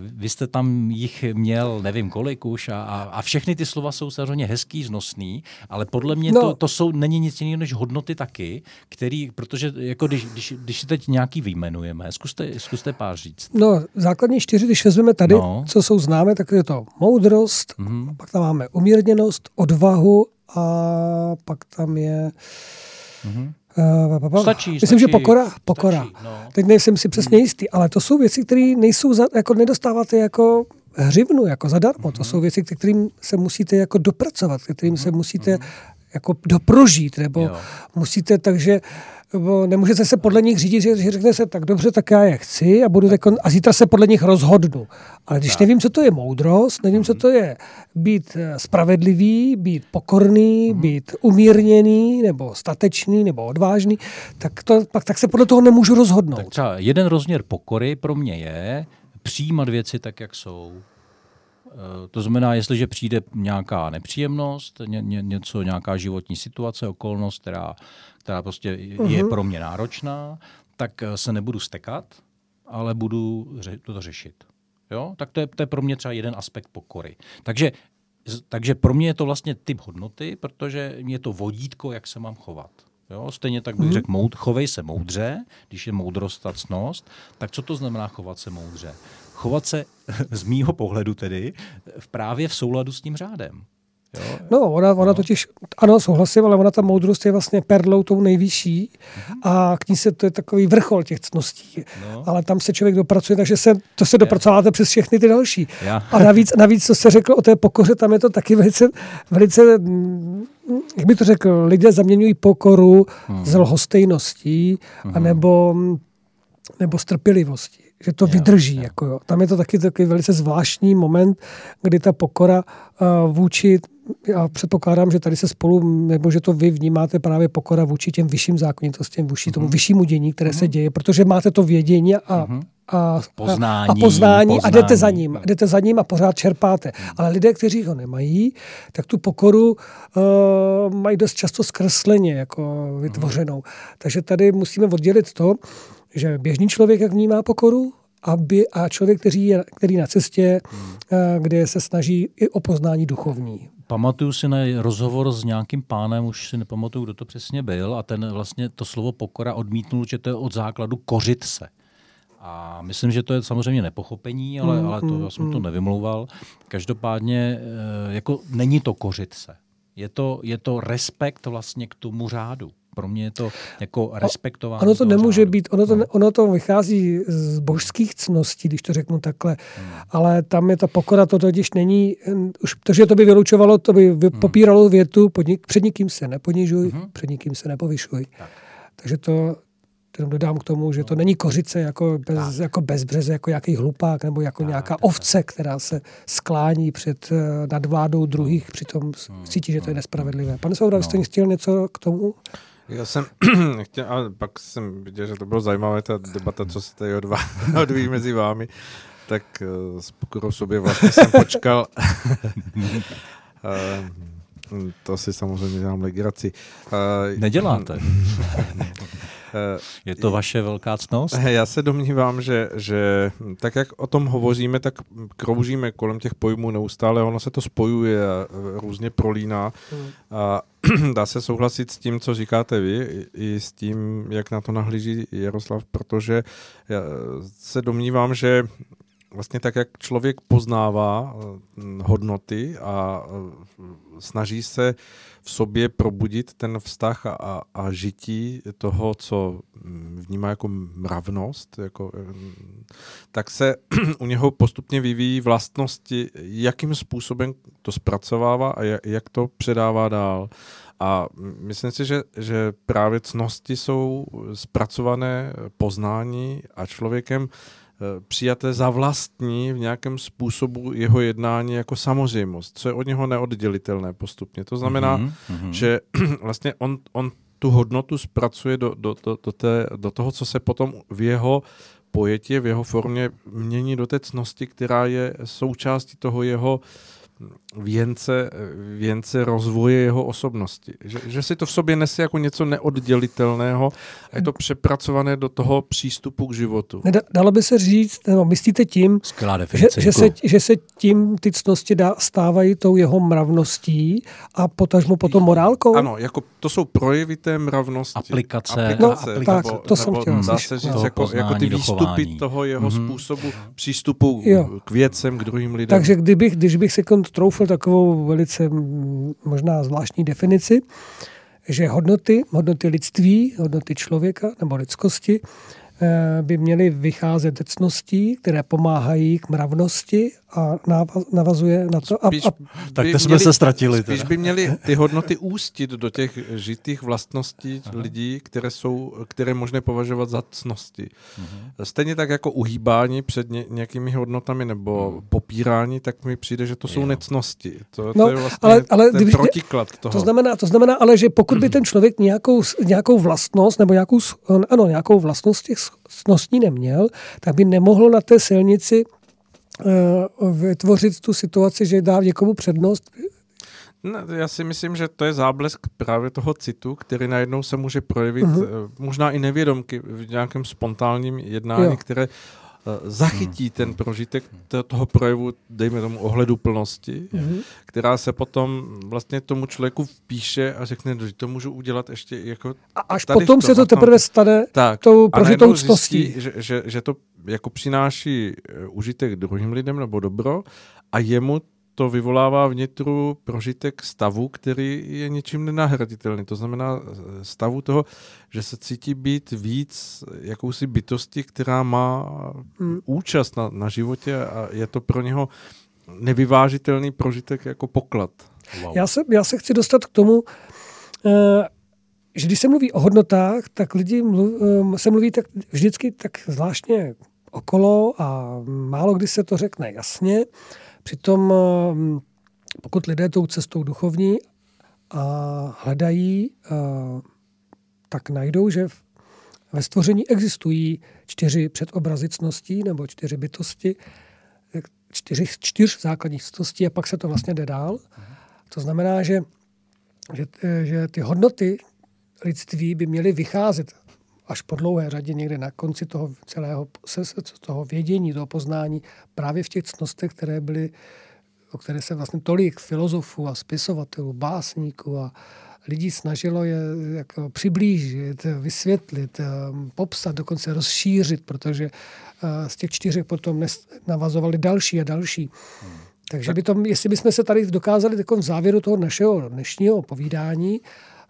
vy jste tam jich měl nevím kolik už a, a všechny ty slova jsou samozřejmě hezký, znosný, ale podle mě no. to, to jsou, není nic jiného než hodnoty taky, který, protože jako když, když, když si teď nějaký vyjmenujeme, zkuste, zkuste pár říct. No, základní čtyři, když vezmeme tady, no. co jsou známe, tak je to moudrost, mm-hmm. pak tam máme umírněnost, odvahu a pak tam je... Mm-hmm. Uh, stačí, Myslím, stačí, že pokora. pokora. Stačí, no. Teď nejsem si přesně jistý, ale to jsou věci, které nejsou, za, jako nedostáváte jako hřivnu, jako zadarmo. Mm-hmm. To jsou věci, kterým se musíte jako dopracovat, kterým mm-hmm. se musíte mm-hmm. jako doprožít, nebo jo. musíte, takže nemůžete se podle nich řídit, že, že řekne se, tak dobře, tak já je chci a budu tak. a zítra se podle nich rozhodnu. Ale když tak. nevím, co to je moudrost, nevím, co mhm. to je být eh, spravedlivý, být pokorný, mm. být umírněný, nebo statečný, nebo odvážný, tak, to, pak, tak se podle toho nemůžu rozhodnout. Tak třeba jeden rozměr pokory pro mě je přijímat věci tak, jak jsou. Eh, to znamená, jestliže přijde nějaká nepříjemnost, ně, ně, něco, nějaká životní situace, okolnost, která která prostě uh-huh. je mhm. pro mě náročná, tak eh, se nebudu stekat, ale budu ře- to řešit. Jo? Tak to je, to je pro mě třeba jeden aspekt pokory. Takže, takže pro mě je to vlastně typ hodnoty, protože je to vodítko, jak se mám chovat. Jo? Stejně tak bych mm. řekl, moud, chovej se moudře, když je moudrost a cnost, tak co to znamená chovat se moudře? Chovat se z mýho pohledu tedy v právě v souladu s tím řádem. Jo? No, ona, ona no. totiž, ano, souhlasím, ale ona ta moudrost je vlastně perlou tou nejvyšší mm-hmm. a k ní se to je takový vrchol těch cností. No. Ale tam se člověk dopracuje, takže se, to se dopracováte přes všechny ty další. Já. A navíc, navíc, co se řekl o té pokoře, tam je to taky velice, velice jak by to řekl, lidé zaměňují pokoru hmm. s lhostejností hmm. anebo, nebo s trpělivostí že to jo, vydrží. Jo. Jako jo. Tam je to taky takový velice zvláštní moment, kdy ta pokora uh, vůči, já předpokládám, že tady se spolu, nebo že to vy vnímáte právě pokora vůči těm vyšším zákonitostem, vůči tomu uh-huh. vyššímu dění, které uh-huh. se mhm. děje, protože máte to vědění a, uh-huh. a, poznání, a, poznání, poznání a jdete za ním. A jdete za ním a pořád čerpáte. Uh-huh. Ale lidé, kteří ho nemají, tak tu pokoru uh, mají dost často zkresleně jako vytvořenou. Uh-huh. Takže tady musíme oddělit to, že běžný člověk jak vnímá pokoru aby, a člověk, který je který na cestě, hmm. kde se snaží i o poznání duchovní. Pamatuju si na rozhovor s nějakým pánem, už si nepamatuju, kdo to přesně byl, a ten vlastně to slovo pokora odmítnul, že to je od základu kořit se. A myslím, že to je samozřejmě nepochopení, ale, Mm, ale to, mm, já jsem to mm. nevymlouval. Každopádně eh, jako není to kořit se. Je to, je to respekt vlastně k tomu řádu. Pro mě je to jako respektování. Ono to nemůže řádu. být, ono to, No. ono to vychází z božských cností, když to řeknu takhle, Hmm. ale tam je ta pokora, to totiž není, hm, už, protože to by vylučovalo, to by Hmm. popíralo větu, pod, před nikým se neponižuj, Mhm. před nikým se nepovyšuj. Tak. Takže to jenom dodám k tomu, že to není kořice jako, bez, Tak. jako bezbřeze, jako nějaký hlupák nebo jako Tak, nějaká tak, ovce, která se sklání před eh, nadvládou druhých, přitom s- cítí, že to je nespravedlivé. Pane Soudra, vy jste No. chtěl něco k tomu? Já jsem chtěl, ale pak jsem viděl, že to bylo zajímavé, ta debata, co se tady odvá, odvíjí mezi vámi, tak uh, s pokorou sobě vlastně jsem počkal. uh, to si samozřejmě dělám legraci. Uh, Neděláte. Uh, Je to vaše velká ctnost? Já se domnívám, že, že tak, jak o tom hovoříme, tak kroužíme kolem těch pojmů neustále, ono se to spojuje a e, různě prolíná. A dá se souhlasit s tím, co říkáte vy, i- s tím, jak na to nahlíží Jaroslav, protože já se domnívám, že vlastně tak, jak člověk poznává eh, hodnoty a eh, snaží se v sobě probudit ten vztah a, a, a žití toho, co mm, vnímá jako mravnost, jako, eh, tak se u něho postupně vyvíjí vlastnosti, jakým způsobem to zpracovává a jak, to předává dál. A myslím si, že, že právě cnosti jsou zpracované poznání a člověkem přijaté za vlastní v nějakém způsobu jeho jednání jako samozřejmost, co je od něho neoddělitelné postupně. To znamená, Mhm, mhm. že vlastně on, on tu hodnotu zpracuje do, do, do, do, té, do toho, co se potom v jeho pojetí, v jeho formě mění do té cnosti, která je součástí toho jeho věnce, věnce rozvoje jeho osobnosti. Že, že si to v sobě nese jako něco neoddělitelného a je to přepracované do toho přístupu k životu. Dalo by se říct, nebo myslíte tím, že, že, se, že se tím ty cnosti dá, stávají tou jeho mravností a potažmo potom morálkou? Ano, jako to jsou projevy té mravnosti. Aplikace, aplikace No, tak, nebo, to jsem nebo chtěl dá se říct, Toho jako, jako ty výstupy dochování. toho jeho Mhm. způsobu přístupu Jo. k věcem, k druhým lidem. Takže kdybych, když bych si kont troufl takovou velice možná zvláštní definici, že hodnoty, hodnoty lidství, hodnoty člověka nebo lidskosti eh, by měly vycházet ze cností, které pomáhají k mravnosti a navazuje na to. A, Spíš a, Tak by to jsme měli- se ztratili Spíš teda. by měly ty hodnoty ústit do těch žitých vlastností Aha. lidí, které jsou, které je možné považovat za cnosti. Mhm. Stejně tak jako uhýbání před ně, nějakými hodnotami nebo popírání, tak mi přijde, že to jsou Jo. necnosti. To, No, to je vlastně ale- ale ten když- protiklad toho. To znamená, to znamená ale, že pokud by ten člověk nějakou, nějakou vlastnost nebo nějakou, ano, nějakou vlastnost těch cností neměl, tak by nemohl na té silnici vytvořit tu situaci, že dá někomu přednost. Ne, já si myslím, že to je záblesk právě toho citu, který najednou se může projevit uh-huh. možná i nevědomky v nějakém spontánním jednání, Jo. jo. které uh, zachytí ten prožitek t- toho projevu, dejme tomu ohledu plnosti, Mhm. která se potom vlastně tomu člověku vpíše a řekne, že to můžu udělat ještě jako A až Tady potom tom, se to teprve stane tak. tou prožitou ctností. že, že, že to jako přináší eh, užitek druhým lidem nebo dobro a jemu to vyvolává vnitru prožitek stavu, který je ničím nenahraditelný. To znamená eh, stavu toho, že se cítí být víc jakousi bytosti, která má Hmm. účast na, na životě a je to pro něho nevyvážitelný prožitek jako poklad. Wow. Já se, já se chci dostat k tomu, eh, že když se mluví o hodnotách, tak lidi mluv, eh, se mluví tak vždycky tak zvláštně okolo a málo kdy se to řekne jasně. Přitom eh, pokud lidé tou cestou duchovní a hledají, eh, tak najdou, že ve stvoření existují čtyři předobrazy cností nebo čtyři bytosti, eh, čtyři, čtyř základních cností a pak se to vlastně jde dál. To znamená, že, že, eh, že ty hodnoty lidství by měly vycházet až po dlouhé řadě někde na konci toho celého toho vědění, toho poznání, právě v těch cnostech, které byly, o které se vlastně tolik filozofů a spisovatelů, básníků a, lidí snažilo je jako přiblížit, vysvětlit, eh, popsat, dokonce rozšířit, protože eh, z těch čtyřech potom navazovali další a další. Hmm. Takže by to, jestli bychom se tady dokázali v závěru toho našeho dnešního povídání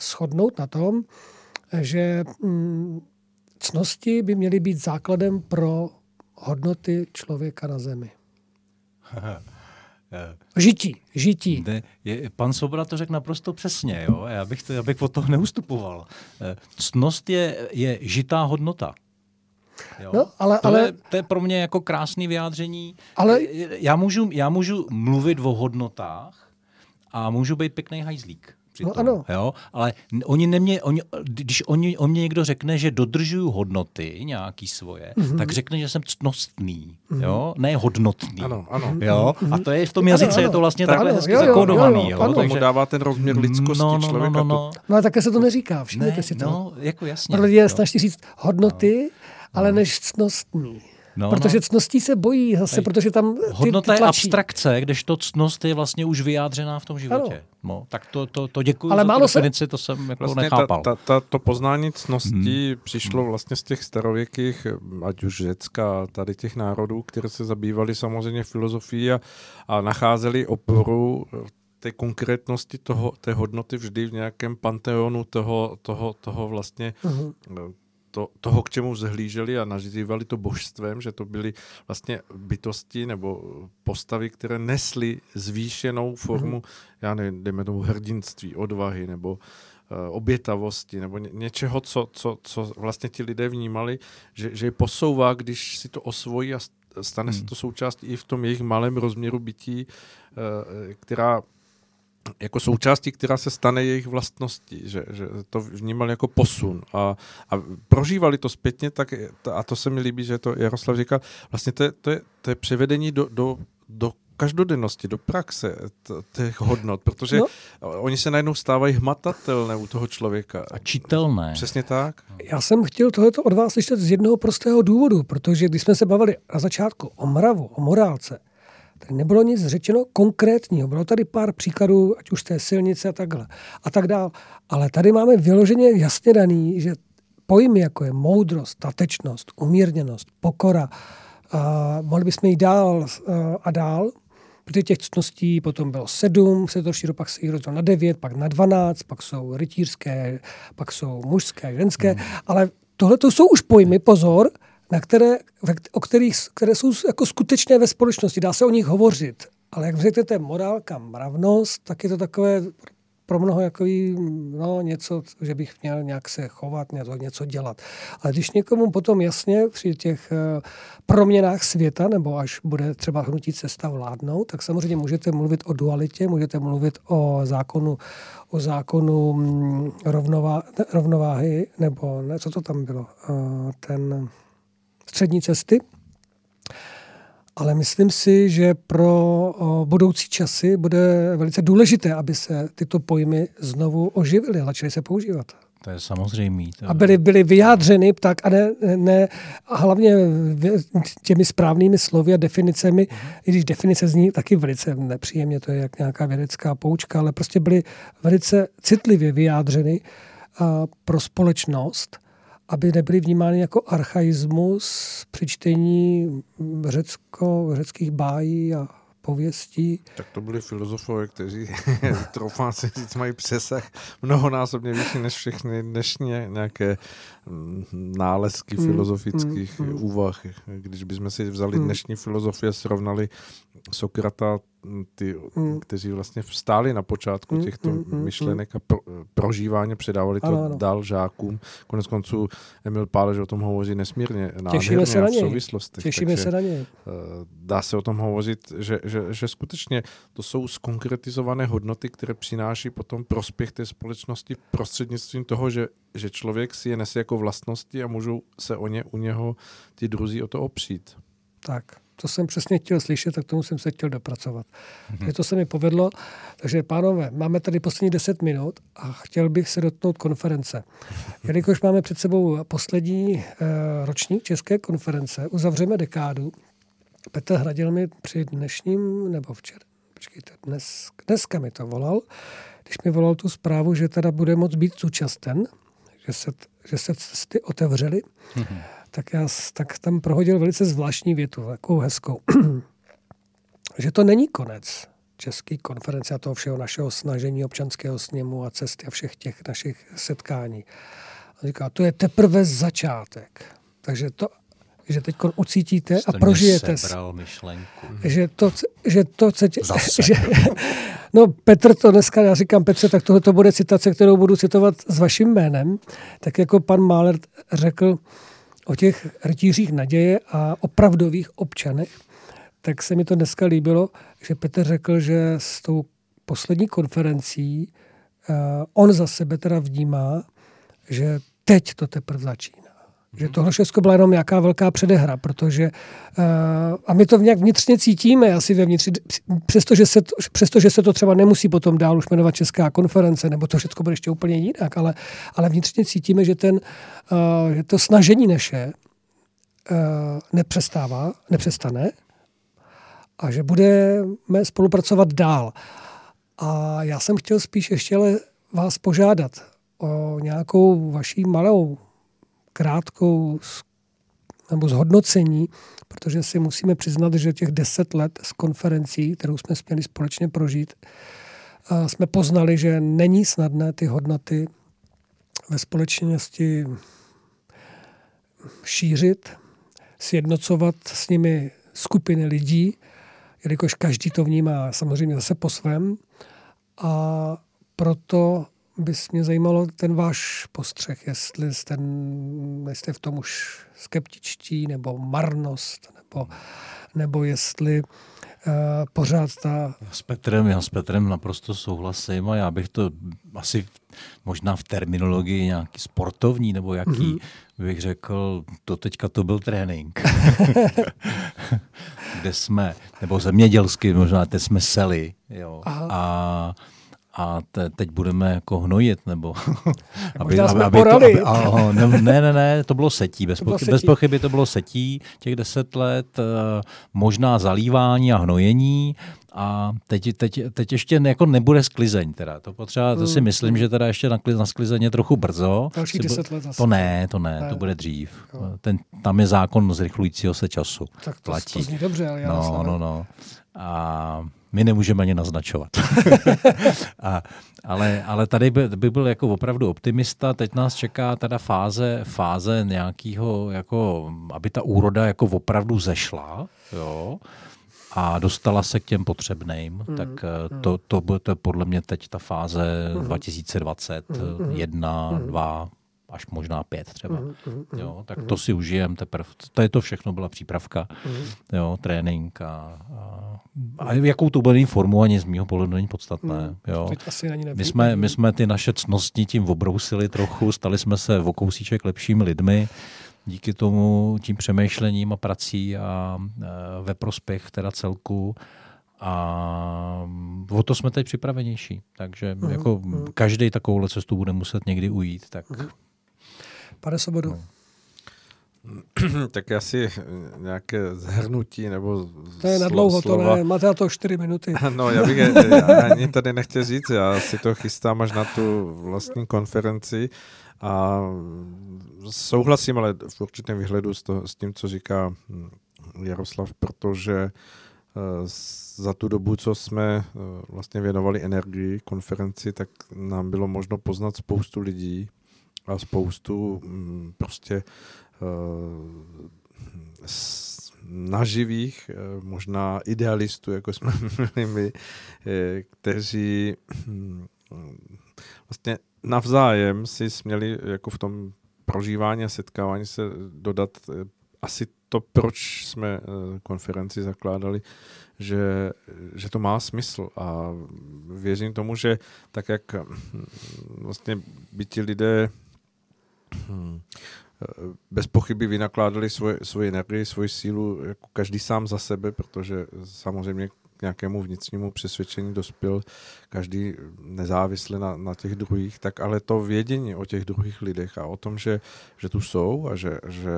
shodnout na tom, že mm, cnosti by měly být základem pro hodnoty člověka na zemi. Žití, žití. Ne, je, pan Sobra to řekl naprosto přesně, jo? Já, bych to, já bych od toho neustupoval. Eh, ctnost je, je žitá hodnota. Jo? No, ale, to, ale, je, to je pro mě jako krásný vyjádření. Ale, já, můžu, já můžu mluvit o hodnotách a můžu být pěkný hajzlík přitom. No, ano. Jo? Ale oni nemě, oni, když oni, o mě někdo řekne, že dodržuju hodnoty nějaký svoje, mm-hmm. tak řekne, že jsem ctnostný, mm-hmm. jo? ne hodnotný. Ano, ano. Jo? A to je v tom jazyce, ano, ano. je to vlastně tak, takhle hezky zakódovaný. Jo, jo, jo, Takže dává ten rozměr lidskosti no, no, člověka. No, no, no. no a také se to neříká, všimněte ne, si to. No, jako jasně. Protože je snaží říct hodnoty, no. ale než ctnostný. No, protože no. ctností se bojí zase, Ej, protože tam ty, Hodnota ty je abstrakce, kdežto ctnost je vlastně už vyjádřená v tom životě. No, tak to, to, to děkuji Ale za málo definici, se... to jsem jako vlastně nechápal. Ta, ta, ta, to poznání ctností hmm. přišlo vlastně z těch starověkých, ať už Řecka, tady těch národů, které se zabývali samozřejmě filozofií a, a nacházeli oporu té konkrétnosti toho, té hodnoty vždy v nějakém panteonu toho, toho, toho vlastně uh-huh to, toho, k čemu zhlíželi a nazývali to božstvem, že to byly vlastně bytosti nebo postavy, které nesly zvýšenou formu, mm-hmm. já nevím, dejme tomu hrdinství, odvahy nebo uh, obětavosti nebo ně, něčeho, co, co, co vlastně ti lidé vnímali, že, že je posouvá, když si to osvojí a stane hmm. se to součástí i v tom jejich malém rozměru bytí, uh, která jako součástí, která se stane jejich vlastností, že, že to vnímali jako posun a, a prožívali to zpětně, tak, a to se mi líbí, že to Jaroslav říkal, vlastně to je, to je, to je převedení do, do, do každodennosti, do praxe těch hodnot, protože no. oni se najednou stávají hmatatelné u toho člověka. A čitelné. Přesně tak. Já jsem chtěl tohleto od vás slyšet z jednoho prostého důvodu, protože když jsme se bavili na začátku o mravu, o morálce, Tady nebylo nic řečeno konkrétního. Bylo tady pár příkladů, ať už té silnice a takhle. A tak dál. Ale tady máme vyloženě jasně daný, že pojmy, jako je moudrost, statečnost, umírněnost, pokora, a mohli bychom jít dál a dál, protože těch ctností potom bylo sedm, se to šíro, pak se jich rozdělilo na devět, pak na dvanáct, pak jsou rytířské, pak jsou mužské, ženské, hmm. ale tohle to jsou už pojmy, pozor, na které, o kterých, které jsou jako skutečné ve společnosti. Dá se o nich hovořit. Ale jak řeknete morálka, mravnost, tak je to takové pro mnoho jako no, něco, že bych měl nějak se chovat, něco, něco dělat. Ale když někomu potom jasně při těch uh, proměnách světa, nebo až bude třeba hnutí cesta vládnout, tak samozřejmě můžete mluvit o dualitě, můžete mluvit o zákonu, o zákonu mm, rovnová, rovnováhy, nebo ne, co to tam bylo, uh, ten střední cesty. Ale myslím si, že pro budoucí časy bude velice důležité, aby se tyto pojmy znovu oživily začaly se používat. To je samozřejmé. A byly, byly vyjádřeny tak a, ne, ne, a hlavně těmi správnými slovy a definicemi, i když definice zní taky velice nepříjemně, to je jak nějaká vědecká poučka, ale prostě byly velice citlivě vyjádřeny a, pro společnost aby nebyly vnímány jako archaismus při čtení řecko, řeckých bájí a pověstí. Tak to byli filozofové, kteří, troufám si říct, mají přesah mnohonásobně vyšší než všechny dnešní nějaké mm, nálezky mm, filozofických mm, mm. úvah. Když bychom si vzali mm. dnešní filozofie, srovnali Sokrata, ty, mm. kteří vlastně vstáli na počátku mm, těchto mm, myšlenek a pro, prožívání, předávali to ano, ano. dál žákům. Konec konců Emil Pálež o tom hovoří nesmírně Těšíme se na něj. v souvislostech. Těšíme se na něj. Eh, dá se o tom hovořit, že, že, že skutečně to jsou skonkretizované hodnoty, které přináší potom prospěch té společnosti prostřednictvím toho, že, že člověk si je nese jako vlastnosti a můžou se o ně u něho ty druzí o to opřít. Tak to jsem přesně chtěl slyšet, tak tomu jsem se chtěl dopracovat. Mm-hmm. to se mi povedlo. Takže pánové, máme tady poslední 10 minut a chtěl bych se dotknout konference. Jelikož máme před sebou poslední uh, ročník České konference, uzavřeme dekádu. Petr Hradil mi při dnešním, nebo včera, počkejte, dnes, dneska mi to volal, když mi volal tu zprávu, že teda bude moct být zúčasten, že se, že se cesty otevřely, mm-hmm. Tak já tak tam prohodil velice zvláštní větu, takovou hezkou. že to není konec české konference a toho všeho našeho snažení občanského sněmu a cesty a všech těch našich setkání. A říká, to je teprve začátek. Takže to, že teď ucítíte a prožijete. myšlenku. Že to, že to chcete, že, no Petr to dneska, já říkám Petře, tak tohle to bude citace, kterou budu citovat s vaším jménem, tak jako pan Máler řekl o těch rytířích naděje a opravdových občanech, tak se mi to dneska líbilo, že Petr řekl, že s tou poslední konferencí uh, on za sebe teda vnímá, že teď to teprve začíná. Že tohle všechno byla jenom nějaká velká předehra, protože uh, a my to nějak vnitřně cítíme asi vevnitř, přestože se, to, přestože se to třeba nemusí potom dál už jmenovat Česká konference, nebo to všechno bude ještě úplně jinak, ale, ale vnitřně cítíme, že, ten, uh, že to snažení naše uh, nepřestává, nepřestane a že budeme spolupracovat dál. A já jsem chtěl spíš ještě ale vás požádat o nějakou vaší malou, krátkou nebo zhodnocení, protože si musíme přiznat, že těch deset let z konferencí, kterou jsme směli společně prožít, jsme poznali, že není snadné ty hodnoty ve společnosti šířit, sjednocovat s nimi skupiny lidí, jelikož každý to vnímá samozřejmě zase po svém. A proto bys mě zajímalo ten váš postřeh, jestli jste, jste v tom už skeptičtí, nebo marnost, nebo, nebo jestli uh, pořád ta... S Petrem, já s Petrem naprosto souhlasím a já bych to asi možná v terminologii nějaký sportovní, nebo jaký, mm-hmm. bych řekl, to teďka to byl trénink. Kde jsme, nebo zemědělsky možná, teď jsme seli, jo. Aha. A a te, teď budeme jako hnojit, nebo... aby, aby, aby to, aby, a, ne, ne, ne, to bylo setí, bez, pochyby, setí. bez pochyby to bylo setí, těch deset let, uh, možná zalívání a hnojení a teď, teď, teď ještě jako nebude sklizeň teda, to potřeba, to si hmm, myslím, že teda ještě na, na sklizeň je trochu brzo. Další deset let zase. To ne, to ne, ne. to bude dřív. Ten, tam je zákon zrychlujícího se času. Tak to, platí. to zní dobře, ale já No, no, no. A my nemůžeme ani naznačovat. a, ale, ale tady by, by byl jako opravdu optimista. Teď nás čeká teda fáze, fáze nějakého, jako, aby ta úroda jako opravdu zešla. Jo? a dostala se k těm potřebným, mm, tak mm. To, to, to je podle mě teď ta fáze mm. 2020, mm, 1, mm. 2, až možná pět třeba. Mm, mm, jo, tak mm. to si užijem teprve. To je to všechno byla přípravka, mm. jo, trénink a, a, a jakou to bude formu ani z mého pohledu není podstatné. Mm. Jo. My, jsme, my jsme ty naše cnosti tím obrousili trochu, stali jsme se o kousíček lepšími lidmi díky tomu tím přemýšlením a prací a, a ve prospěch teda celku a o to jsme teď připravenější. Takže uh-huh, jako uh-huh. každý takovouhle cestu bude muset někdy ujít. Tak uh-huh. Pane Sobodu. No. tak asi nějaké zhrnutí nebo To je na dlouho, to ne, máte na to čtyři minuty. no, já bych já ani tady nechtěl říct, já si to chystám až na tu vlastní konferenci a souhlasím, ale v určitém výhledu s, to, s tím, co říká Jaroslav, protože eh, za tu dobu, co jsme eh, vlastně věnovali energii konferenci, tak nám bylo možno poznat spoustu lidí, a spoustu mm, prostě uh, naživých, uh, možná idealistů, jako jsme byli my, eh, kteří hm, vlastně navzájem si směli jako v tom prožívání a setkávání se dodat asi to, proč jsme konferenci zakládali, že, že to má smysl. A věřím tomu, že tak jak hm, vlastně by ti lidé Hmm. Bez pochyby vynakládali svoje, svoji energii, svoji sílu, jako každý sám za sebe, protože samozřejmě k nějakému vnitřnímu přesvědčení dospěl, každý nezávisle na, na těch druhých, tak ale to vědění o těch druhých lidech a o tom, že, že tu jsou a že, že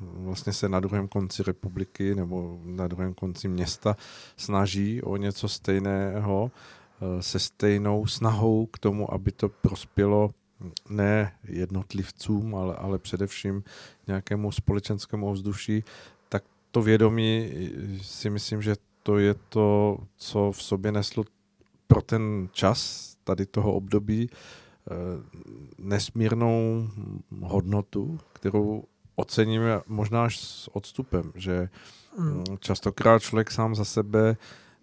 vlastně se na druhém konci republiky nebo na druhém konci města snaží o něco stejného, eh, se stejnou snahou k tomu, aby to prospělo ne jednotlivcům, ale, ale především nějakému společenskému ovzduší, tak to vědomí si myslím, že to je to, co v sobě neslo pro ten čas tady toho období eh, nesmírnou hodnotu, kterou oceníme možná až s odstupem, že hmm. častokrát člověk sám za sebe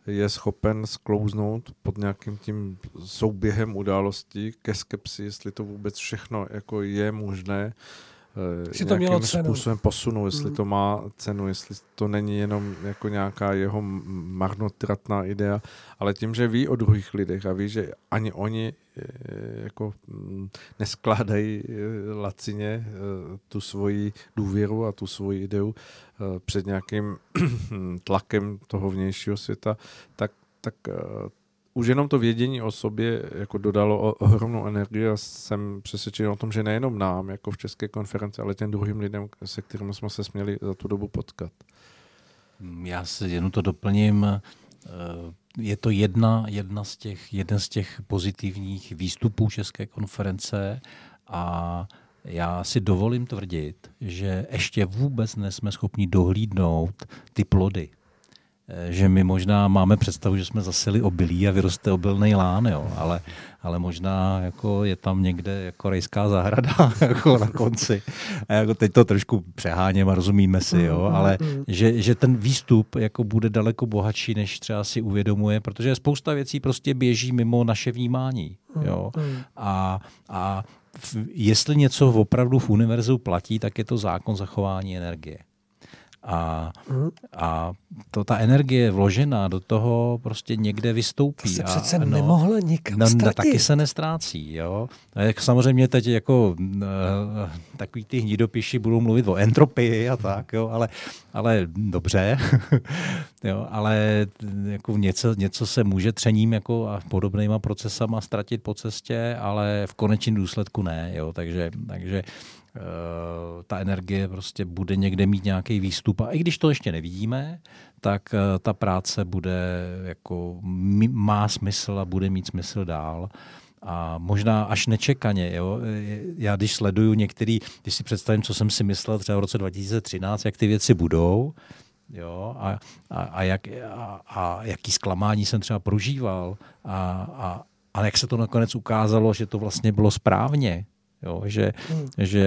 je schopen sklouznout pod nějakým tím souběhem událostí ke skepsi, jestli to vůbec všechno jako je možné jestli to mělo cenu. způsobem posunout, jestli mm. to má cenu, jestli to není jenom jako nějaká jeho marnotratná idea, ale tím, že ví o druhých lidech a ví, že ani oni Eh, jako mm, neskládají eh, lacině eh, tu svoji důvěru a tu svoji ideu před nějakým tlakem toho vnějšího světa, tak, tak už jenom to vědění o sobě jako dodalo ohromnou energii a jsem přesvědčen o tom, že nejenom nám, jako v České konferenci, ale těm druhým lidem, se kterými jsme se směli za tu dobu potkat. Já se jenom to doplním je to jedna, jedna z těch, jeden z těch pozitivních výstupů České konference a já si dovolím tvrdit, že ještě vůbec nejsme schopni dohlídnout ty plody Eh, že my možná máme představu, že jsme zasili obilí a vyroste obilný lán, jo, ale, ale možná jako je tam někde jako rejská zahrada jako na konci. A jako teď to trošku přeháněm a rozumíme si, jo, mm, mm, ale že, že ten výstup jako bude daleko bohatší, než třeba si uvědomuje, protože spousta věcí prostě běží mimo naše vnímání. Jo. A, a jestli něco opravdu v univerzu platí, tak je to zákon zachování energie. A, mm. a to, ta energie vložená do toho prostě někde vystoupí. To se přece a, no, nemohla nikam no, ztratit. Taky se nestrácí. Jo? A jak samozřejmě teď jako uh, takový ty hnidopiši budou mluvit o entropii a tak, jo? Ale, ale dobře, jo? ale jako něco, něco se může třením jako a podobnýma procesama ztratit po cestě, ale v konečném důsledku ne. Jo? Takže, takže Eh, ta energie prostě bude někde mít nějaký výstup. A i když to ještě nevidíme, tak eh, ta práce bude jako má smysl a bude mít smysl dál. A možná až nečekaně. Jo? Já když sleduju některý, když si představím, co jsem si myslel třeba v roce 2013, jak ty věci budou, jo? A, a, a, jak, a, a jaký zklamání jsem třeba prožíval a, a, a jak se to nakonec ukázalo, že to vlastně bylo správně, Jo, že, hmm. že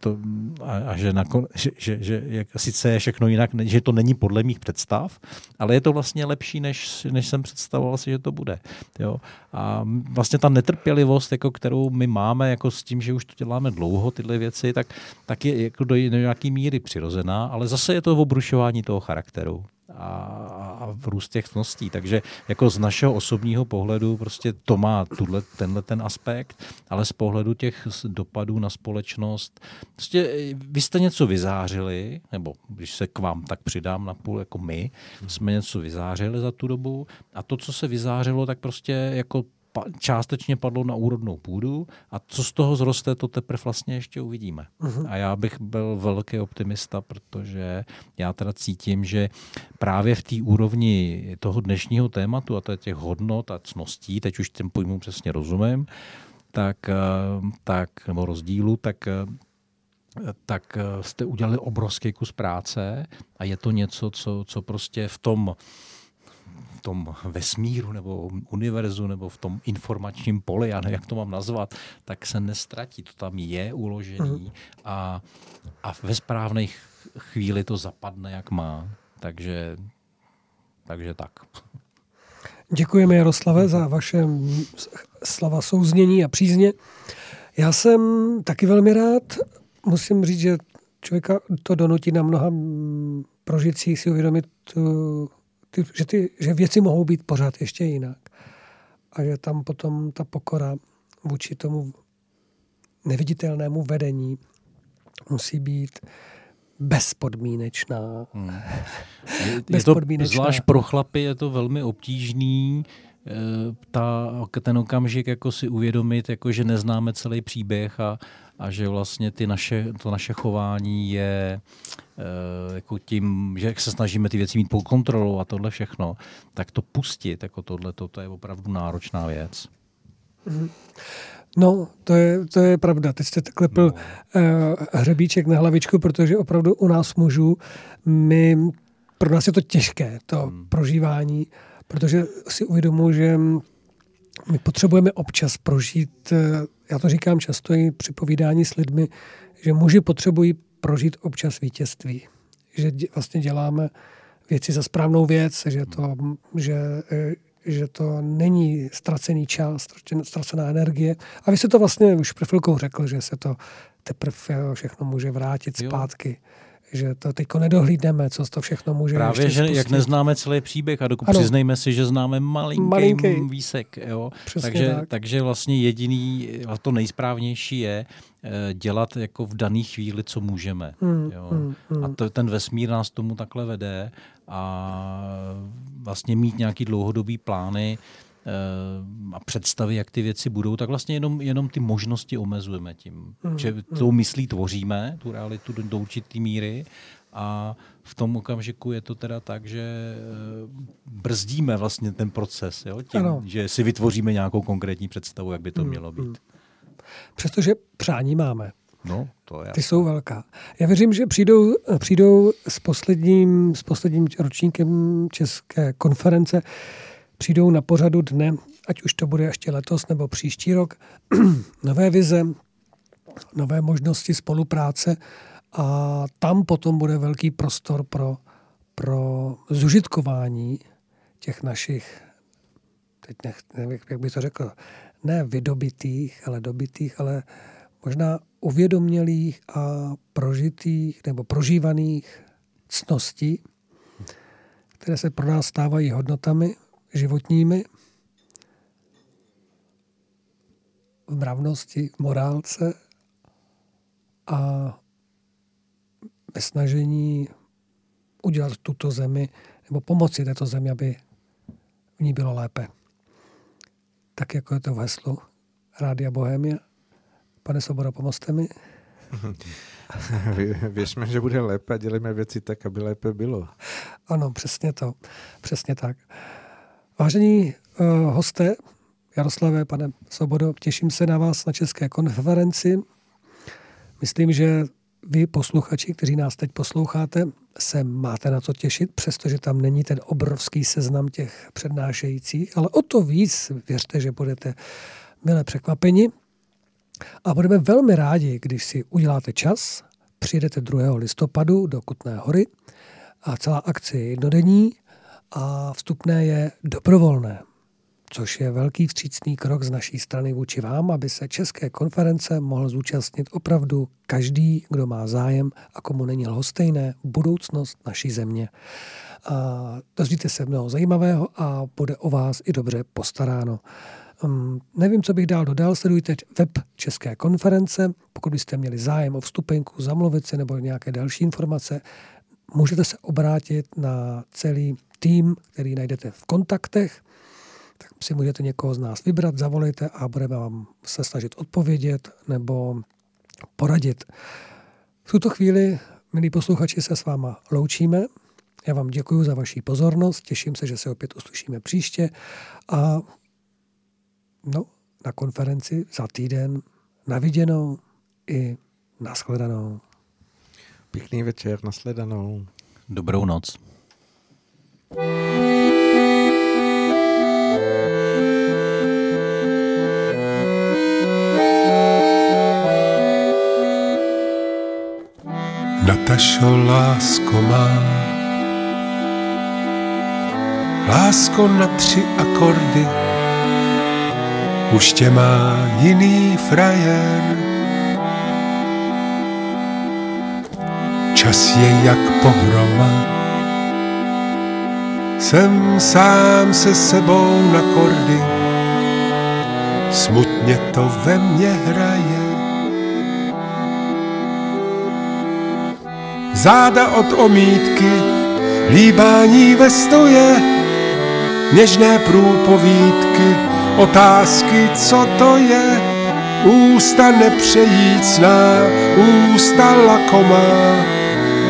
to, a, a že, nakon, že, že, že jak, sice je všechno jinak, že to není podle mých představ, ale je to vlastně lepší, než, než jsem představoval si, že to bude. Jo. A vlastně ta netrpělivost, jako, kterou my máme jako s tím, že už to děláme dlouho, tyhle věci, tak, tak je jako do nějaké míry přirozená, ale zase je to obrušování toho charakteru a, a růst těch cností. Takže jako z našeho osobního pohledu prostě to má tuhle, tenhle ten aspekt, ale z pohledu těch dopadů na společnost, prostě eh, vy jste něco vyzářili, nebo když se k vám tak přidám na půl jako my, jsme něco vyzářili za tu dobu a to, co se vyzářilo, tak prostě jako částečně padlo na úrodnou půdu a co z toho zroste, to teprve vlastně ještě uvidíme. Uh-huh. A já bych byl velký optimista, protože já teda cítím, že právě v té úrovni toho dnešního tématu, a to je těch hodnot a cností, teď už těm pojmům přesně rozumím, tak, eh, tak nebo rozdílu, tak eh, tak eh, jste udělali obrovský kus práce a je to něco, co, co prostě v tom tom vesmíru nebo univerzu nebo v tom informačním poli, já nevím, jak to mám nazvat, tak se nestratí. To tam je uložený mhm. a, a ve správné chvíli to zapadne, jak má. Takže, takže tak. Děkujeme Jaroslave za vaše slova souznění a přízně. Já jsem taky velmi rád. Musím říct, že člověka to donutí na mnoha prožitcích si uvědomit ty, že, ty, že věci mohou být pořád ještě jinak. A že tam potom ta pokora vůči tomu neviditelnému vedení musí být bezpodmínečná. Hmm. Je, je to, zvlášť pro chlapy je to velmi obtížný eh, ta, ten okamžik jako si uvědomit, jako že neznáme celý příběh a, a že vlastně ty naše, to naše chování je uh, jako tím, že se snažíme ty věci mít pod kontrolou a tohle všechno, tak to pustit, jako tohle, to, to je opravdu náročná věc. Mm. No, to je, to je pravda. Teď jste klepl no. uh, hřebíček na hlavičku, protože opravdu u nás mužů, my, pro nás je to těžké, to hmm. prožívání, protože si uvědomuji, že my potřebujeme občas prožít, eh, já to říkám často i při povídání s lidmi, že muži potřebují prožít občas vítězství. Že vlastně děláme věci za správnou věc, že, to, že, eh, že to není ztracený čas, ztracená energie. A vy jste to vlastně už před chvilkou řekl, že se to teprve všechno může vrátit jo. zpátky že to teďko nedohlídneme, co to všechno může Právě, že spustit. jak neznáme celý příběh a dokud ano. přiznejme si, že známe malinký, malinký. výsek. Jo? takže, tak. takže vlastně jediný, a to nejsprávnější je eh, dělat jako v dané chvíli, co můžeme. Hmm, jo? Hmm, hmm. A to, ten vesmír nás tomu takhle vede a vlastně mít nějaký dlouhodobý plány, a představy, jak ty věci budou, tak vlastně jenom, jenom ty možnosti omezujeme tím. Mm, že tou myslí tvoříme tu realitu do, do určitý míry a v tom okamžiku je to teda tak, že eh, brzdíme vlastně ten proces, jo? tím, ano. že si vytvoříme nějakou konkrétní představu, jak by to mm, mělo být. Mm. Přestože přání máme. No, to je. Ty jsou velká. Já věřím, že přijdou, přijdou s posledním, s posledním ročníkem České konference přijdou na pořadu dne, ať už to bude ještě letos nebo příští rok, nové vize, nové možnosti spolupráce a tam potom bude velký prostor pro, pro zužitkování těch našich, teď nech, nevím, jak bych to řekl, ne vydobitých, ale dobitých, ale možná uvědomělých a prožitých nebo prožívaných cností, které se pro nás stávají hodnotami životními, v mravnosti, v morálce a ve snažení udělat tuto zemi nebo pomoci této zemi, aby v ní bylo lépe. Tak jako je to v heslu Rádia Bohemia. Pane Sobora, pomozte mi. Věřme, že bude lépe a dělíme věci tak, aby lépe bylo. Ano, přesně to. Přesně tak. Vážení uh, hosté, Jaroslave, pane Sobodo, těším se na vás na České konferenci. Myslím, že vy, posluchači, kteří nás teď posloucháte, se máte na co těšit, přestože tam není ten obrovský seznam těch přednášejících, ale o to víc věřte, že budete milé překvapeni. A budeme velmi rádi, když si uděláte čas, přijedete 2. listopadu do Kutné hory a celá akce je jednodenní a vstupné je dobrovolné, což je velký vstřícný krok z naší strany vůči vám, aby se České konference mohl zúčastnit opravdu každý, kdo má zájem a komu není lhostejné budoucnost naší země. A dozvíte se mnoho zajímavého a bude o vás i dobře postaráno. Um, nevím, co bych dál dodal, sledujte web České konference. Pokud byste měli zájem o vstupenku, zamluvit se nebo nějaké další informace, můžete se obrátit na celý tým, který najdete v kontaktech, tak si můžete někoho z nás vybrat, zavolejte a budeme vám se snažit odpovědět nebo poradit. V tuto chvíli, milí posluchači, se s váma loučíme. Já vám děkuji za vaši pozornost, těším se, že se opět uslyšíme příště a no, na konferenci za týden na viděnou i nashledanou. Pěkný večer, nasledanou. Dobrou noc. Natašo, lásko má, lásko na tři akordy, už tě má jiný frajer. Čas je jak pohroma, jsem sám se sebou na kordy, smutně to ve mně hraje. záda od omítky, líbání ve stoje, něžné průpovídky, otázky, co to je, ústa nepřejícná, ústa lakomá,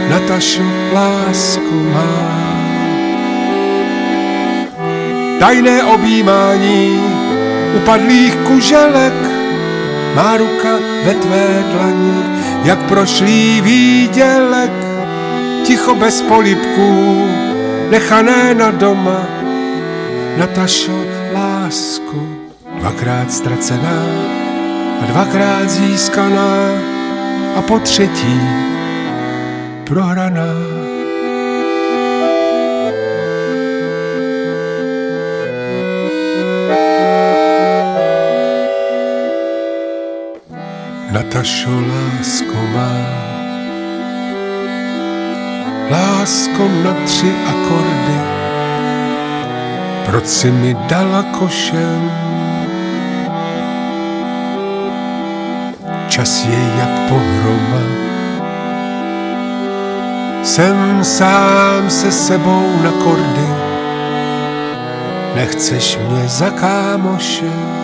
Natašu lásku má. Tajné objímání upadlých kuželek, má ruka ve tvé dlani, jak prošlý výdělek, ticho bez polipků, nechané na doma, Natašo, lásku, dvakrát ztracená a dvakrát získaná a po třetí prohraná. Natašo, lásko má, lásko na tři akordy, proč si mi dala košem? Čas je jak pohroma, jsem sám se sebou na kordy, nechceš mě za kámoše.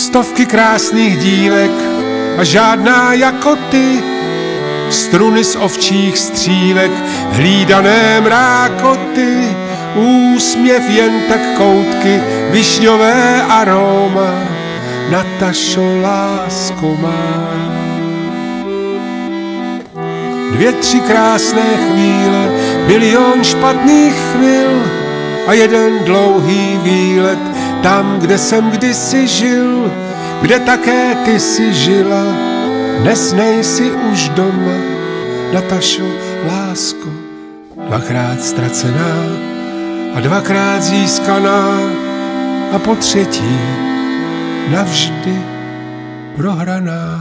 Stovky krásných dívek a žádná jako ty, struny z ovčích střílek, hlídané mrákoty, úsměv jen tak koutky, višňové aroma, Natašo lásko má. Dvě, tři krásné chvíle, milion špatných chvil a jeden dlouhý výlet tam, kde jsem kdysi žil, kde také ty si žila, dnes nejsi už doma, Natašo, lásko, dvakrát ztracená a dvakrát získaná a po třetí navždy prohraná.